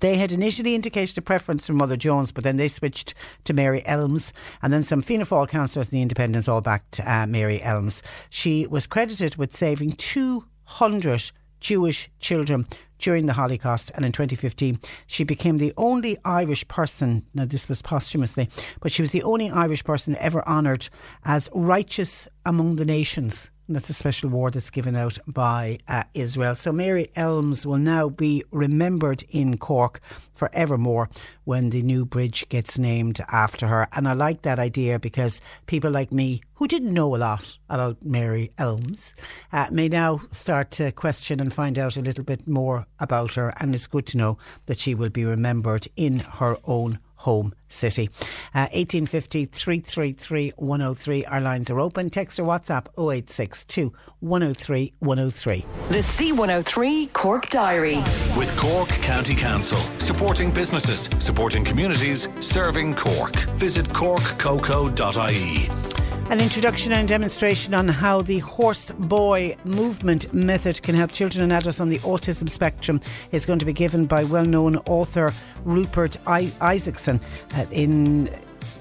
they had initially indicated a preference for Mother Jones, but then they switched to Mary Elmes. and then some Fianna Fáil councillors and the Independents all backed uh, Mary Elmes. She was credited with saving 200 Jewish children during the Holocaust, and in 2015 she became the only Irish person. Now this was posthumously, but she was the only Irish person ever honoured as righteous among the nations And that's a special award that's given out by uh, Israel. So Mary Elmes will now be remembered in Cork forevermore when the new bridge gets named after her. And I like that idea because people like me, who didn't know a lot about Mary Elmes, uh, may now start to question and find out a little bit more about her. And it's good to know that she will be remembered in her own home city. Uh, 1850 333 103. Our lines are open. Text or WhatsApp 0862 103 103. The C103 Cork Diary. With Cork County Council, supporting businesses, supporting communities, serving Cork. Visit corkcoco.ie. An introduction and demonstration on how the horse boy movement method can help children and adults on the autism spectrum is going to be given by well known author Rupert I- Isaacson uh, in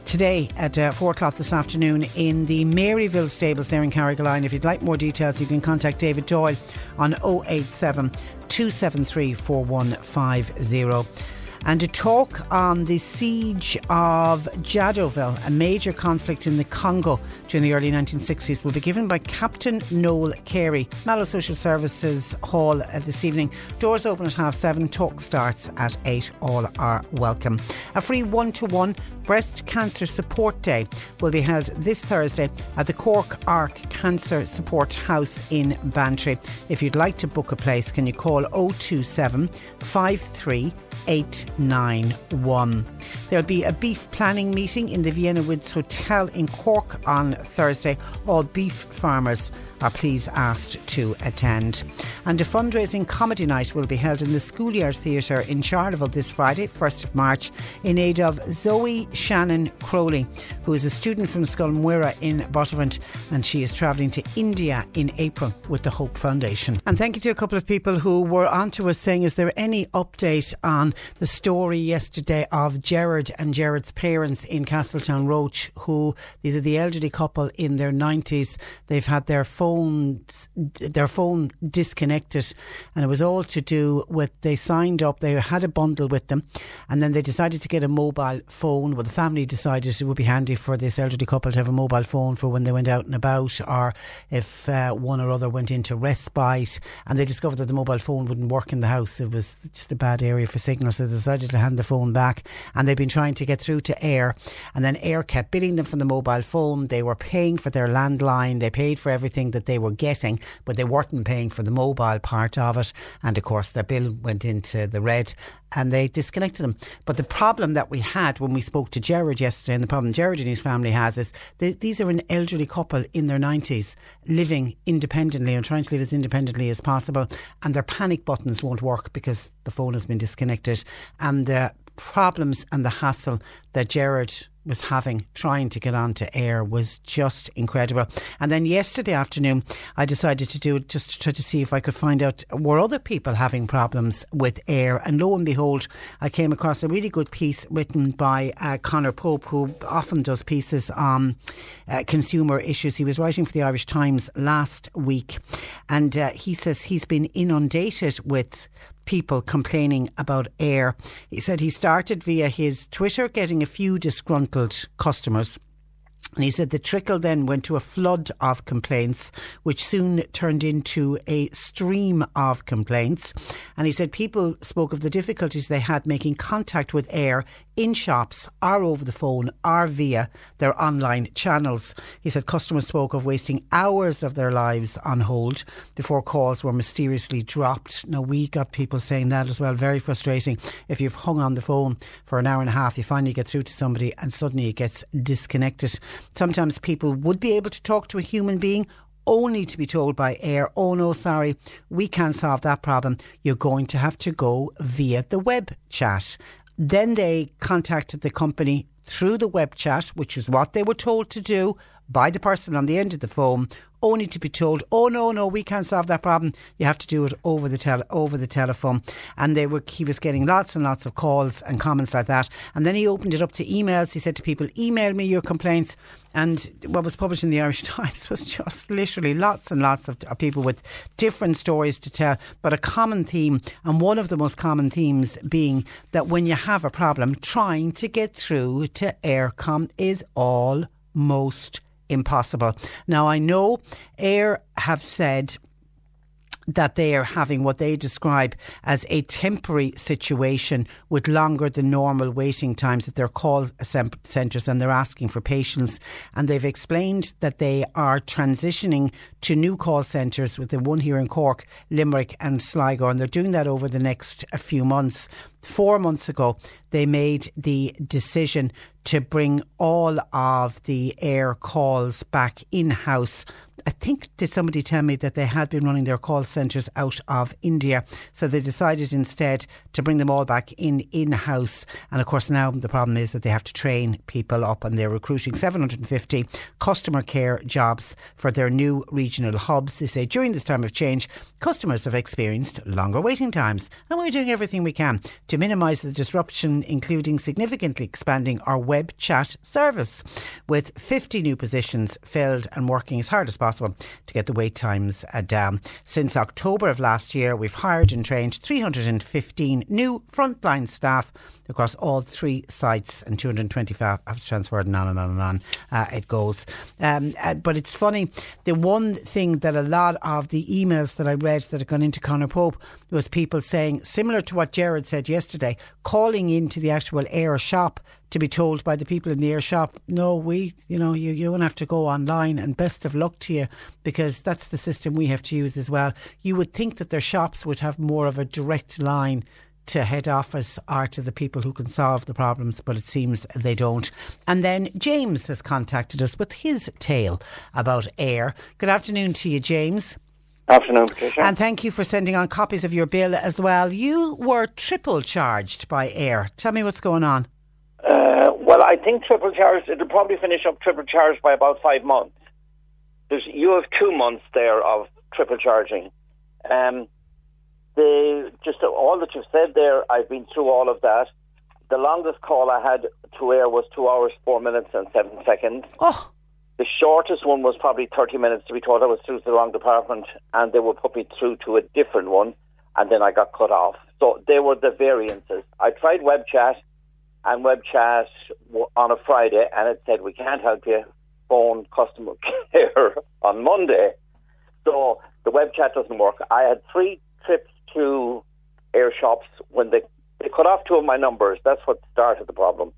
today at uh, 4 o'clock this afternoon in the Maryville stables there in Carrigaline. If you'd like more details, you can contact David Doyle on 087 273 4150 and to talk on the siege of Jadotville, a major conflict in the Congo during the early 1960s, will be given by Captain Noel Carey, Mallow Social Services Hall uh, this evening. Doors open at half seven, talk starts at eight. All are welcome. A free one to one Breast Cancer Support Day will be held this Thursday at the Cork Arc Cancer Support House in Bantry. If you'd like to book a place, can you call 027 53 891. There'll be a beef planning meeting in the Vienna Woods Hotel in Cork on Thursday. All beef farmers are please asked to attend. And a fundraising comedy night will be held in the Schoolyard Theatre in Charleville this Friday, 1st of March, in aid of Zoe Shannon Crowley, who is a student from Scoil Mhuire in Buttevant, and she is travelling to India in April with the Hope Foundation. And thank you to a couple of people who were on to us saying, is there any update on the story yesterday of Gerard and Gerard's parents in Castletownroche, who these are the elderly couple in their 90s. They've had their phones, their phone disconnected, and it was all to do with they signed up, they had a bundle with them, and then they decided to get a mobile phone. Well, the family decided it would be handy for this elderly couple to have a mobile phone for when they went out and about, or if uh, one or other went into respite, and they discovered that the mobile phone wouldn't work in the house. It was just a bad area for signal, so they decided to hand the phone back, and they've been trying to get through to eir, and then eir kept billing them from the mobile phone. They were paying for their landline, they paid for everything that they were getting, but they weren't paying for the mobile part of it, and of course their bill went into the red and they disconnected them. But the problem that we had when we spoke to Gerard yesterday, and the problem Gerard and his family has is these are an elderly couple in their 90s living independently and trying to live as independently as possible, and their panic buttons won't work because the phone has been disconnected, and the problems and the hassle that Gerard was having trying to get onto eir was just incredible. And then yesterday afternoon, I decided to do it just to try to see if I could find out were other people having problems with eir. And lo and behold, I came across a really good piece written by uh, Conor Pope, who often does pieces on uh, consumer issues. He was writing for the Irish Times last week, and uh, he says he's been inundated with people complaining about eir. He said he started via his Twitter getting a few disgruntled customers. And he said the trickle then went to a flood of complaints, which soon turned into a stream of complaints. And he said people spoke of the difficulties they had making contact with eir in shops or over the phone or via their online channels. He said customers spoke of wasting hours of their lives on hold before calls were mysteriously dropped. Now, we got people saying that as well. Very frustrating. If you've hung on the phone for an hour and a half, you finally get through to somebody and suddenly it gets disconnected. Sometimes people would be able to talk to a human being only to be told by eir, oh no, sorry, we can't solve that problem. You're going to have to go via the web chat. Then they contacted the company through the web chat, which is what they were told to do by the person on the end of the phone, only to be told, "Oh no, no, we can't solve that problem. You have to do it over the tel- over the telephone." And they were he was getting lots and lots of calls and comments like that. And then he opened it up to emails. He said to people, "Email me your complaints." And what was published in the Irish Times was just literally lots and lots of, people with different stories to tell, but a common theme, and one of the most common themes being that when you have a problem, trying to get through to Eircom is almost impossible. Now, I know eir have said that they are having what they describe as a temporary situation with longer than normal waiting times at their call centres and they're asking for patience. And they've explained that they are transitioning to new call centres with the one here in Cork, Limerick and Sligo. And they're doing that over the next few months. Four months ago, they made the decision to bring all of the eir calls back in house I think, did somebody tell me that they had been running their call centres out of India? So they decided instead to bring them all back in in house. And of course, now the problem is that they have to train people up and they're recruiting 750 customer care jobs for their new regional hubs. They say during this time of change, customers have experienced longer waiting times. And we're doing everything we can to minimise the disruption, including significantly expanding our web chat service with 50 new positions filled and working as hard as possible to get the wait times uh, down. Since October of last year, we've hired and trained 315 new frontline staff across all three sites, and 225 have transferred, and on and on and on uh, it goes. Um, uh, but it's funny, the one thing that a lot of the emails that I read that had gone into Conor Pope was people saying, similar to what Gerard said yesterday, calling into the actual eir shop to be told by the people in the eir shop, no, we, you know, you, you won't have to go online and best of luck to you because that's the system we have to use as well. You would think that their shops would have more of a direct line to head office or to the people who can solve the problems, but it seems they don't. And then James has contacted us with his tale about eir. Good afternoon to you, James. Afternoon, Patricia. And thank you for sending on copies of your bill as well. You were triple charged by eir. Tell me what's going on. Uh, well, I think triple charged, it'll probably finish up triple charged by about five months. There's, you have two months there of triple charging. Um, the just all that you've said there, I've been through all of that. The longest call I had to eir was two hours, four minutes, and seven seconds. Oh. The shortest one was probably 30 minutes to be told I was through to the wrong department, and they would put me through to a different one, and then I got cut off. So there were the variances. I tried web chat and web chat on a Friday, and it said, We can't help you. Phone customer care on Monday. So the web chat doesn't work. I had three trips to eir shops when they, they cut off two of my numbers. That's what started the problem.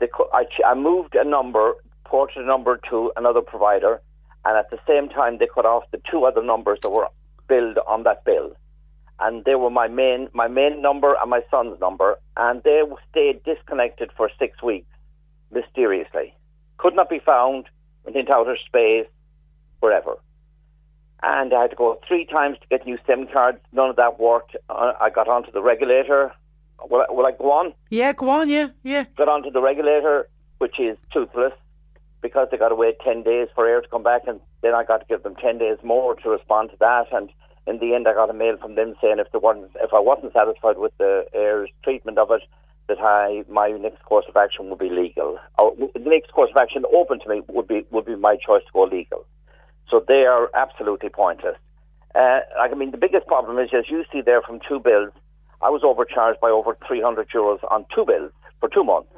They, I, I moved a number, ported a number to another provider, and at the same time they cut off the two other numbers that were billed on that bill. And they were my main my main number and my son's number, and they stayed disconnected for six weeks, mysteriously. Could not be found, went into outer space, wherever and I had to go three times to get new SIM cards. None of that worked. Uh, I got onto the regulator. Will I, will I go on? Yeah, go on. Yeah, yeah. Got onto the regulator, which is toothless, because they got to wait ten days for eir to come back, and then I got to give them ten days more to respond to that. And in the end, I got a mail from them saying if weren't, if I wasn't satisfied with the eir's treatment of it, that I my next course of action would be legal. Or the next course of action open to me would be would be my choice to go legal. So they are absolutely pointless. Uh, I mean, the biggest problem is, as you see there from two bills, I was overcharged by over 300 euros on two bills for two months.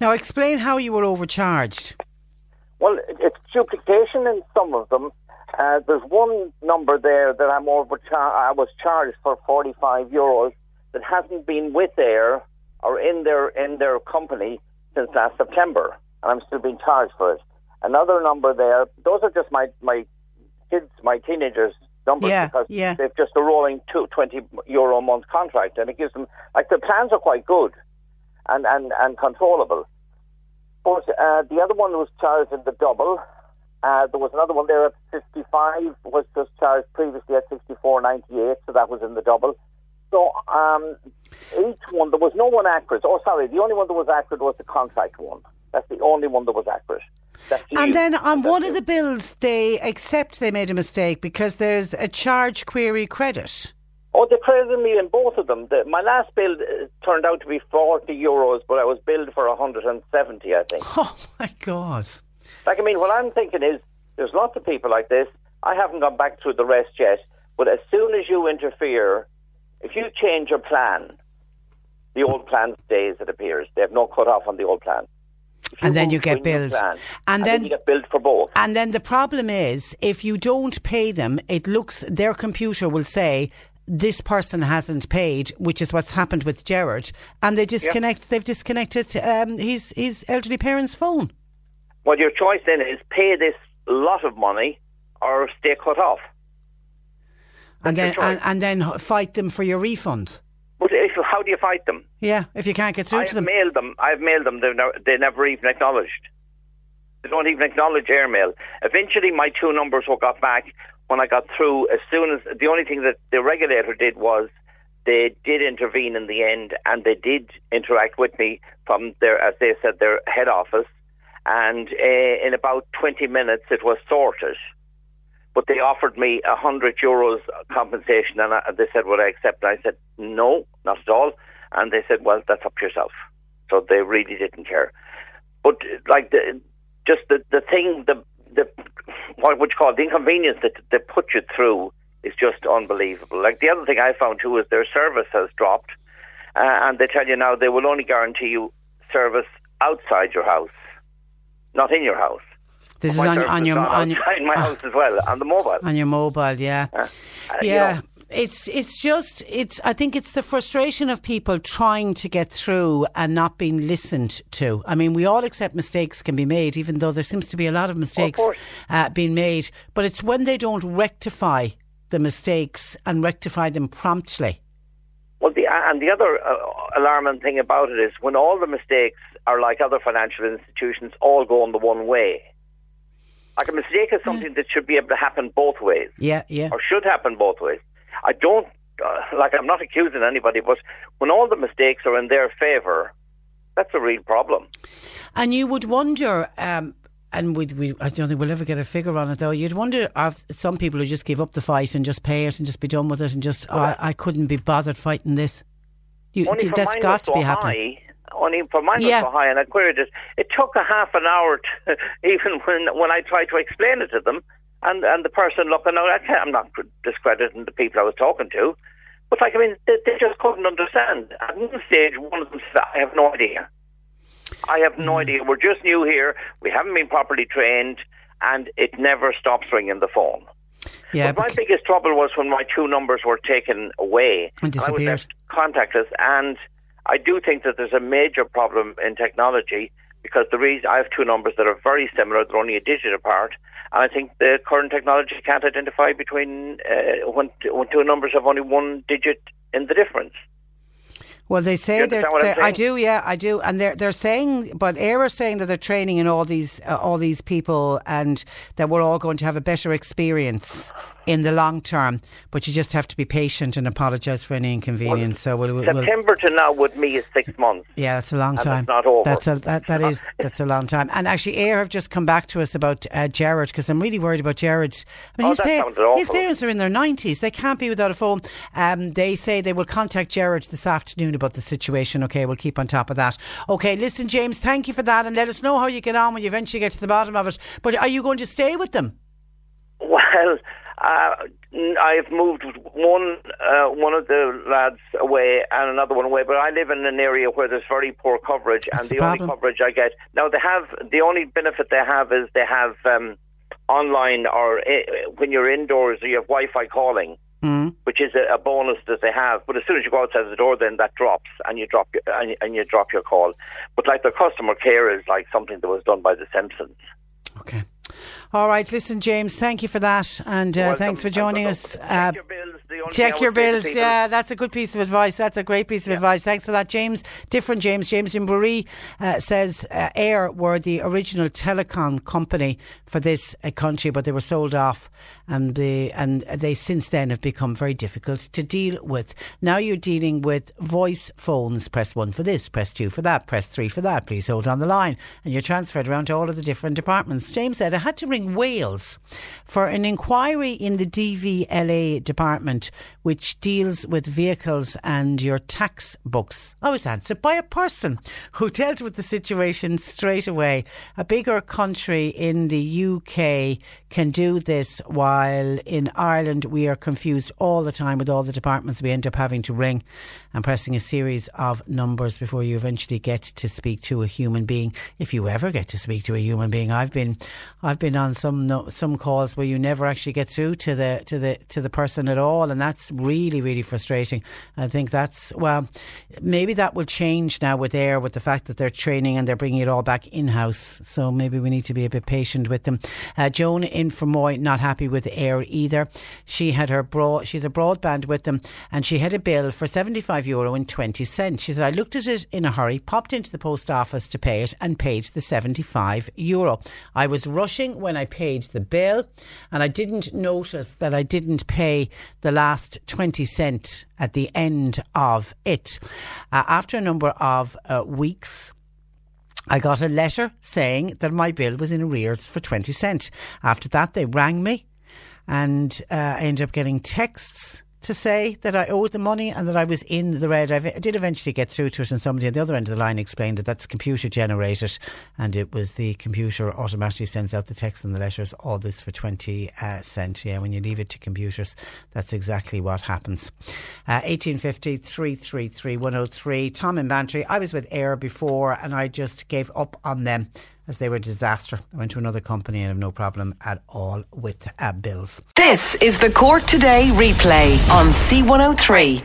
Now, explain how you were overcharged. Well, it's duplication in some of them. Uh, there's one number there that I'm overchar- I was charged for 45 euros that hasn't been with eir or in their in their company since last September, and I'm still being charged for it another number there. Those are just my my kids, my teenagers numbers yeah, because yeah. they've just a rolling two, 20 euro a month contract and it gives them like the plans are quite good and and and controllable. But uh, the other one was charged in the double. Uh, there was another one there at 55 was just charged previously at 64.98, so that was in the double. So um, each one there was no one accurate. Oh, sorry, the only one that was accurate was the contract one. That's the only one that was accurate. And then on one of the bills, they accept they made a mistake because there's a charge query credit. Oh, they credited me in both of them. The, my last bill uh, turned out to be 40 euros, but I was billed for 170, I think. Oh, my God. Like, I mean, what I'm thinking is there's lots of people like this. I haven't gone back through the rest yet, but as soon as you interfere, if you change your plan, the old plan stays, it appears. They have no cut off on the old plan. And then you get billed. plan, And then you get billed for both. And then the problem is, if you don't pay them, it looks their computer will say this person hasn't paid, which is what's happened with Gerard, and they disconnect. They've disconnected um, his his elderly parents' phone. Well, your choice then is pay this lot of money or stay cut off. and then and, and then fight them for your refund. But if, how do you fight them? Yeah, if you can't get through I've to them. mailed them. I've mailed them. They've never, they never even acknowledged. They don't even acknowledge airmail. Eventually, my two numbers were got back when I got through. As soon as the only thing that the regulator did was they did intervene in the end, and they did interact with me from their, as they said, their head office. And uh, in about 20 minutes, it was sorted. But they offered me a hundred euros compensation, and I, they said, "Would I accept?" And I said, "No, not at all." And they said, "Well, that's up to yourself." So they really didn't care. But like the just the the thing, the the what would you call it, the inconvenience that they put you through is just unbelievable. Like the other thing I found too is their service has dropped, uh, and they tell you now they will only guarantee you service outside your house, not in your house. This is on, on your on your my house as well on the mobile. on your mobile. Yeah, Uh, you yeah. know. It's it's just it's I think it's the frustration of people trying to get through and not being listened to. I mean, we all accept mistakes can be made, even though there seems to be a lot of mistakes course. uh, being made. But it's when they don't rectify the mistakes and rectify them promptly. Well, the and the other uh, alarming thing about it is when all the mistakes are like other financial institutions, all go in the one way. Like a mistake is something that should be able to happen both ways, Yeah, yeah. or should happen both ways. I don't uh, like. I'm not accusing anybody, but when all the mistakes are in their favour, that's a real problem. And you would wonder, um, and we, we, I don't think we'll ever get a figure on it though. You'd wonder if some people who just give up the fight and just pay it and just be done with it and just, oh, I, I couldn't be bothered fighting this. You, Only that's got to be happening. high. Only for mine Yeah. was so high, and I queried it. It took a half an hour, to, even when when I tried to explain it to them, and and the person looking out. I can't, I'm not discrediting the people I was talking to, but like I mean, they, they just couldn't understand. At one stage, one of them said, "I have no idea. I have no hmm. idea. We're just new here. We haven't been properly trained, and it never stops ringing the phone." Yeah, but my biggest trouble was when my two numbers were taken away And I was disappeared. left contactless. And I do think that there's a major problem in technology because the reason I have two numbers that are very similar, they're only a digit apart, and I think the current technology can't identify between uh, when, when two numbers have only one digit in the difference. Well, they say they're. They're- I do, yeah, I do, and they're they're saying, but eir is saying that they're training in all these uh, all these people, and that we're all going to have a better experience in the long term. But you just have to be patient and apologise for any inconvenience. so we'll, we'll, we'll- September to now with me is six months. yeah, that's a long time. not over. That's a that, that is that's a long time. And actually, eir have just come back to us about uh, Gerard because I'm really worried about Gerard. I mean, Oh, his, pa- his parents are in their 90s. They can't be without a phone. Um, they say they will contact Gerard this afternoon about the situation. Okay, we'll keep on top of that. Okay, listen, James, thank you for that, and let us know how you get on when you eventually get to the bottom of it. But are you going to stay with them? Well, uh, I've moved one uh, one of the lads away and another one away, but I live in an area where there's very poor coverage, That's and the the only coverage I get now they have the only benefit they have is they have um, online or uh, when you're indoors you have Wi-Fi calling. Mm. Which is a, a bonus that they have, but as soon as you go outside the door, then that drops, and you drop your, and, you- and you drop your call. But like the customer care is like something that was done by the Simpsons. All right, listen, James, thank you for that, and uh, thanks for joining us. Check Uh, your bills. The only thing I Check your to bills. Yeah, that's a good piece of advice. That's a great piece of advice. Thanks for that, James. Different James. James in Bury uh, says uh, eir were the original telecom company for this uh, country, but they were sold off, and they and they since then have become very difficult to deal with. Now you're dealing with voice phones. Press one for this. Press two for that. Press three for that. Please hold on the line, and you're transferred around to all of the different departments. James said I had to ring Wales for an inquiry in the DVLA department which deals with vehicles and your tax books. I was answered by a person who dealt with the situation straight away. A bigger country in the UK can do this while in Ireland we are confused all the time with all the departments we end up having to ring and pressing a series of numbers before you eventually get to speak to a human being. If you ever get to speak to a human being, I've been, I've been on some some calls where you never actually get through to the to the to the person at all, and that's really really frustrating. I think that's well, maybe that will change now with eir with the fact that they're training and they're bringing it all back in house. So maybe we need to be a bit patient with them. Uh, Joan in Fermoy not happy with eir either. She had her broad, she's a broadband with them, and she had a bill for seventy five euro and twenty cents. She said I looked at it in a hurry, popped into the post office to pay it, and paid the seventy five euro. I was rushing when I paid the bill, and I didn't notice that I didn't pay the last 20 cent at the end of it. Uh, after a number of uh, weeks, I got a letter saying that my bill was in arrears for 20 cent. After that, they rang me and uh, I ended up getting texts to say that I owed the money and that I was in the red. I did eventually get through to it, and somebody on the other end of the line explained that that's computer generated, and it was the computer automatically sends out the text and the letters. All this for twenty uh. Yeah, when you leave it to computers, that's exactly what happens. Uh, 1850 333 103. Tom in Bantry. I was with eir before, and I just gave up on them as they were a disaster. I went to another company and have no problem at all with uh, bills. This is the Cork Today replay on C103.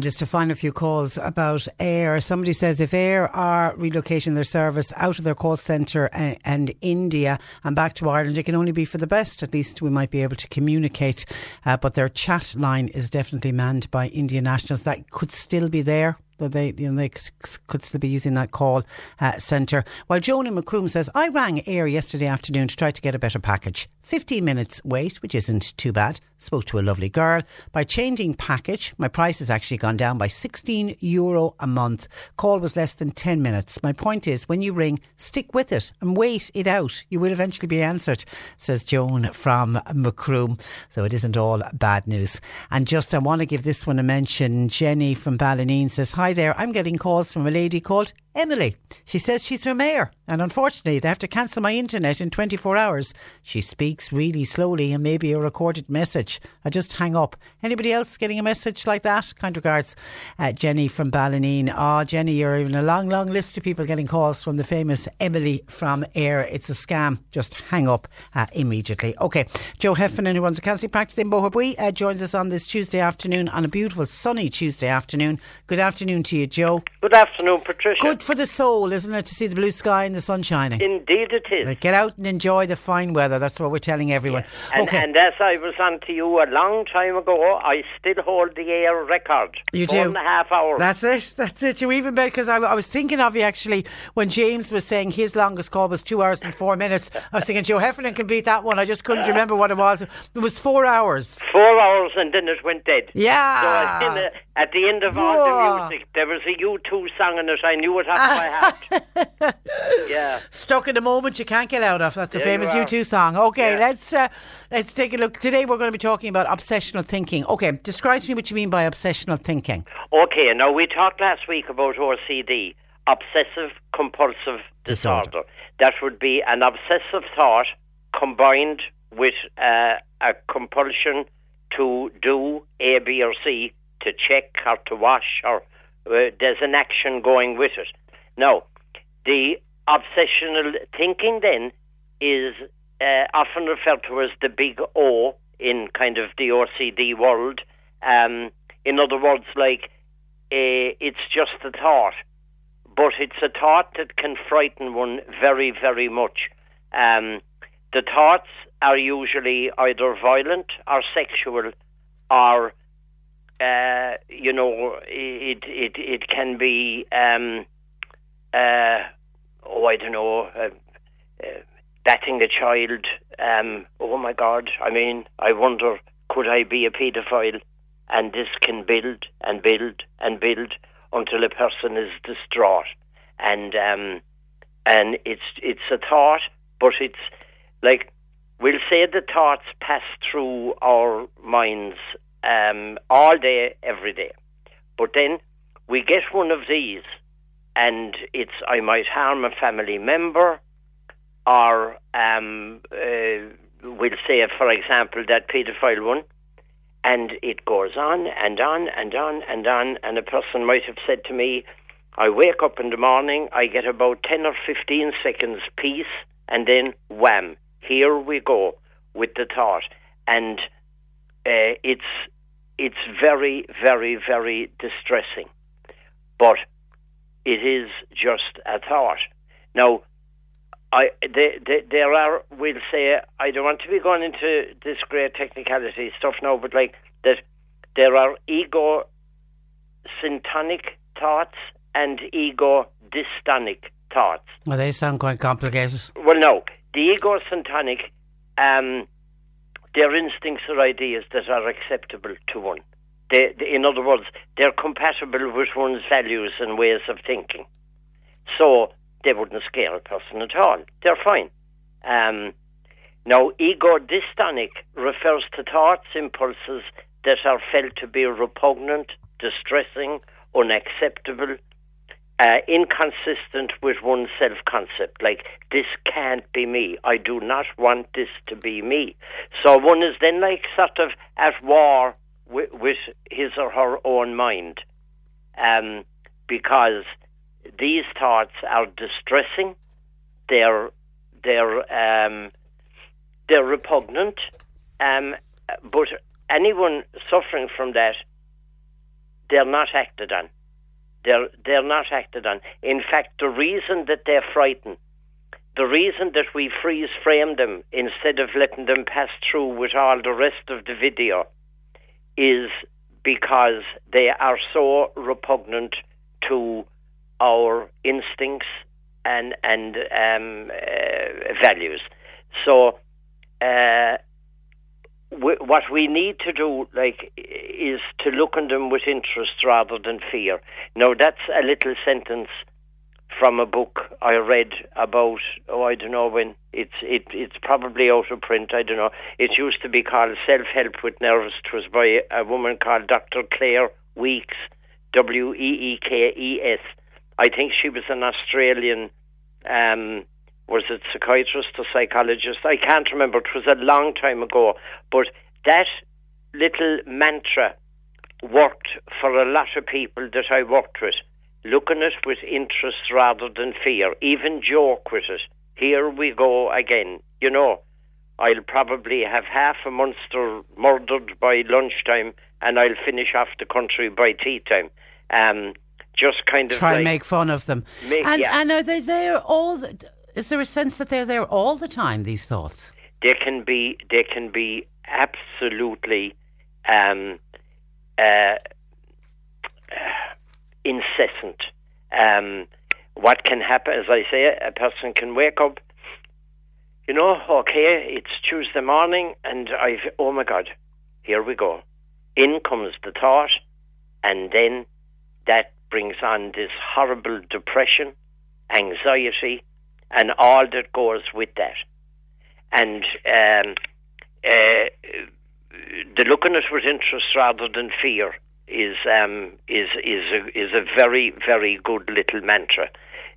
Just to find a few calls about eir. Somebody says if eir are relocating their service out of their call centre and, and, India and back to Ireland, it can only be for the best. At least we might be able to communicate. Uh, but their chat line is definitely manned by Indian nationals. That could still be there that they you know they could still be using that call uh, centre. While Joan in Macroom says, I rang eir yesterday afternoon to try to get a better package. 15 minutes wait, which isn't too bad. Spoke to a lovely girl. By changing package, my price has actually gone down by 16 euro a month. Call was less than 10 minutes. My point is, when you ring, stick with it and wait it out. You will eventually be answered, says Joan from Macroom. So it isn't all bad news. And just I want to give this one a mention. Jenny from Ballineen says, Hi there, I'm getting calls from a lady called Emily. She says she's her mayor, and unfortunately, they have to cancel my internet in 24 hours. She speaks really slowly and maybe a recorded message. I just hang up. Anybody else getting a message like that? Kind regards, uh, Jenny from Ballineen. Oh, Jenny, you're in a long, long list of people getting calls from the famous Emily from eir. It's a scam. Just hang up uh, immediately. Okay, Joe Heffernan, who runs a counselling practice in Boherbue, uh, joins us on this Tuesday afternoon, on a beautiful sunny Tuesday afternoon. Good afternoon to you, Joe. Good afternoon, Patricia. Good for the soul, isn't it, to see the blue sky and the sun shining? Indeed, it is. Like, get out and enjoy the fine weather. That's what we're telling everyone. Yeah. And, okay. and as I was on to you a long time ago, I still hold the eir record. You Four do. and a half hours. That's it. That's it. You even better because I, I was thinking of you actually when James was saying his longest call was two hours and four minutes. I was thinking Joe Heffernan can beat that one. I just couldn't remember what it was. It was four hours. Four hours and then it went dead. Yeah. So the, at the end of all the music, there was a U2 song in it. I knew it off by heart. yeah. Stuck in a moment you can't get out of. That's a famous you. U2 song. Okay, Yeah. let's uh, let's take a look. Today we're going to be talking about obsessional thinking. Okay, describe to me what you mean by obsessional thinking. Okay, now we talked last week about OCD, obsessive compulsive disorder. That would be an obsessive thought combined with uh, a compulsion to do A, B, or C, to check or to wash, or uh, there's an action going with it. Now, the obsessional thinking then is uh, often referred to as the big O in kind of the OCD world. Um, in other words, like uh, it's just a thought, but it's a thought that can frighten one very, very much. Um, the thoughts are usually either violent or sexual, or uh, you know, it it it can be um, uh, oh I don't know, uh, uh, a child. Um, oh my God! I mean, I wonder could I be a paedophile? And this can build and build and build until a person is distraught, and um, and it's it's a thought, but it's like we'll say the thoughts pass through our minds um, all day, every day. But then we get one of these, and it's I might harm a family member, or um, uh, we'll say, for example, that paedophile one, and it goes on and on and on and on, and a person might have said to me, I wake up in the morning, I get about 10 or 15 seconds peace, and then wham, here we go with the thought. And uh, it's, it's very, very, very distressing. But it is just a thought. Now, I, they, they, there are, we'll say, I don't want to be going into this great technicality stuff now, but like that there are ego syntonic thoughts and ego dystonic thoughts. Well, they sound quite complicated. Well, no. The ego syntonic, um, they're instincts or ideas that are acceptable to one. They, they, in other words, they're compatible with one's values and ways of thinking. So they wouldn't scare a person at all. They're fine. Um, now, ego dystonic refers to thoughts, impulses that are felt to be repugnant, distressing, unacceptable, uh, inconsistent with one's self concept. Like, this can't be me. I do not want this to be me. So one is then like sort of at war with, with his or her own mind. Um, because these thoughts are distressing, they're, they're, um, they're repugnant, um, but anyone suffering from that, they're not acted on. They're, they're not acted on. In fact, the reason that they're frightened, the reason that we freeze frame them instead of letting them pass through with all the rest of the video is because they are so repugnant to our instincts and and um, uh, values. So, uh, what we need to do, like, is to look on them with interest rather than fear. Now, that's a little sentence from a book I read about. Oh, I don't know when. It's it it's probably out of print. I don't know. It used to be called Self Help with Nerves. It was by a woman called Dr. Claire Weekes, W E E K E S. I think she was an Australian. Um, was it psychiatrist or psychologist? I can't remember. It was a long time ago. But that little mantra worked for a lot of people that I worked with. Look at it with interest rather than fear. Even joke with it. Here we go again. You know, I'll probably have half a monster murdered by lunchtime and I'll finish off the country by tea time. Um, just kind of try like and make fun of them. Make- and, yeah. and are they there all? The, is there a sense that they're there all the time? These thoughts. they can be they can be absolutely um, uh, incessant. Um, what can happen, as I say, a person can wake up. You know, okay, it's Tuesday morning, and I've oh my God, here we go. In comes the thought, and then that brings on this horrible depression, anxiety, and all that goes with that. And um, uh, the looking at with interest rather than fear is um, is is a, is a very very good little mantra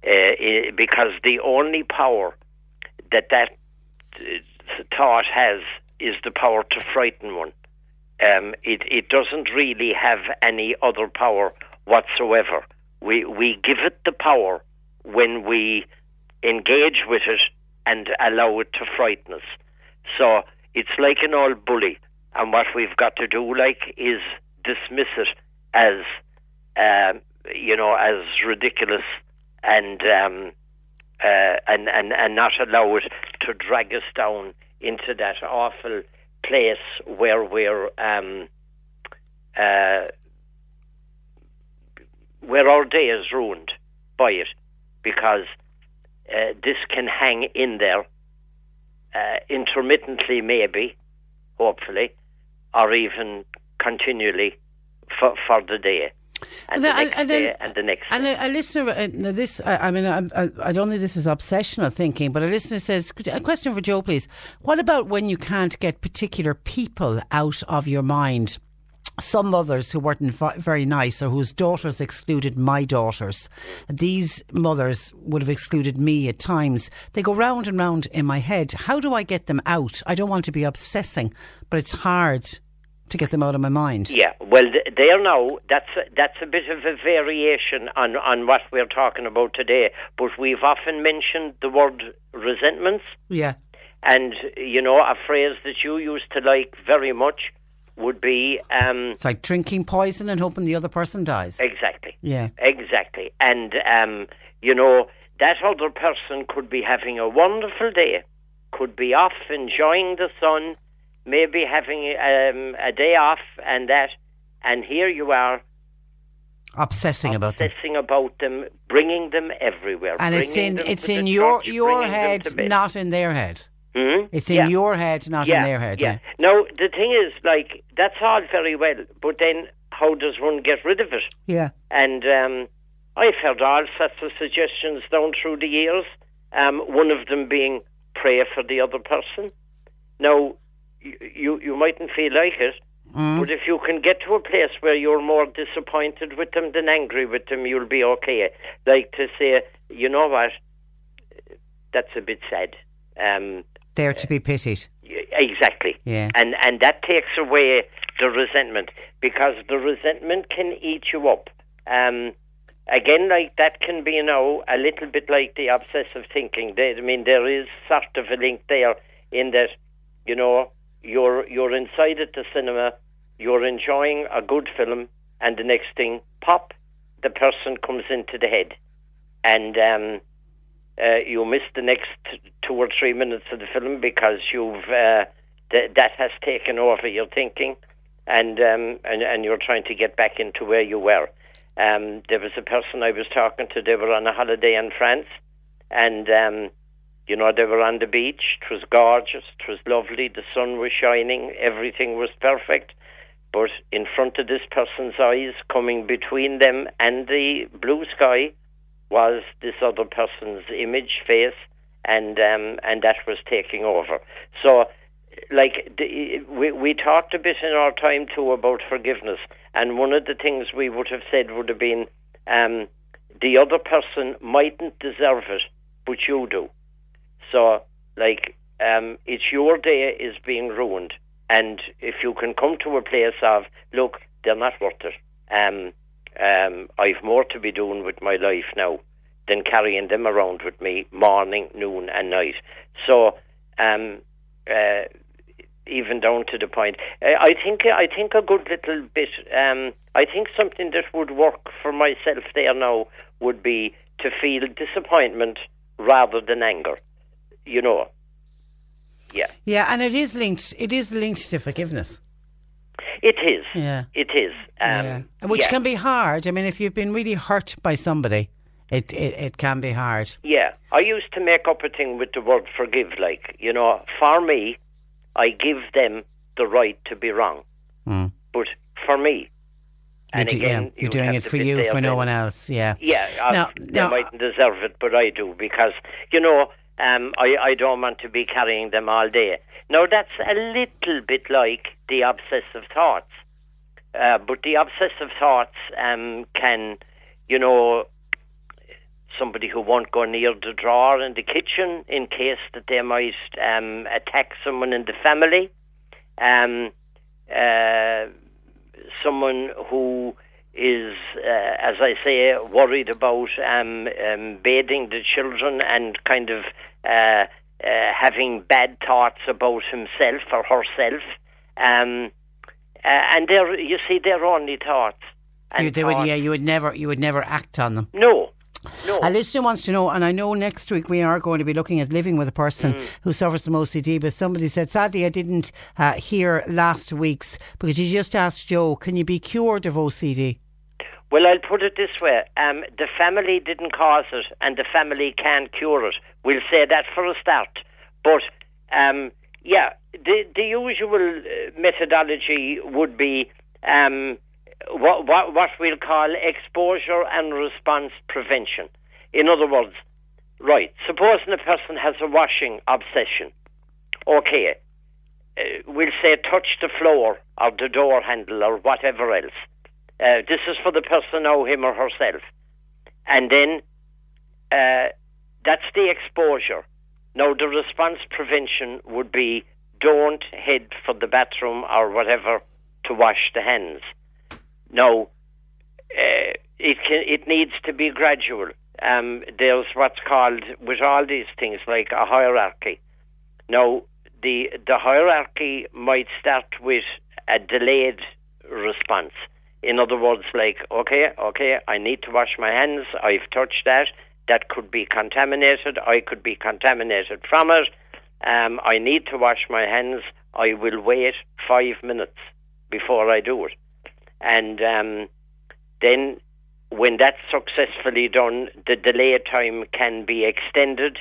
uh, because the only power that that uh, thought has is the power to frighten one. Um, it it doesn't really have any other power whatsoever. We we give it the power when we engage with it and allow it to frighten us. So it's like an old bully, and what we've got to do, like, is dismiss it as, um, you know, as ridiculous and um, uh, and and and not allow it to drag us down into that awful place where we're um, uh, where our day is ruined by it, because uh, this can hang in there uh, intermittently, maybe, hopefully, or even continually for, for the day. And the And- next day, and the next And a, a listener, uh, this, I, I mean, I, I, I don't think this is obsessional thinking, but a listener says, a question for Joe, please. What about when you can't get particular people out of your mind? Some mothers who weren't very nice or whose daughters excluded my daughters. These mothers would have excluded me at times. They go round and round in my head. How do I get them out? I don't want to be obsessing, but it's hard to get them out of my mind. Yeah, well, th- there now, that's a, that's a bit of a variation on, on what we're talking about today. But we've often mentioned the word resentments. Yeah. And, you know, a phrase that you used to like very much would be. Um, It's like drinking poison and hoping the other person dies. Exactly. Yeah. Exactly. And, um, you know, that other person could be having a wonderful day, could be off enjoying the sun, maybe having um, a day off and that. And here you are Obsessing about them. obsessing about them, bringing them everywhere. And it's in it's in your your head, not in their head. Hmm? It's in Yeah. your head, not yeah, in their head. Yeah. Now the thing is, like, that's all very well, but then how does one get rid of it? Yeah. And um, I've heard all sorts of suggestions down through the years. Um, one of them being pray for the other person. Now, you you, you mightn't feel like it, Mm. but if you can get to a place where you're more disappointed with them than angry with them, you'll be okay. Like to say, you know what, that's a bit sad. Um, They're to be pitied. Exactly. Yeah. And and that takes away the resentment because the resentment can eat you up. Um, again, like that can be, you know, a little bit like the obsessive thinking. There, I mean, there is sort of a link there in that, you know, you're you're inside at the cinema, you're enjoying a good film, and the next thing, pop, the person comes into the head, and um, uh, you miss the next two or three minutes of the film because you've uh, th- that has taken over your thinking, and um, and and you're trying to get back into where you were. Um, there was a person I was talking to. They were on a holiday in France, and um, you know they were on the beach. It was gorgeous. It was lovely. The sun was shining. Everything was perfect. But in front of this person's eyes, coming between them and the blue sky, was this other person's image, face, and um, and that was taking over. So, like the, we we talked a bit in our time too about forgiveness, and one of the things we would have said would have been um, the other person mightn't deserve it, but you do. So, like, um, it's your day is being ruined, and if you can come to a place of look, they're not worth it. Um, um, I've more to be doing with my life now than carrying them around with me morning, noon, and night. So, um, uh, even down to the point, I think I think a good little bit. Um, I think something that would work for myself there now would be to feel disappointment rather than anger. You know. Yeah, Yeah, and it is linked. It is linked to forgiveness. It is. Yeah. It is. Um, yeah. Which yeah. can be hard. I mean, if you've been really hurt by somebody, it, it, it can be hard. Yeah, I used to make up a thing with the word forgive. Like, you know, for me, I give them the right to be wrong. Mm. But for me, and you do- again, yeah, you you're doing it for you, for no one else. Yeah. Yeah, uh, Now- they now- mightn't deserve it, but I do because you know um, I I don't want to be carrying them all day. Now that's a little bit like the obsessive thoughts, uh, but the obsessive thoughts um, can, you know, somebody who won't go near the drawer in the kitchen in case that they might um, attack someone in the family. Um, uh, someone who is, uh, as I say, worried about um, um, bathing the children and kind of uh, uh, having bad thoughts about himself or herself. Um, uh, and they're, you see, they're only thoughts. You, they would, yeah, you would never, you would never act on them. No, no. A listener wants to know, and I know next week we are going to be looking at living with a person Mm. who suffers from OCD. But somebody said, sadly, I didn't uh, hear last week's because you just asked Joe, can you be cured of OCD? Well, I'll put it this way: um, the family didn't cause it, and the family can't cure it. We'll say that for a start. But um, yeah, the the usual uh, methodology would be um, what, what what we'll call exposure and response prevention. In other words, right? Supposing a person has a washing obsession, okay. Uh, we'll say touch the floor or the door handle or whatever else. Uh, this is for the person now, him or herself. And then uh, that's the exposure. Now, the response prevention would be don't head for the bathroom or whatever to wash the hands. Now, uh, it can, it needs to be gradual. Um, there's what's called with all these things like a hierarchy. Now, the the hierarchy might start with a delayed response. In other words, like, okay, okay, I need to wash my hands. I've touched that. That could be contaminated. I could be contaminated from it. Um, I need to wash my hands. I will wait five minutes before I do it. And um, then, when that's successfully done, the delay time can be extended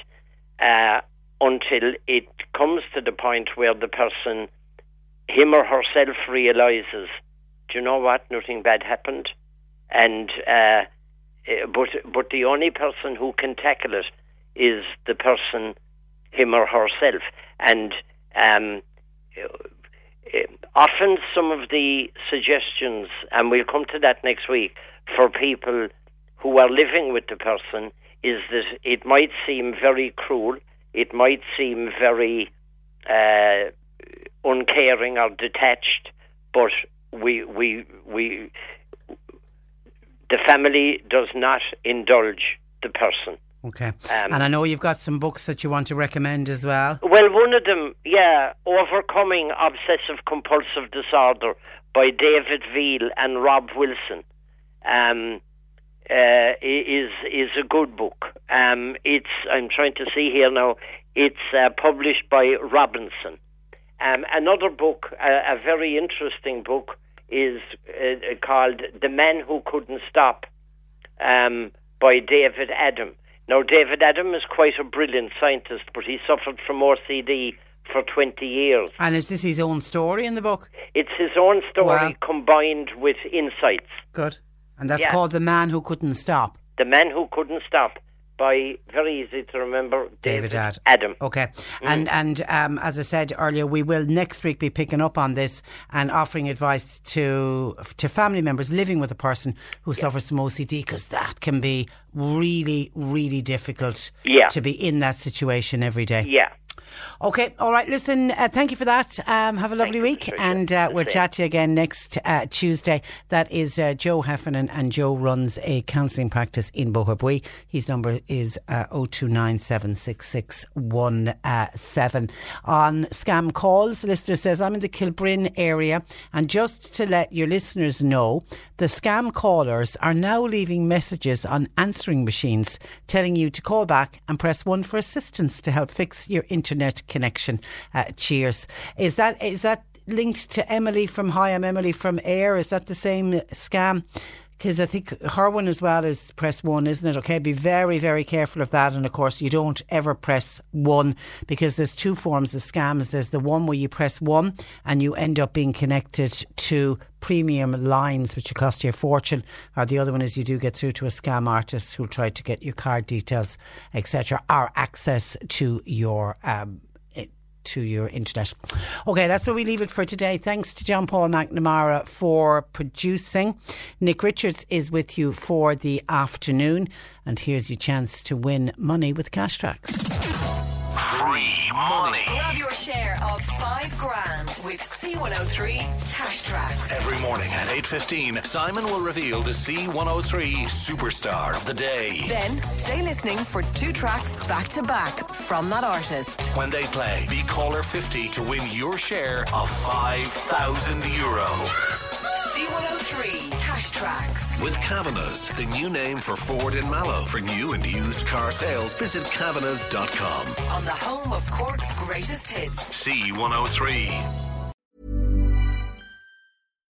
uh, until it comes to the point where the person, him or herself, realizes, do you know what? Nothing bad happened. And uh, eh, but but the only person who can tackle it is the person, him or herself. And um, eh, often some of the suggestions, and we'll come to that next week, for people who are living with the person, is that it might seem very cruel, it might seem very uh, uncaring or detached, but we we we the family does not indulge the person. Okay. Um, and I know you've got some books that you want to recommend as well. Well, one of them, yeah, Overcoming Obsessive Compulsive Disorder by David Veale and Rob Willson. Um, uh, is is a good book. Um, it's I'm trying to see here now. It's uh, published by Robinson. Um, another book, a, a very interesting book, is uh, called The Man Who Couldn't Stop um, by David Adam. Now, David Adam is quite a brilliant scientist, but he suffered from OCD for 20 years. And is this his own story in the book? It's his own story Wow. combined with insights. Good. And that's Yeah. called The Man Who Couldn't Stop. The Man Who Couldn't Stop by, very easy to remember, David David, Ad- Adam. Okay. And and um, as I said earlier, we will next week be picking up on this and offering advice to to family members living with a person who suffers from OCD because that can be really really difficult Yeah. to be in that situation every day. Yeah. Okay, all right. Listen, uh, thank you for that. Um, have a lovely week, and uh, we'll chat to you again next uh, Tuesday. That is uh, Joe Heffernan, and Joe runs a counselling practice in Boherbue. His number is uh, 02976617. On scam calls, the listener says, I'm in the Kilbrin area, and just to let your listeners know, the scam callers are now leaving messages on answering machines telling you to call back and press one for assistance to help fix your internet connection. Uh, cheers. Is that is that linked to Emily from Hi, I'm Emily from eir? Is that the same scam? Because I think her one as well is press one, isn't it? Okay, be very, very careful of that. And of course, you don't ever press one because there's two forms of scams. There's the one where you press one and you end up being connected to premium lines, which will cost you a fortune. Or the other one is you do get through to a scam artist who'll try to get your card details, etc., or access to your. Um, to your internet. Okay, that's where we leave it for today. Thanks to John Paul McNamara for producing. Nick Richards is with you for the afternoon. And here's your chance to win money with Cash Tracks. Free money. Grab your share of five grand with C103 Cash Tracks. Every morning at 8.15, Simon will reveal the C103 superstar of the day. Then stay listening for two tracks back to back from that artist. When they play, be caller 50 to win your share of 5,000 euro. C103 Cash Tracks. With Kavanagh's, the new name for Ford in Mallow. For new and used car sales, visit Kavanagh's.com. On the home of Cork's greatest hits. C103.